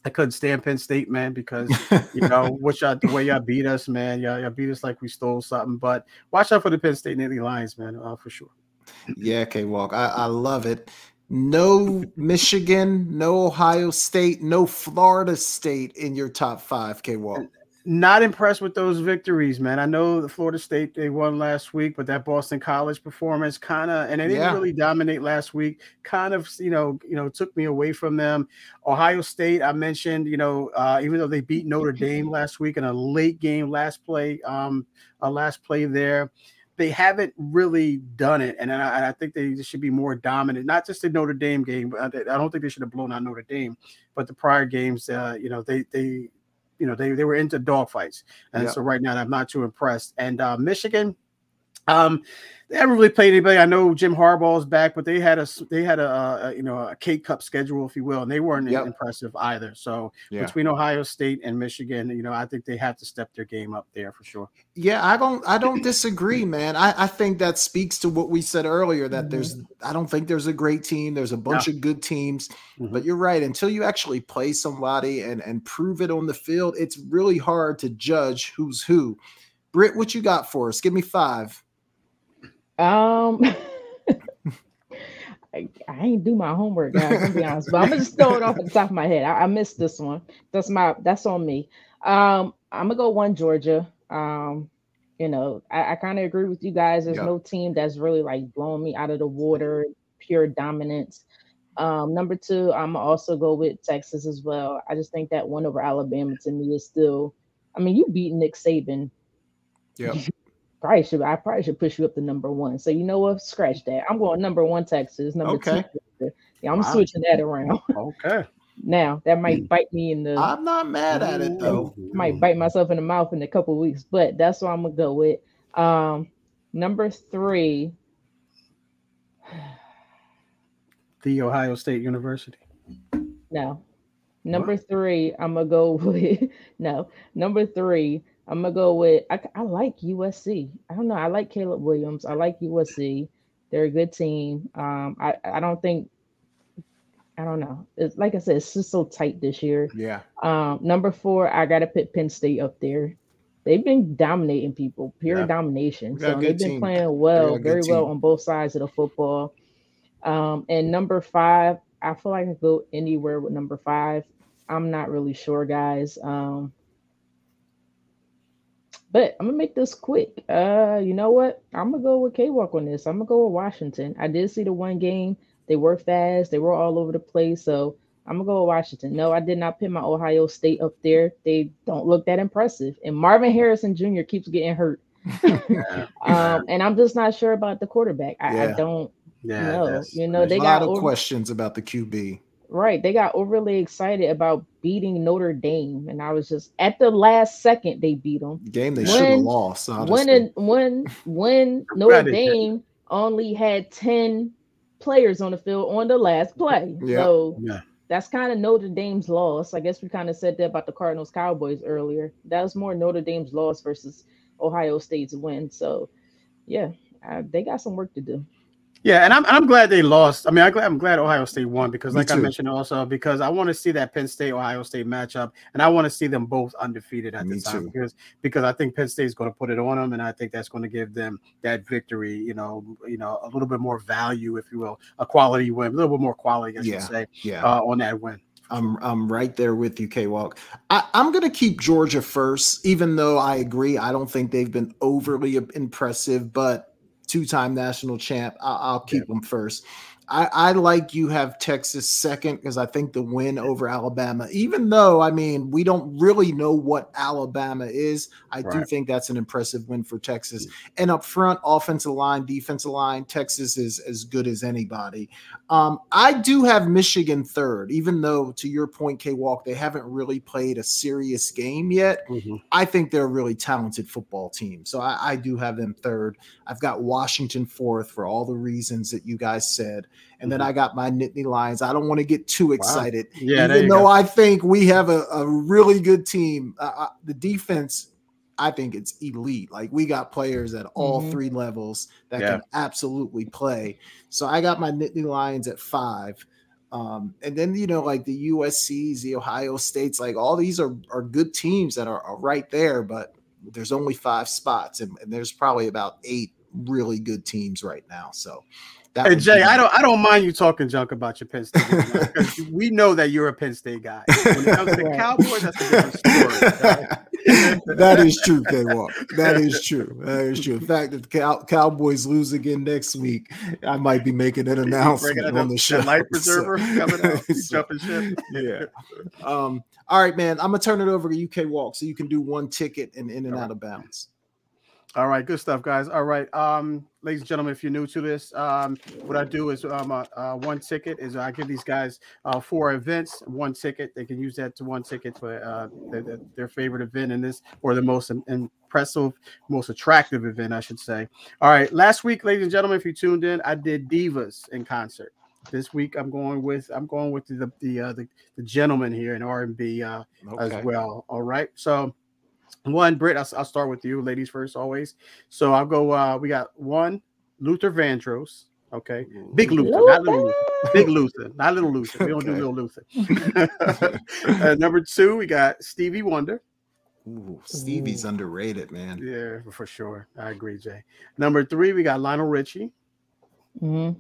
I couldn't stand Penn State, man, because you know what y'all the way y'all beat us, man. Y'all, y'all beat us like we stole something. But watch out for the Penn State Nittany Lions, man, uh, for sure. Yeah, K Walk. I, I love it. No Michigan, no Ohio State, no Florida State in your top five, K Walk not impressed with those victories, man. I know the Florida State they won last week, but that Boston College performance kind of and they didn't yeah. really dominate last week. Kind of, you know, you know, took me away from them. Ohio State, I mentioned, you know, uh, even though they beat Notre Dame last week in a late game, last play, um, a last play there. They haven't really done it, and I, I think they should be more dominant. Not just the Notre Dame game, but I don't think they should have blown out Notre Dame, but the prior games, uh, you know, they they you know they, they were into dogfights and yep. so right now i'm not too impressed and uh, michigan um, they haven't really played anybody. I know Jim Harbaugh is back, but they had a they had a, a you know a K Cup schedule, if you will, and they weren't yep. impressive either. So yeah. between Ohio State and Michigan, you know, I think they have to step their game up there for sure. Yeah, I don't I don't disagree, man. I, I think that speaks to what we said earlier that mm-hmm. there's I don't think there's a great team. There's a bunch of good teams, mm-hmm. but you're right. Until you actually play somebody and and prove it on the field, it's really hard to judge who's who. Britt, what you got for us? Give me five. Um, I, I, ain't do my homework, guys. I'm be honest, but I'm gonna just throw it off the top of my head. I, I, missed this one. That's my that's on me. Um, I'm gonna go one Georgia. Um, you know, I, I kind of agree with you guys. There's yep. no team that's really like blowing me out of the water, pure dominance. Um, number two, I'm also go with Texas as well. I just think that one over Alabama to me is still. I mean, you beat Nick Saban. Yeah. probably should I probably should push you up to number one. So you know what? Scratch that. I'm going number one Texas, number okay. two. Yeah, I'm wow. switching that around. Okay. now that might bite me in the. I'm not mad at it though. Might bite myself in the mouth in a couple weeks, but that's what I'm gonna go with. Um, number three. The Ohio State University. No. Number what? three, I'm gonna go with no. Number three, I'm gonna go with I, I like USC. I don't know. I like Caleb Williams. I like USC. They're a good team. Um, I I don't think I don't know. It's like I said, it's just so tight this year. Yeah. Um, number four, I gotta put Penn State up there. They've been dominating people, pure yeah. domination. So they've been team. playing well, very well on both sides of the football. Um, and number five, I feel like I could go anywhere with number five. I'm not really sure, guys. Um, but I'm gonna make this quick. Uh, you know what? I'm gonna go with K Walk on this. I'm gonna go with Washington. I did see the one game. They were fast. They were all over the place. So I'm gonna go with Washington. No, I did not put my Ohio State up there. They don't look that impressive. And Marvin Harrison Jr. keeps getting hurt. um, and I'm just not sure about the quarterback. I, yeah. I don't yeah, know. You know, they a got lot of over- questions about the QB. Right. They got overly excited about beating Notre Dame. And I was just at the last second they beat them. Game they should have lost. When when when Notre Dame only had 10 players on the field on the last play. Yeah. So yeah. that's kind of Notre Dame's loss. I guess we kind of said that about the Cardinals Cowboys earlier. That was more Notre Dame's loss versus Ohio State's win. So yeah, uh, they got some work to do. Yeah, and I'm I'm glad they lost. I mean, I'm glad, I'm glad Ohio State won because, like I mentioned, also because I want to see that Penn State Ohio State matchup, and I want to see them both undefeated at Me the time too. because because I think Penn State is going to put it on them, and I think that's going to give them that victory. You know, you know, a little bit more value, if you will, a quality win, a little bit more quality, I should yeah, say, yeah. Uh, on that win. I'm I'm right there with you, K Walk. I'm gonna keep Georgia first, even though I agree. I don't think they've been overly impressive, but two-time national champ. I'll, I'll keep yeah. them first. I, I like you have Texas second because I think the win over Alabama, even though I mean we don't really know what Alabama is, I right. do think that's an impressive win for Texas. And up front, offensive line, defensive line, Texas is as good as anybody. Um, I do have Michigan third, even though to your point, K Walk, they haven't really played a serious game yet. Mm-hmm. I think they're a really talented football team. So I, I do have them third. I've got Washington fourth for all the reasons that you guys said. And then mm-hmm. I got my Nittany Lions. I don't want to get too excited. Wow. Yeah, even though go. I think we have a, a really good team. Uh, uh, the defense, I think it's elite. Like we got players at all mm-hmm. three levels that yeah. can absolutely play. So I got my Nittany Lions at five. Um, and then you know, like the USC's, the Ohio States, like all these are are good teams that are, are right there, but there's only five spots, and, and there's probably about eight really good teams right now. So that hey Jay, I don't I don't mind you talking junk about your Penn State because we know that you're a Penn State guy. When it comes to the Cowboys, that's a different story. that is true, K Walk. That is true. That is true. In fact, if the Cow- Cowboys lose again next week, I might be making an announcement on the show. Life preserver so, coming out, jumping ship. Yeah. Um, all right, man. I'm gonna turn it over to UK Walk so you can do one ticket and in and out of bounds. All right, good stuff, guys. All right, um, ladies and gentlemen, if you're new to this, um, what I do is um, uh, uh, one ticket is I give these guys uh, four events, one ticket. They can use that to one ticket for uh, their, their favorite event in this, or the most impressive, most attractive event, I should say. All right, last week, ladies and gentlemen, if you tuned in, I did divas in concert. This week, I'm going with I'm going with the the uh, the, the gentleman here in R and B uh, okay. as well. All right, so one, Britt, I'll, I'll, start with you, ladies first, always. So I'll go. Uh, we got one, Luther Vandross. Okay, big Luther, Luther. not little Luther. Big Luther, not little Luther. We don't okay. do little Luther. uh, number two, we got Stevie Wonder. Ooh, Stevie's Ooh. underrated, man. Yeah, for sure. I agree, Jay. Number three, we got Lionel Richie. Mm-hmm.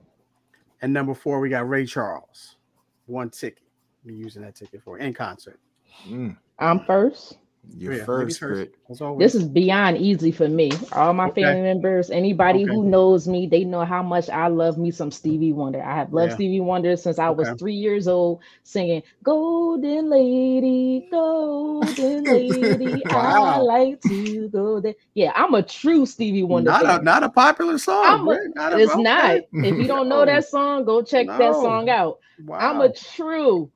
And number four, we got Ray Charles. One ticket. We're using that ticket for in concert. Mm. I'm first. Your oh, yeah, first, first. This is beyond easy for me. All my okay. family members, anybody okay. who knows me, they know how much I love me some Stevie Wonder. I have loved yeah. Stevie Wonder since I was three years old, singing "Golden Lady, Golden Lady." wow. I like to go there. Yeah, I'm a true Stevie Wonder. Not fan. a not a popular song. A, not a, it's not. If you don't know that song, go check no. that song out. Wow. I'm a true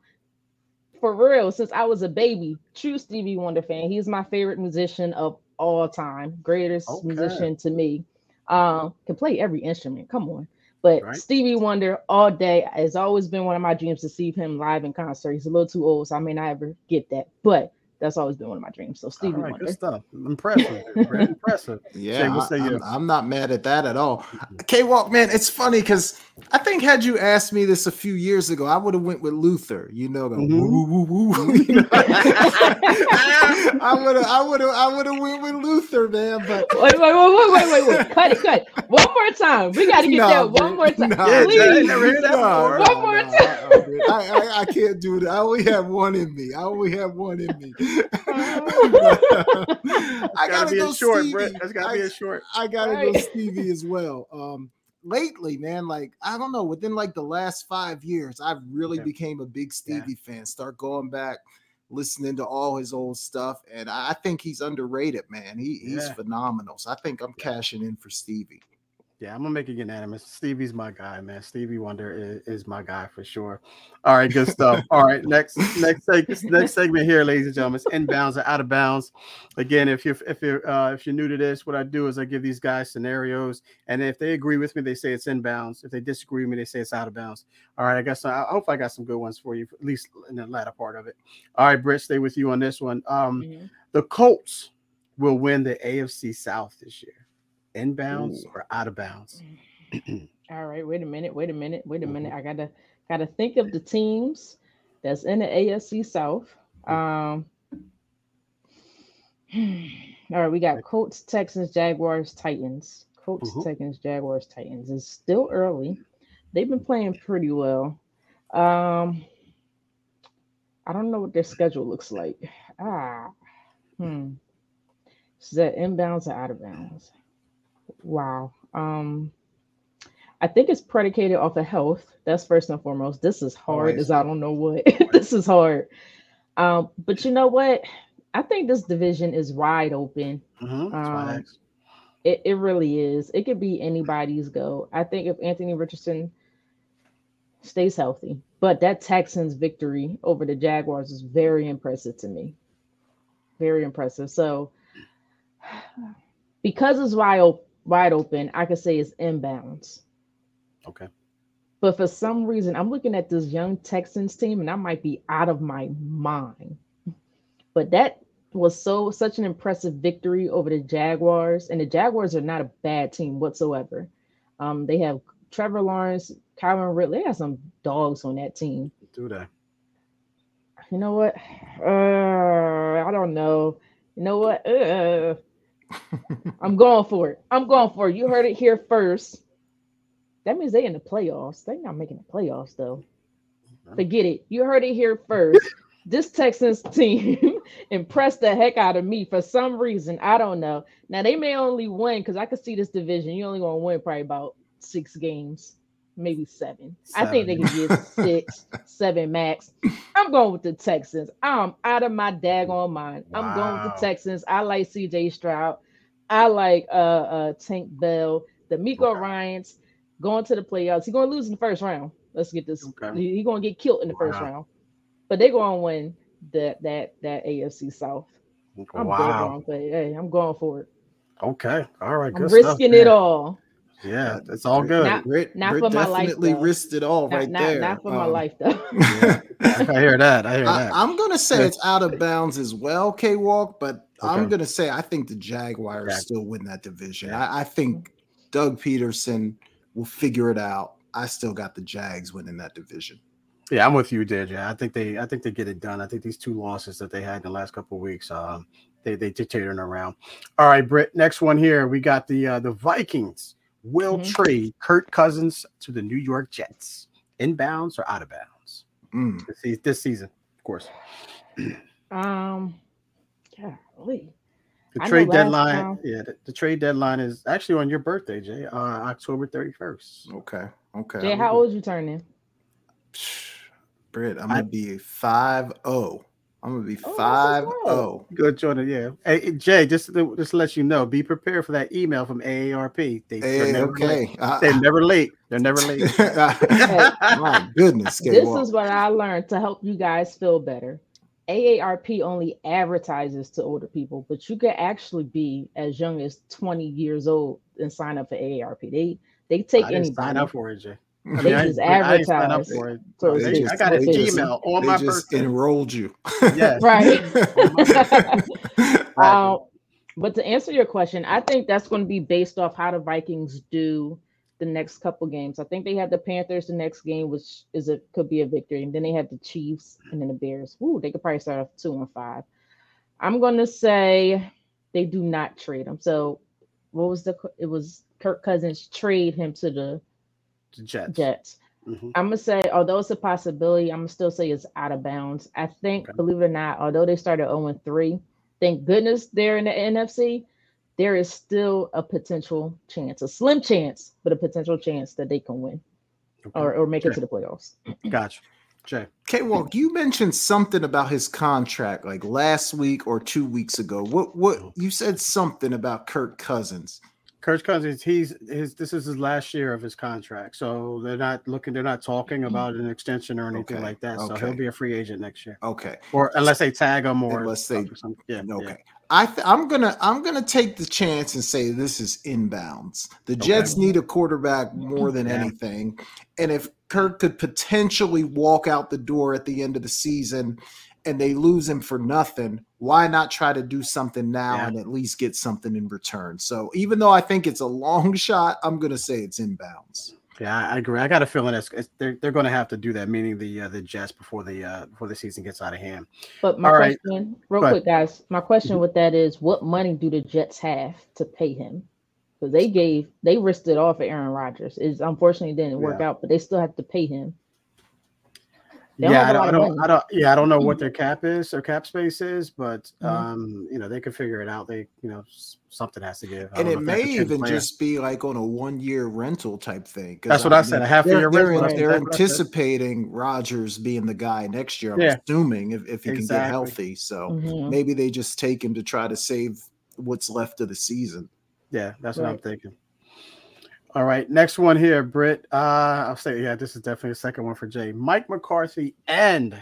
for real, since I was a baby, true Stevie Wonder fan. He's my favorite musician of all time, greatest okay. musician to me. Um, can play every instrument. Come on. But right. Stevie Wonder all day has always been one of my dreams to see him live in concert. He's a little too old, so I may not ever get that. But that's always been one of my dreams. So Stevie right, Wonder. Good stuff. Impressive. impressive. Yeah, I, am I'm not mad at that at all. K Walk, man, it's funny because I think had you asked me this a few years ago, I would have went with Luther. You know, the mm-hmm. woo, woo, woo, you know? I would have, I would have, I would have went with Luther, man. But wait, wait, wait, wait, wait, wait, cut it, cut it. One more time. We got to get no, that one more time. No, yeah, Please. No, one more time. I, I, I can't do it. I only have one in me. I only have one in me. I gotta, be go short, Stevie. Brett. That's gotta I, be a short. I gotta right. go Stevie as well. Um, lately, man, like I don't know, within like the last five years, I've really yeah. became a big Stevie yeah. fan. Start going back, listening to all his old stuff, and I think he's underrated, man. He, he's yeah. phenomenal. So I think I'm cashing in for Stevie. Yeah, I'm gonna make it unanimous. Stevie's my guy, man. Stevie Wonder is, is my guy for sure. All right, good stuff. All right, next next segment, next segment here, ladies and gentlemen, it's inbounds or out of bounds. Again, if you're if you're uh, if you're new to this, what I do is I give these guys scenarios, and if they agree with me, they say it's inbounds. If they disagree with me, they say it's out of bounds. All right, I guess I, I hope I got some good ones for you, at least in the latter part of it. All right, Britt, stay with you on this one. Um, mm-hmm. the Colts will win the AFC South this year inbounds Ooh. or out of bounds? All right, wait a minute, wait a minute, wait a minute. Mm-hmm. I gotta gotta think of the teams that's in the AFC South. Um all right, we got Colts, Texans, Jaguars, Titans. Colts, mm-hmm. Texans, Jaguars, Titans. It's still early. They've been playing pretty well. Um I don't know what their schedule looks like. Ah, hmm. Is that inbounds or out of bounds? Wow. Um, I think it's predicated off of health. That's first and foremost. This is hard as I don't know what. this is hard. Um, but you know what? I think this division is wide open. Mm-hmm. Um, it, it really is. It could be anybody's go. I think if Anthony Richardson stays healthy, but that Texans victory over the Jaguars is very impressive to me. Very impressive. So because it's wide open, wide open, I could say it's inbounds. Okay. But for some reason, I'm looking at this young Texans team and I might be out of my mind. But that was so such an impressive victory over the Jaguars. And the Jaguars are not a bad team whatsoever. Um, they have Trevor Lawrence, Calvin Ridley. They have some dogs on that team. Do they? You know what? Uh, I don't know. You know what? Uh, I'm going for it. I'm going for it. You heard it here first. That means they in the playoffs. They're not making the playoffs though. Forget it. You heard it here first. this Texans team impressed the heck out of me for some reason. I don't know. Now they may only win because I could see this division. You only gonna win probably about six games, maybe seven. seven. I think they can get six, seven max. I'm going with the Texans. I'm out of my daggone mind. Wow. I'm going with the Texans. I like CJ Stroud. I like uh uh Tank Dell, the Miko. Ryans going to the playoffs. He's gonna lose in the first round. Let's get this. Okay. He's he gonna get killed in the wow. first round, but they're gonna win that that that AFC South. I'm wow. but hey, I'm going for it. Okay, all right. I'm risking stuff, it all. Yeah, that's all good. Not, Brit, not Brit for my life. Definitely risked it all not, right not, there. Not for um, my life though. yeah, I hear that. I hear that. I, am gonna say it's out of bounds as well, K Walk, but okay. I'm gonna say I think the Jaguars yeah. still win that division. Yeah. I, I think Doug Pederson will figure it out. I still got the Jags winning that division. Yeah, I'm with you, DJ. I think they, I think they get it done. I think these two losses that they had in the last couple of weeks, um, they they dictated around. All right, Britt. Next one here, we got the uh, the Vikings will mm-hmm. trade Kirk Cousins to the New York Jets, inbounds or out of bounds mm. this, this season, of course. um, golly. The trade deadline, yeah, the, the, trade deadline is actually on your birthday, Jay, uh, October 31st. Okay. Okay. Jay, how old are you turning? Britt, I'm gonna be five oh. I'm gonna be oh, five oh. Good, Jordan. Yeah. Hey, Jay, just to, just to let you know, be prepared for that email from AARP. They, hey, never okay. Uh, they're never late. They're never late. My goodness. This is what I learned to help you guys feel better. AARP only advertises to older people, but you could actually be as young as 20 years old and sign up for AARP. They they take any sign up for it, Jay. I they just advertise. I, up for it. So they, I got an email on my just birthday. enrolled you. yeah, right. um, but to answer your question, I think that's going to be based off how the Vikings do the next couple games. I think they have the Panthers the next game, which is a could be a victory, and then they have the Chiefs and then the Bears. Ooh, they could probably start off two and five. I'm gonna say they do not trade him. So what was the it was Kirk Cousins trade him to the, the Jets. Jets. Mm-hmm. I'm gonna say, although it's a possibility, I'm gonna still say it's out of bounds. I think, okay. believe it or not, although they started 0 3, thank goodness they're in the NFC there is still a potential chance, a slim chance, but a potential chance that they can win okay. or, or make it to the playoffs. Gotcha. Jay. Okay, well, you mentioned something about his contract like last week or two weeks ago. What what you said something about Kirk Cousins. Kirk Cousins, he's his this is his last year of his contract. So they're not looking, they're not talking mm-hmm. about an extension or anything okay. like that. So okay. he'll be a free agent next year. Okay. Or unless they tag him or unless they yeah, okay. Yeah. I th- I'm gonna I'm gonna take the chance and say this is inbounds. The Jets need a quarterback more than yeah. anything, and if Kirk could potentially walk out the door at the end of the season, and they lose him for nothing, why not try to do something now yeah. and at least get something in return? So even though I think it's a long shot, I'm gonna say it's inbounds. Yeah, I agree. I got a feeling it's, it's they're they're going to have to do that, meaning the uh, the Jets before the uh, before the season gets out of hand. But my All question, right. real quick, guys, my question mm-hmm. with that is, what money do the Jets have to pay him? Because they gave they risked it all for Aaron Rodgers. Is unfortunately didn't yeah. work out, but they still have to pay him yeah, I don't, I don't, I don't, yeah, I don't know what their cap is, their cap space is, but mm-hmm. um, you know, they could figure it out. They, you know, something has to give. And it may even just be like on a one-year rental type thing. That's what I, I said. a half year rental. They're, they're anticipating Rodgers being the guy next year. I'm yeah. assuming if, if he exactly. can get healthy. So mm-hmm. maybe they just take him to try to save what's left of the season. Yeah, that's right. what I'm thinking. All right, next one here, Britt. Uh, I'll say, yeah, this is definitely a second one for Jay. Mike McCarthy and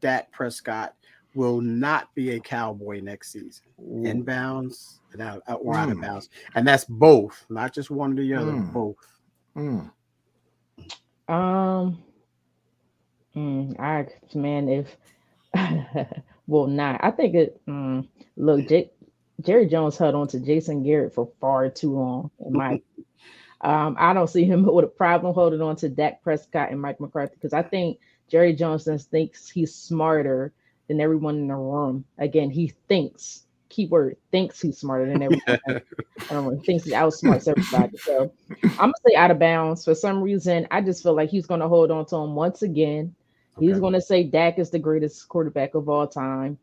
Dak Prescott will not be a Cowboy next season. Ooh. Inbounds and out, out or mm. out of hmm. bounds, and that's both, not just one or the other, mm. both. Mm. Um, mm, I man, if well, not. I think it. Mm, look, J- Jerry Jones held on to Jason Garrett for far too long. In my, um, I don't see him with a problem holding on to Dak Prescott and Mike McCarthy because I think Jerry Jones thinks he's smarter than everyone in the room. Again, he thinks keyword thinks he's smarter than everyone. I don't know, thinks he outsmarts everybody. So I'm gonna say out of bounds. For some reason, I just feel like he's gonna hold on to him once again. Okay. He's gonna say Dak is the greatest quarterback of all time.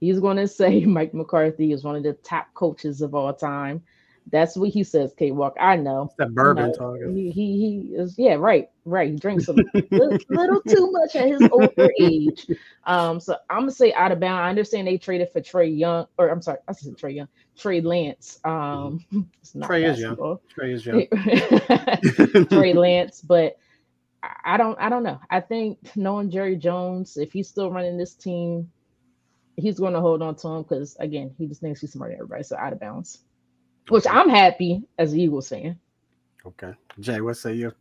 He's gonna say Mike McCarthy is one of the top coaches of all time. That's what he says, K Walk. I know. That bourbon talking. He, he, he is yeah, right, right. He drinks a little, little too much at his older age. Um, so I'm gonna say out of bound. I understand they traded for Trey Young, or I'm sorry, I said Trey Young, Trey Lance. Um, Trey is young. Trey is young. Trey Lance, but I don't, I don't know. I think knowing Jerry Jones, if he's still running this team, he's going to hold on to him because again, he just thinks he's smarter than everybody. So out of bounds which I'm happy as a Eagles fan. Okay, Jay, what say you?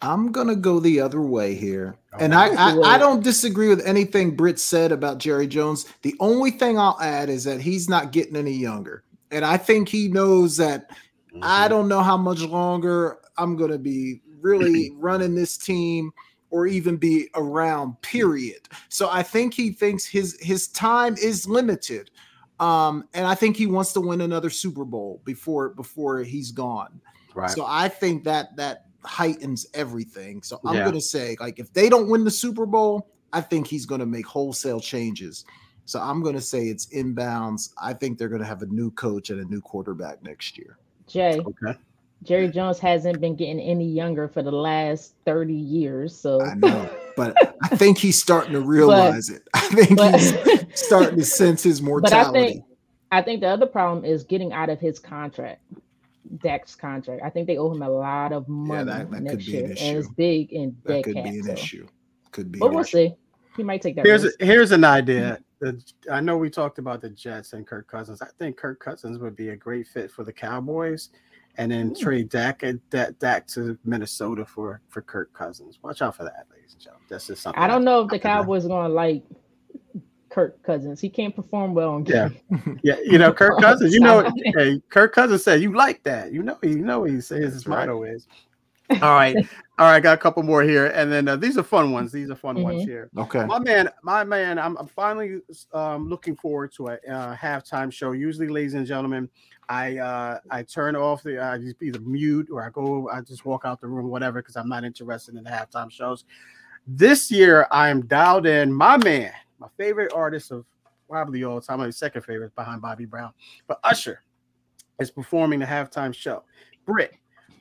I'm gonna go the other way here, oh, and I, I, I don't disagree with anything Britt said about Jerry Jones. The only thing I'll add is that he's not getting any younger, and I think he knows that. Mm-hmm. I don't know how much longer I'm gonna be really running this team or even be around. Period. So I think he thinks his his time is limited. Um, and I think he wants to win another Super Bowl before before he's gone. Right. So I think that that heightens everything. So I'm yeah. gonna say, like, if they don't win the Super Bowl, I think he's gonna make wholesale changes. So I'm gonna say it's inbounds. I think they're gonna have a new coach and a new quarterback next year. Jay. Okay. Jerry Jones hasn't been getting any younger for the last 30 years. So I know, but I think he's starting to realize but, it. I think but, he's starting to sense his mortality. But I think I think the other problem is getting out of his contract. Dak's contract. I think they owe him a lot of money yeah, that, that next year, an and it's big in that could cap, be an so. issue. Could be, but we'll see. He might take that. Here's a, here's an idea. Mm-hmm. I know we talked about the Jets and Kirk Cousins. I think Kirk Cousins would be a great fit for the Cowboys and then Ooh. trade Dak and Dak, Dak to Minnesota for for Kirk Cousins. Watch out for that, ladies and gentlemen. That's just something. I don't know if the Cowboys are going to like Kirk Cousins. He can't perform well on game. Yeah, yeah. You know, Kirk Cousins. You know, hey, Kirk Cousins said you like that. You know, you know, he says his right. motto is. All right, all right. Got a couple more here, and then uh, these are fun ones. These are fun mm-hmm. ones here. Okay, my man, my man. I'm, I'm finally um, looking forward to a uh, halftime show. Usually, ladies and gentlemen, I uh, I turn off the I just either mute or I go I just walk out the room whatever because I'm not interested in the halftime shows. This year I am dialed in. My man, my favorite artist of probably all time, my second favorite behind Bobby Brown, but Usher is performing the halftime show. Britt,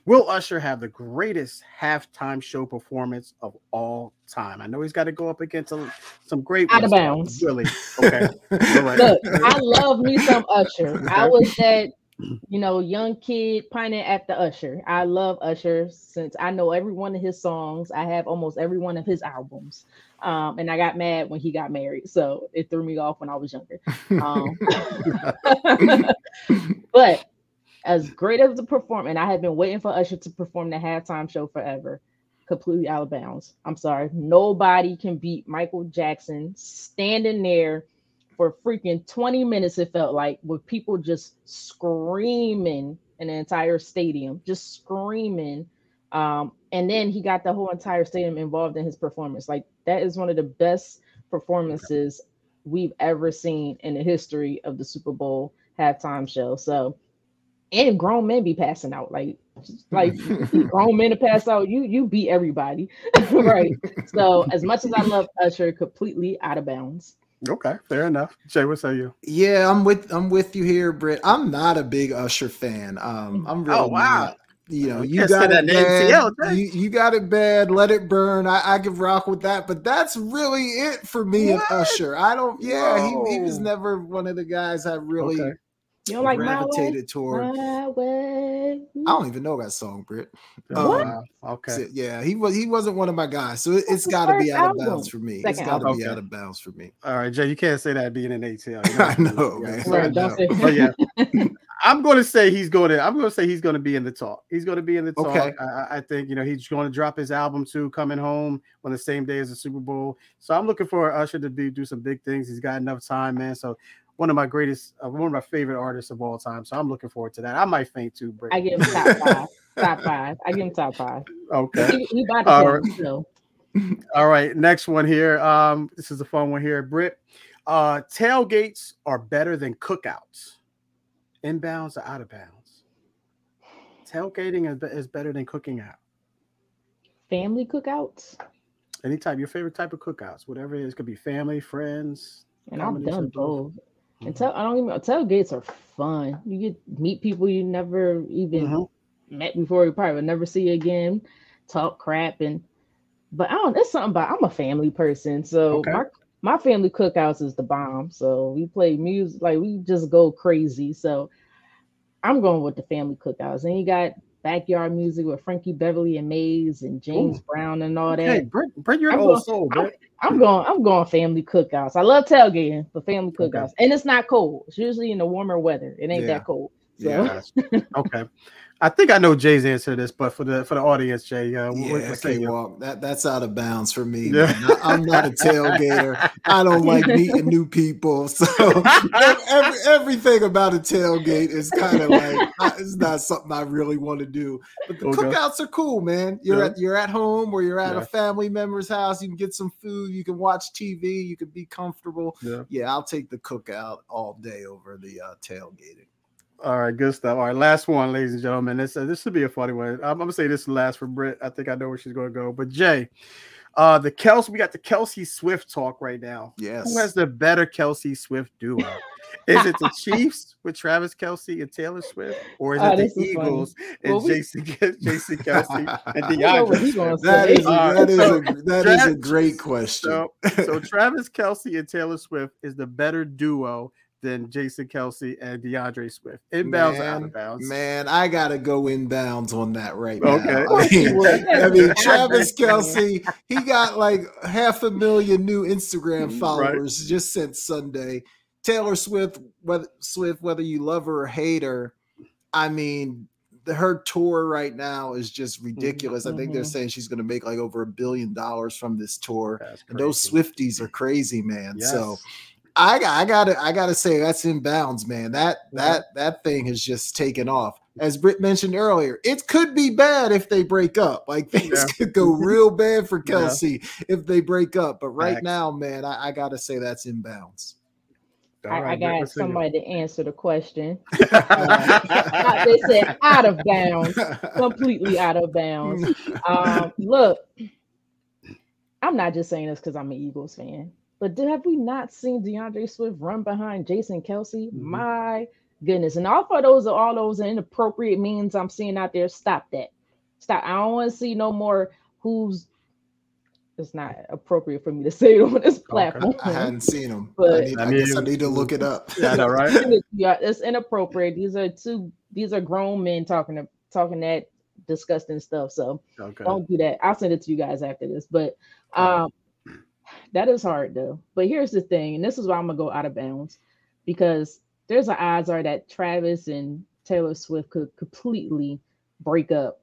will Usher have the greatest halftime show performance of all time? I know he's got to go up against some, some great out of bounds. Really? Okay. right. Look, I love me some Usher. I was that you know, young kid pining at the Usher. I love Usher since I know every one of his songs. I have almost every one of his albums. Um, and I got mad when he got married, so it threw me off when I was younger. Um, but as great as the performance, I have been waiting for Usher to perform the halftime show forever. Completely out of bounds. I'm sorry. Nobody can beat Michael Jackson standing there for freaking 20 minutes, it felt like, with people just screaming in the entire stadium, just screaming. Um, and then he got the whole entire stadium involved in his performance. Like that is one of the best performances we've ever seen in the history of the Super Bowl halftime show. So, and grown men be passing out like like grown men to pass out. You you beat everybody, right? So as much as I love Usher, completely out of bounds. Okay, fair enough. Jay, what say you? Yeah, I'm with I'm with you here, Britt. I'm not a big Usher fan. Um, I'm really oh wow. Not. You know, you, got it bad. you, you, got it bad. Let it burn. I, I can rock with that, but that's really it for me what? and Usher. I don't. Yeah, he, he was never one of the guys I really okay. You don't like gravitated my way? toward. My way. I don't even know that song, Britt. What? Um, okay. So, yeah, he was. He wasn't one of my guys, so it, has got to be out album. of bounds for me. Second it's got to be out of bounds for me. All right, Jay, you can't say that being an ATL. You know? I know, man. Right, I know. But yeah, I'm going to say he's going to. I'm going to say he's going to be in the talk. He's going to be in the talk. Okay. I, I, think you know he's going to drop his album too, coming home on the same day as the Super Bowl. So I'm looking for Usher to be do some big things. He's got enough time, man. So one of my greatest, uh, one of my favorite artists of all time. So I'm looking forward to that. I might faint too. Britt. I give him top five. top five. I give him top five. Okay. He, he about to all right. all right. Next one here. Um, this is a fun one here, Britt. Uh, tailgates are better than cookouts. Inbounds or out of bounds? Tailgating is, is better than cooking out. Family cookouts? Any Anytime, your favorite type of cookouts, whatever it is, could be family, friends. And I've done both. Mm-hmm. And tell I don't even tailgates are fun. You get meet people you never even mm-hmm. met before, you probably would never see again, talk crap and but I don't it's something about I'm a family person. So okay. my my family cookouts is the bomb. So we play music, like we just go crazy. So I'm going with the family cookouts. And you got backyard music with Frankie Beverly and Maze and James Ooh. Brown and all that. Brent, Brent you're I'm old going, soul, I'm, I'm, going, I'm going family cookouts. I love tailgating, for family cookouts. Okay. And it's not cold. It's usually in the warmer weather. It ain't yeah. that cold. So. Yeah. okay. I think I know Jay's answer to this, but for the for the audience, Jay, uh, yeah, what, okay, well, that that's out of bounds for me. Yeah. I, am not a tailgater. I don't like meeting new people, so every, everything about a tailgate is kind of like it's not something I really want to do. But the okay. cookouts are cool, man. You're yeah. at you're at home or you're at yeah. a family member's house. You can get some food. You can watch TV. You can be comfortable. Yeah, yeah I'll take the cookout all day over the uh, tailgating. All right, good stuff. All right, last one, ladies and gentlemen. This uh, this should be a funny one. I'm, I'm, gonna say this last for Britt. I think I know where she's gonna go. But Jay, uh, the Kelce, we got the Kelce Swift talk right now. Yes. Who has the better Kelce Swift duo? is it the Chiefs with Travis Kelce and Taylor Swift, or is oh, it the Eagles funny. and well, Jason Jason Kelce and DeAndre? That is, uh, that, is so, a, that Travis, is a great question. So, so Travis Kelce and Taylor Swift is the better duo than Jason Kelce and DeAndre Swift. Inbounds man, out of bounds. Man, I gotta go inbounds on that right now. Okay. I mean, I mean Travis Kelce, he got like half a million new Instagram mm, followers right. just since Sunday. Taylor Swift, whether Swift, whether you love her or hate her, I mean, the, her tour right now is just mm-hmm. ridiculous. Mm-hmm. I think they're mm-hmm. saying she's going to make like over a billion dollars from this tour. And those Swifties are crazy, man. Yes. So I got I gotta I gotta say that's in bounds, man. That that that thing has just taken off. As Britt mentioned earlier, it could be bad if they break up. Like things yeah. could go real bad for Kelce yeah. if they break up. But right Facts. now, man, I, I, gotta say that's in bounds. I, right, I, got somebody to answer the question. uh, they said out of bounds, completely out of bounds. Um, look, I'm not just saying this because I'm an Eagles fan. But did, have we not seen DeAndre Swift run behind Jason Kelce? Mm-hmm. My goodness. And all for those all those inappropriate means I'm seeing out there, stop that. Stop. I don't want to see no more who's it's not appropriate for me to say it on this platform. I hadn't seen them, but I, need, I, I guess I need to look it up. Yeah, know, right? yeah, it's inappropriate. These are two. These are grown men talking to, talking that disgusting stuff. So okay. don't do that. I'll send it to you guys after this. But um, that is hard though. But here's the thing, and this is why I'm gonna go out of bounds because there's an odds are that Travis and Taylor Swift could completely break up.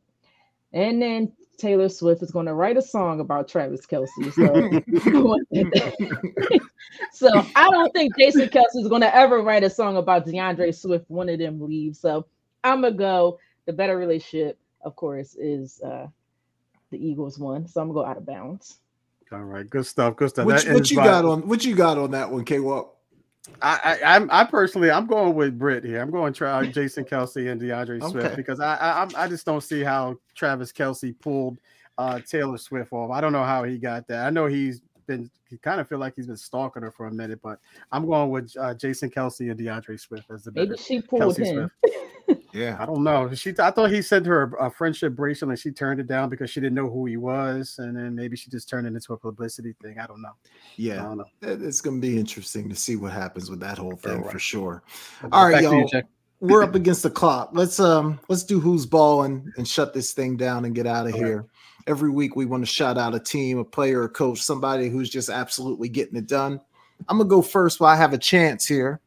And then Taylor Swift is going to write a song about Travis Kelce. So, so I don't think Jason Kelce is going to ever write a song about DeAndre Swift. One of them leaves. So I'm gonna go. The better relationship, of course, is uh, the Eagles one. So I'm gonna go out of bounds. All right, good stuff. Good stuff. Which, what you got on? What you got on that one, K Walk? I, I, I'm, I personally, I'm going with Britt here. I'm going to try Jason Kelce and DeAndre Swift okay. because I, I, I just don't see how Travis Kelce pulled uh, Taylor Swift off. I don't know how he got that. I know he's been, he kind of feel like he's been stalking her for a minute, but I'm going with uh, Jason Kelce and DeAndre Swift as the maybe she pulled Kelce him. Yeah, I don't know. She, I thought he sent her a, a, friendship bracelet, and she turned it down because she didn't know who he was, and then maybe she just turned it into a publicity thing. I don't know. Yeah, don't know. it's going to be interesting to see what happens with that whole thing right. for sure. All right, y'all. You, we're up against the clock. Let's um, let's do who's balling and shut this thing down and get out of here. Every week we want to shout out a team, a player, a coach, somebody who's just absolutely getting it done. I'm gonna go first while I have a chance here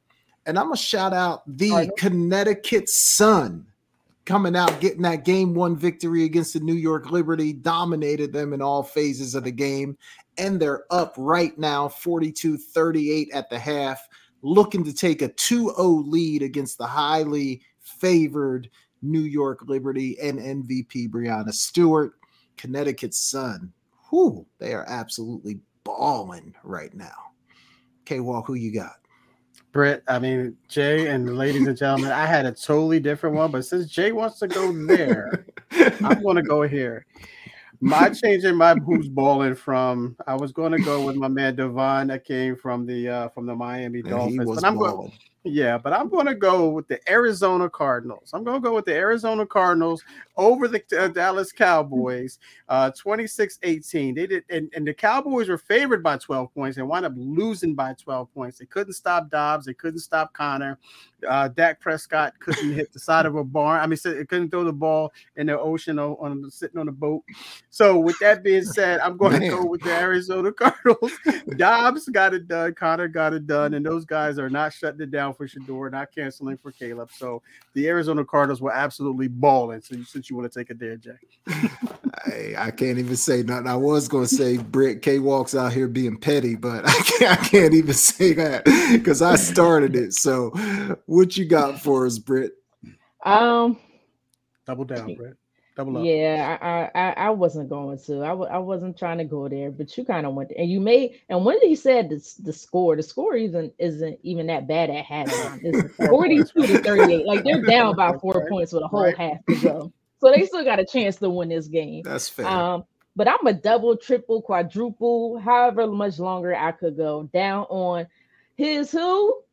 And I'm gonna shout out the Connecticut Sun coming out, getting that game one victory against the New York Liberty, dominated them in all phases of the game. And they're up right now, 42 38 at the half, looking to take a 2 0 lead against the highly favored New York Liberty and MVP Breanna Stewart. Connecticut Sun, whoo, they are absolutely balling right now. K Walk, who you got? Britt, I mean, Jay and ladies and gentlemen, I had a totally different one, but since Jay wants to go there, I'm going to go here. My changing my who's balling from, I was going to go with my man Devon that came from the uh, from the Miami Dolphins, but I'm going. Yeah, but I'm going to go with the Arizona Cardinals. I'm going to go with the Arizona Cardinals over the uh, Dallas Cowboys, uh, 26-18. They did, and, and the Cowboys were favored by 12 points and wound up losing by 12 points. They couldn't stop Dobbs. They couldn't stop Conner. Uh, Dak Prescott couldn't hit the side of a barn. I mean, it couldn't throw the ball in the ocean on, on sitting on a boat. So, with that being said, I'm going Man. to go with the Arizona Cardinals. Dobbs got it done. Conner got it done, and those guys are not shutting it down for Shedeur, not canceling for Caleb. So, the Arizona Cardinals were absolutely balling. So, since you want to take it there, Jack, I, I can't even say nothing. I was going to say Britt K walks out here being petty, but I can't, I can't even say that because I started it. So what you got for us, Britt? Um, double down, Britt. Double up. Yeah, I, I I wasn't going to. I w- I wasn't trying to go there, but you kind of went. There. And you made. And when you said the, the score, the score isn't isn't even that bad at halftime. It's forty two to thirty eight. Like they're down by four right. points with a whole right. half to go, so they still got a chance to win this game. That's fair. Um, but I'm a double, triple, quadruple, however much longer I could go down on his who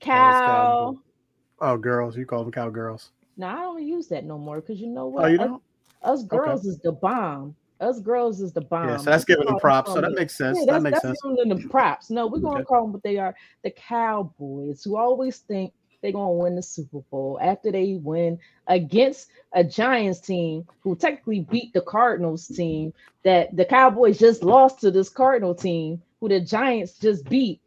Cow. Oh, girls. You call them cowgirls. No, I don't use that no more because you know what? Oh, you don't? Us, us girls okay. is the bomb. Us girls is the bomb. Yeah, so that's giving them props. So that makes sense. Yeah, that makes that's sense. Giving them the props. No, we're gonna okay. call them what they are. The Cowboys, who always think they're gonna win the Super Bowl after they win against a Giants team who technically beat the Cardinals team. That the Cowboys just lost to this Cardinal team who the Giants just beat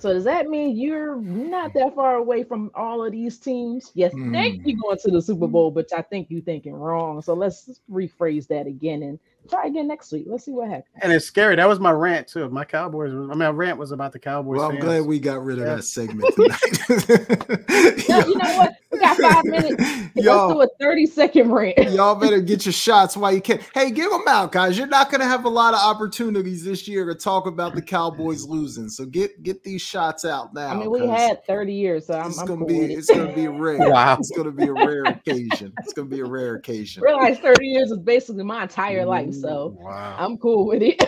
so does that mean you're not that far away from all of these teams? Yes, mm. think you're going to the Super Bowl, but I think you're thinking wrong. So let's rephrase that again and try again next week. Let's see what happens. And it's scary. That was my rant too. My Cowboys. I mean, my rant was about the Cowboys. Well, I'm fans. glad we got rid of yeah. that segment tonight. no, you know what? We got five minutes. Y'all, Let's do a 30 second rant. y'all better get your shots while you can. Hey, give them out, guys. You're not going to have a lot of opportunities this year to talk about the Cowboys losing. So get get these shots out now. I mean, we had 30 years, so I'm, it's I'm gonna cool be it. it's gonna be rare. wow, it's gonna be a rare occasion. It's gonna be a rare occasion. Realize 30 years is basically my entire mm-hmm. life, so wow. I'm cool with it.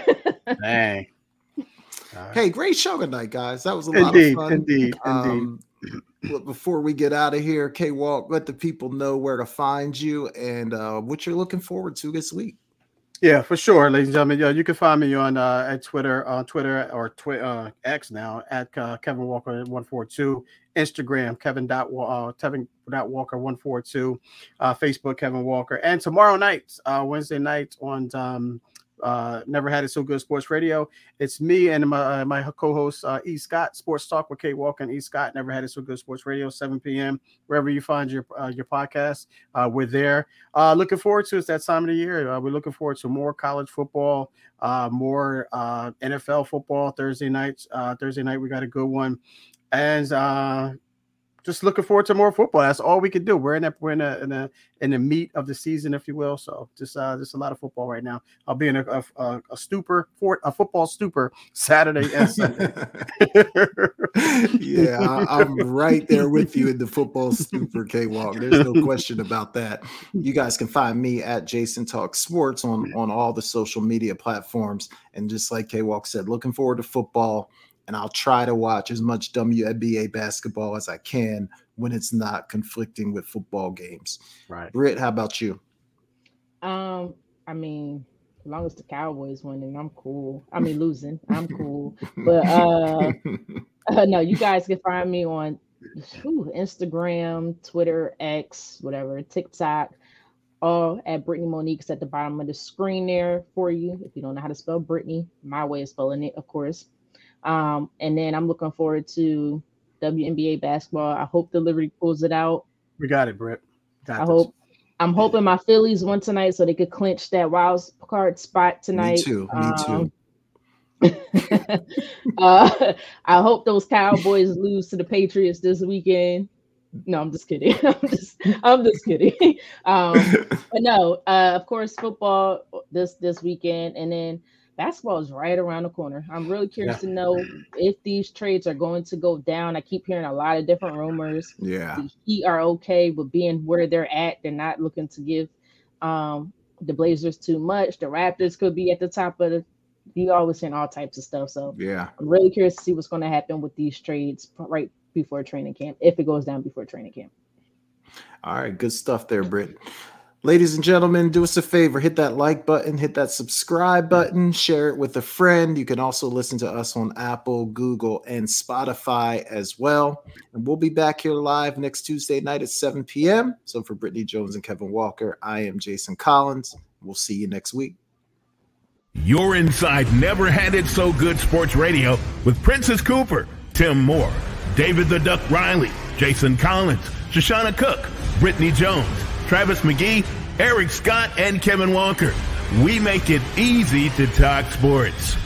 Dang. Hey, great show tonight, guys. That was a indeed, lot of fun. Indeed, um, indeed. Before we get out of here, K Walk, let the people know where to find you and uh, what you're looking forward to this week. Yeah, for sure, ladies and gentlemen. Yeah, you can find me on uh, at Twitter, on Twitter or twi- uh, X now at uh, Kevin Walker one four two, Instagram Kevin dot uh, Kevin dot Walker one four two, uh, Facebook Kevin Walker, and tomorrow night, uh, Wednesday night on um, uh, Never Had It So Good Sports Radio. It's me and my uh, my co-host uh, E. Scott, Sports Talk with Kate Walker and E. Scott. Never Had It So Good Sports Radio, 7 p.m. Wherever you find your uh, your podcast, uh, we're there. Looking forward to it's that time of the year. We're looking forward to more college football, more NFL football Thursday nights. Thursday night we got a good one, and uh, just looking forward to more football. That's all we can do. We're in a we're in a in a in the meat of the season, if you will. So just uh just a lot of football right now. I'll be in a a, a stupor for a football stupor Saturday and Sunday. yeah, I, am right there with you in the football stupor, K Walk. There's no question about that. You guys can find me at Jason Talk Sports on on all the social media platforms. And just like K Walk said, looking forward to football and I'll try to watch as much WNBA basketball as I can when it's not conflicting with football games. Right. Britt, how about you? Um, I mean, as long as the Cowboys winning, I'm cool. I mean, losing, I'm cool. But uh, uh no, you guys can find me on whew, Instagram, Twitter, X, whatever, TikTok. All at Brittany Monique's at the bottom of the screen there for you. If you don't know how to spell Brittany, my way of spelling it, of course. Um, and then I'm looking forward to WNBA basketball. I hope the Liberty pulls it out. We got it, Britt. Got I this. hope. I'm hoping my Phillies won tonight so they could clinch that wild card spot tonight. Me too. Me too. Um, uh, I hope those Cowboys lose to the Patriots this weekend. No, I'm just kidding. I'm just, I'm just kidding. Um, but no, uh, of course, football this this weekend, and then basketball is right around the corner. I'm really curious yeah. to know if these trades are going to go down. I keep hearing a lot of different rumors. Yeah, the Heat are okay with being where they're at. They're not looking to give um, the Blazers too much. The Raptors could be at the top of the you always saying all types of stuff. So yeah, I'm really curious to see what's going to happen with these trades right before training camp, if it goes down before training camp. All right, good stuff there, Britt. Ladies and gentlemen, do us a favor hit that like button, hit that subscribe button, share it with a friend. You can also listen to us on Apple, Google, and Spotify as well. And we'll be back here live next Tuesday night at 7 p.m. So for Brittany Jones and Kevin Walker, I am Jason Collins. We'll see you next week. You're inside Never Had It So Good Sports Radio with Princess Cooper, Tim Moore, David the Duck Riley, Jason Collins, Shoshana Cook, Brittany Jones, Travis McGee, Eric Scott, and Kevin Walker. We make it easy to talk sports.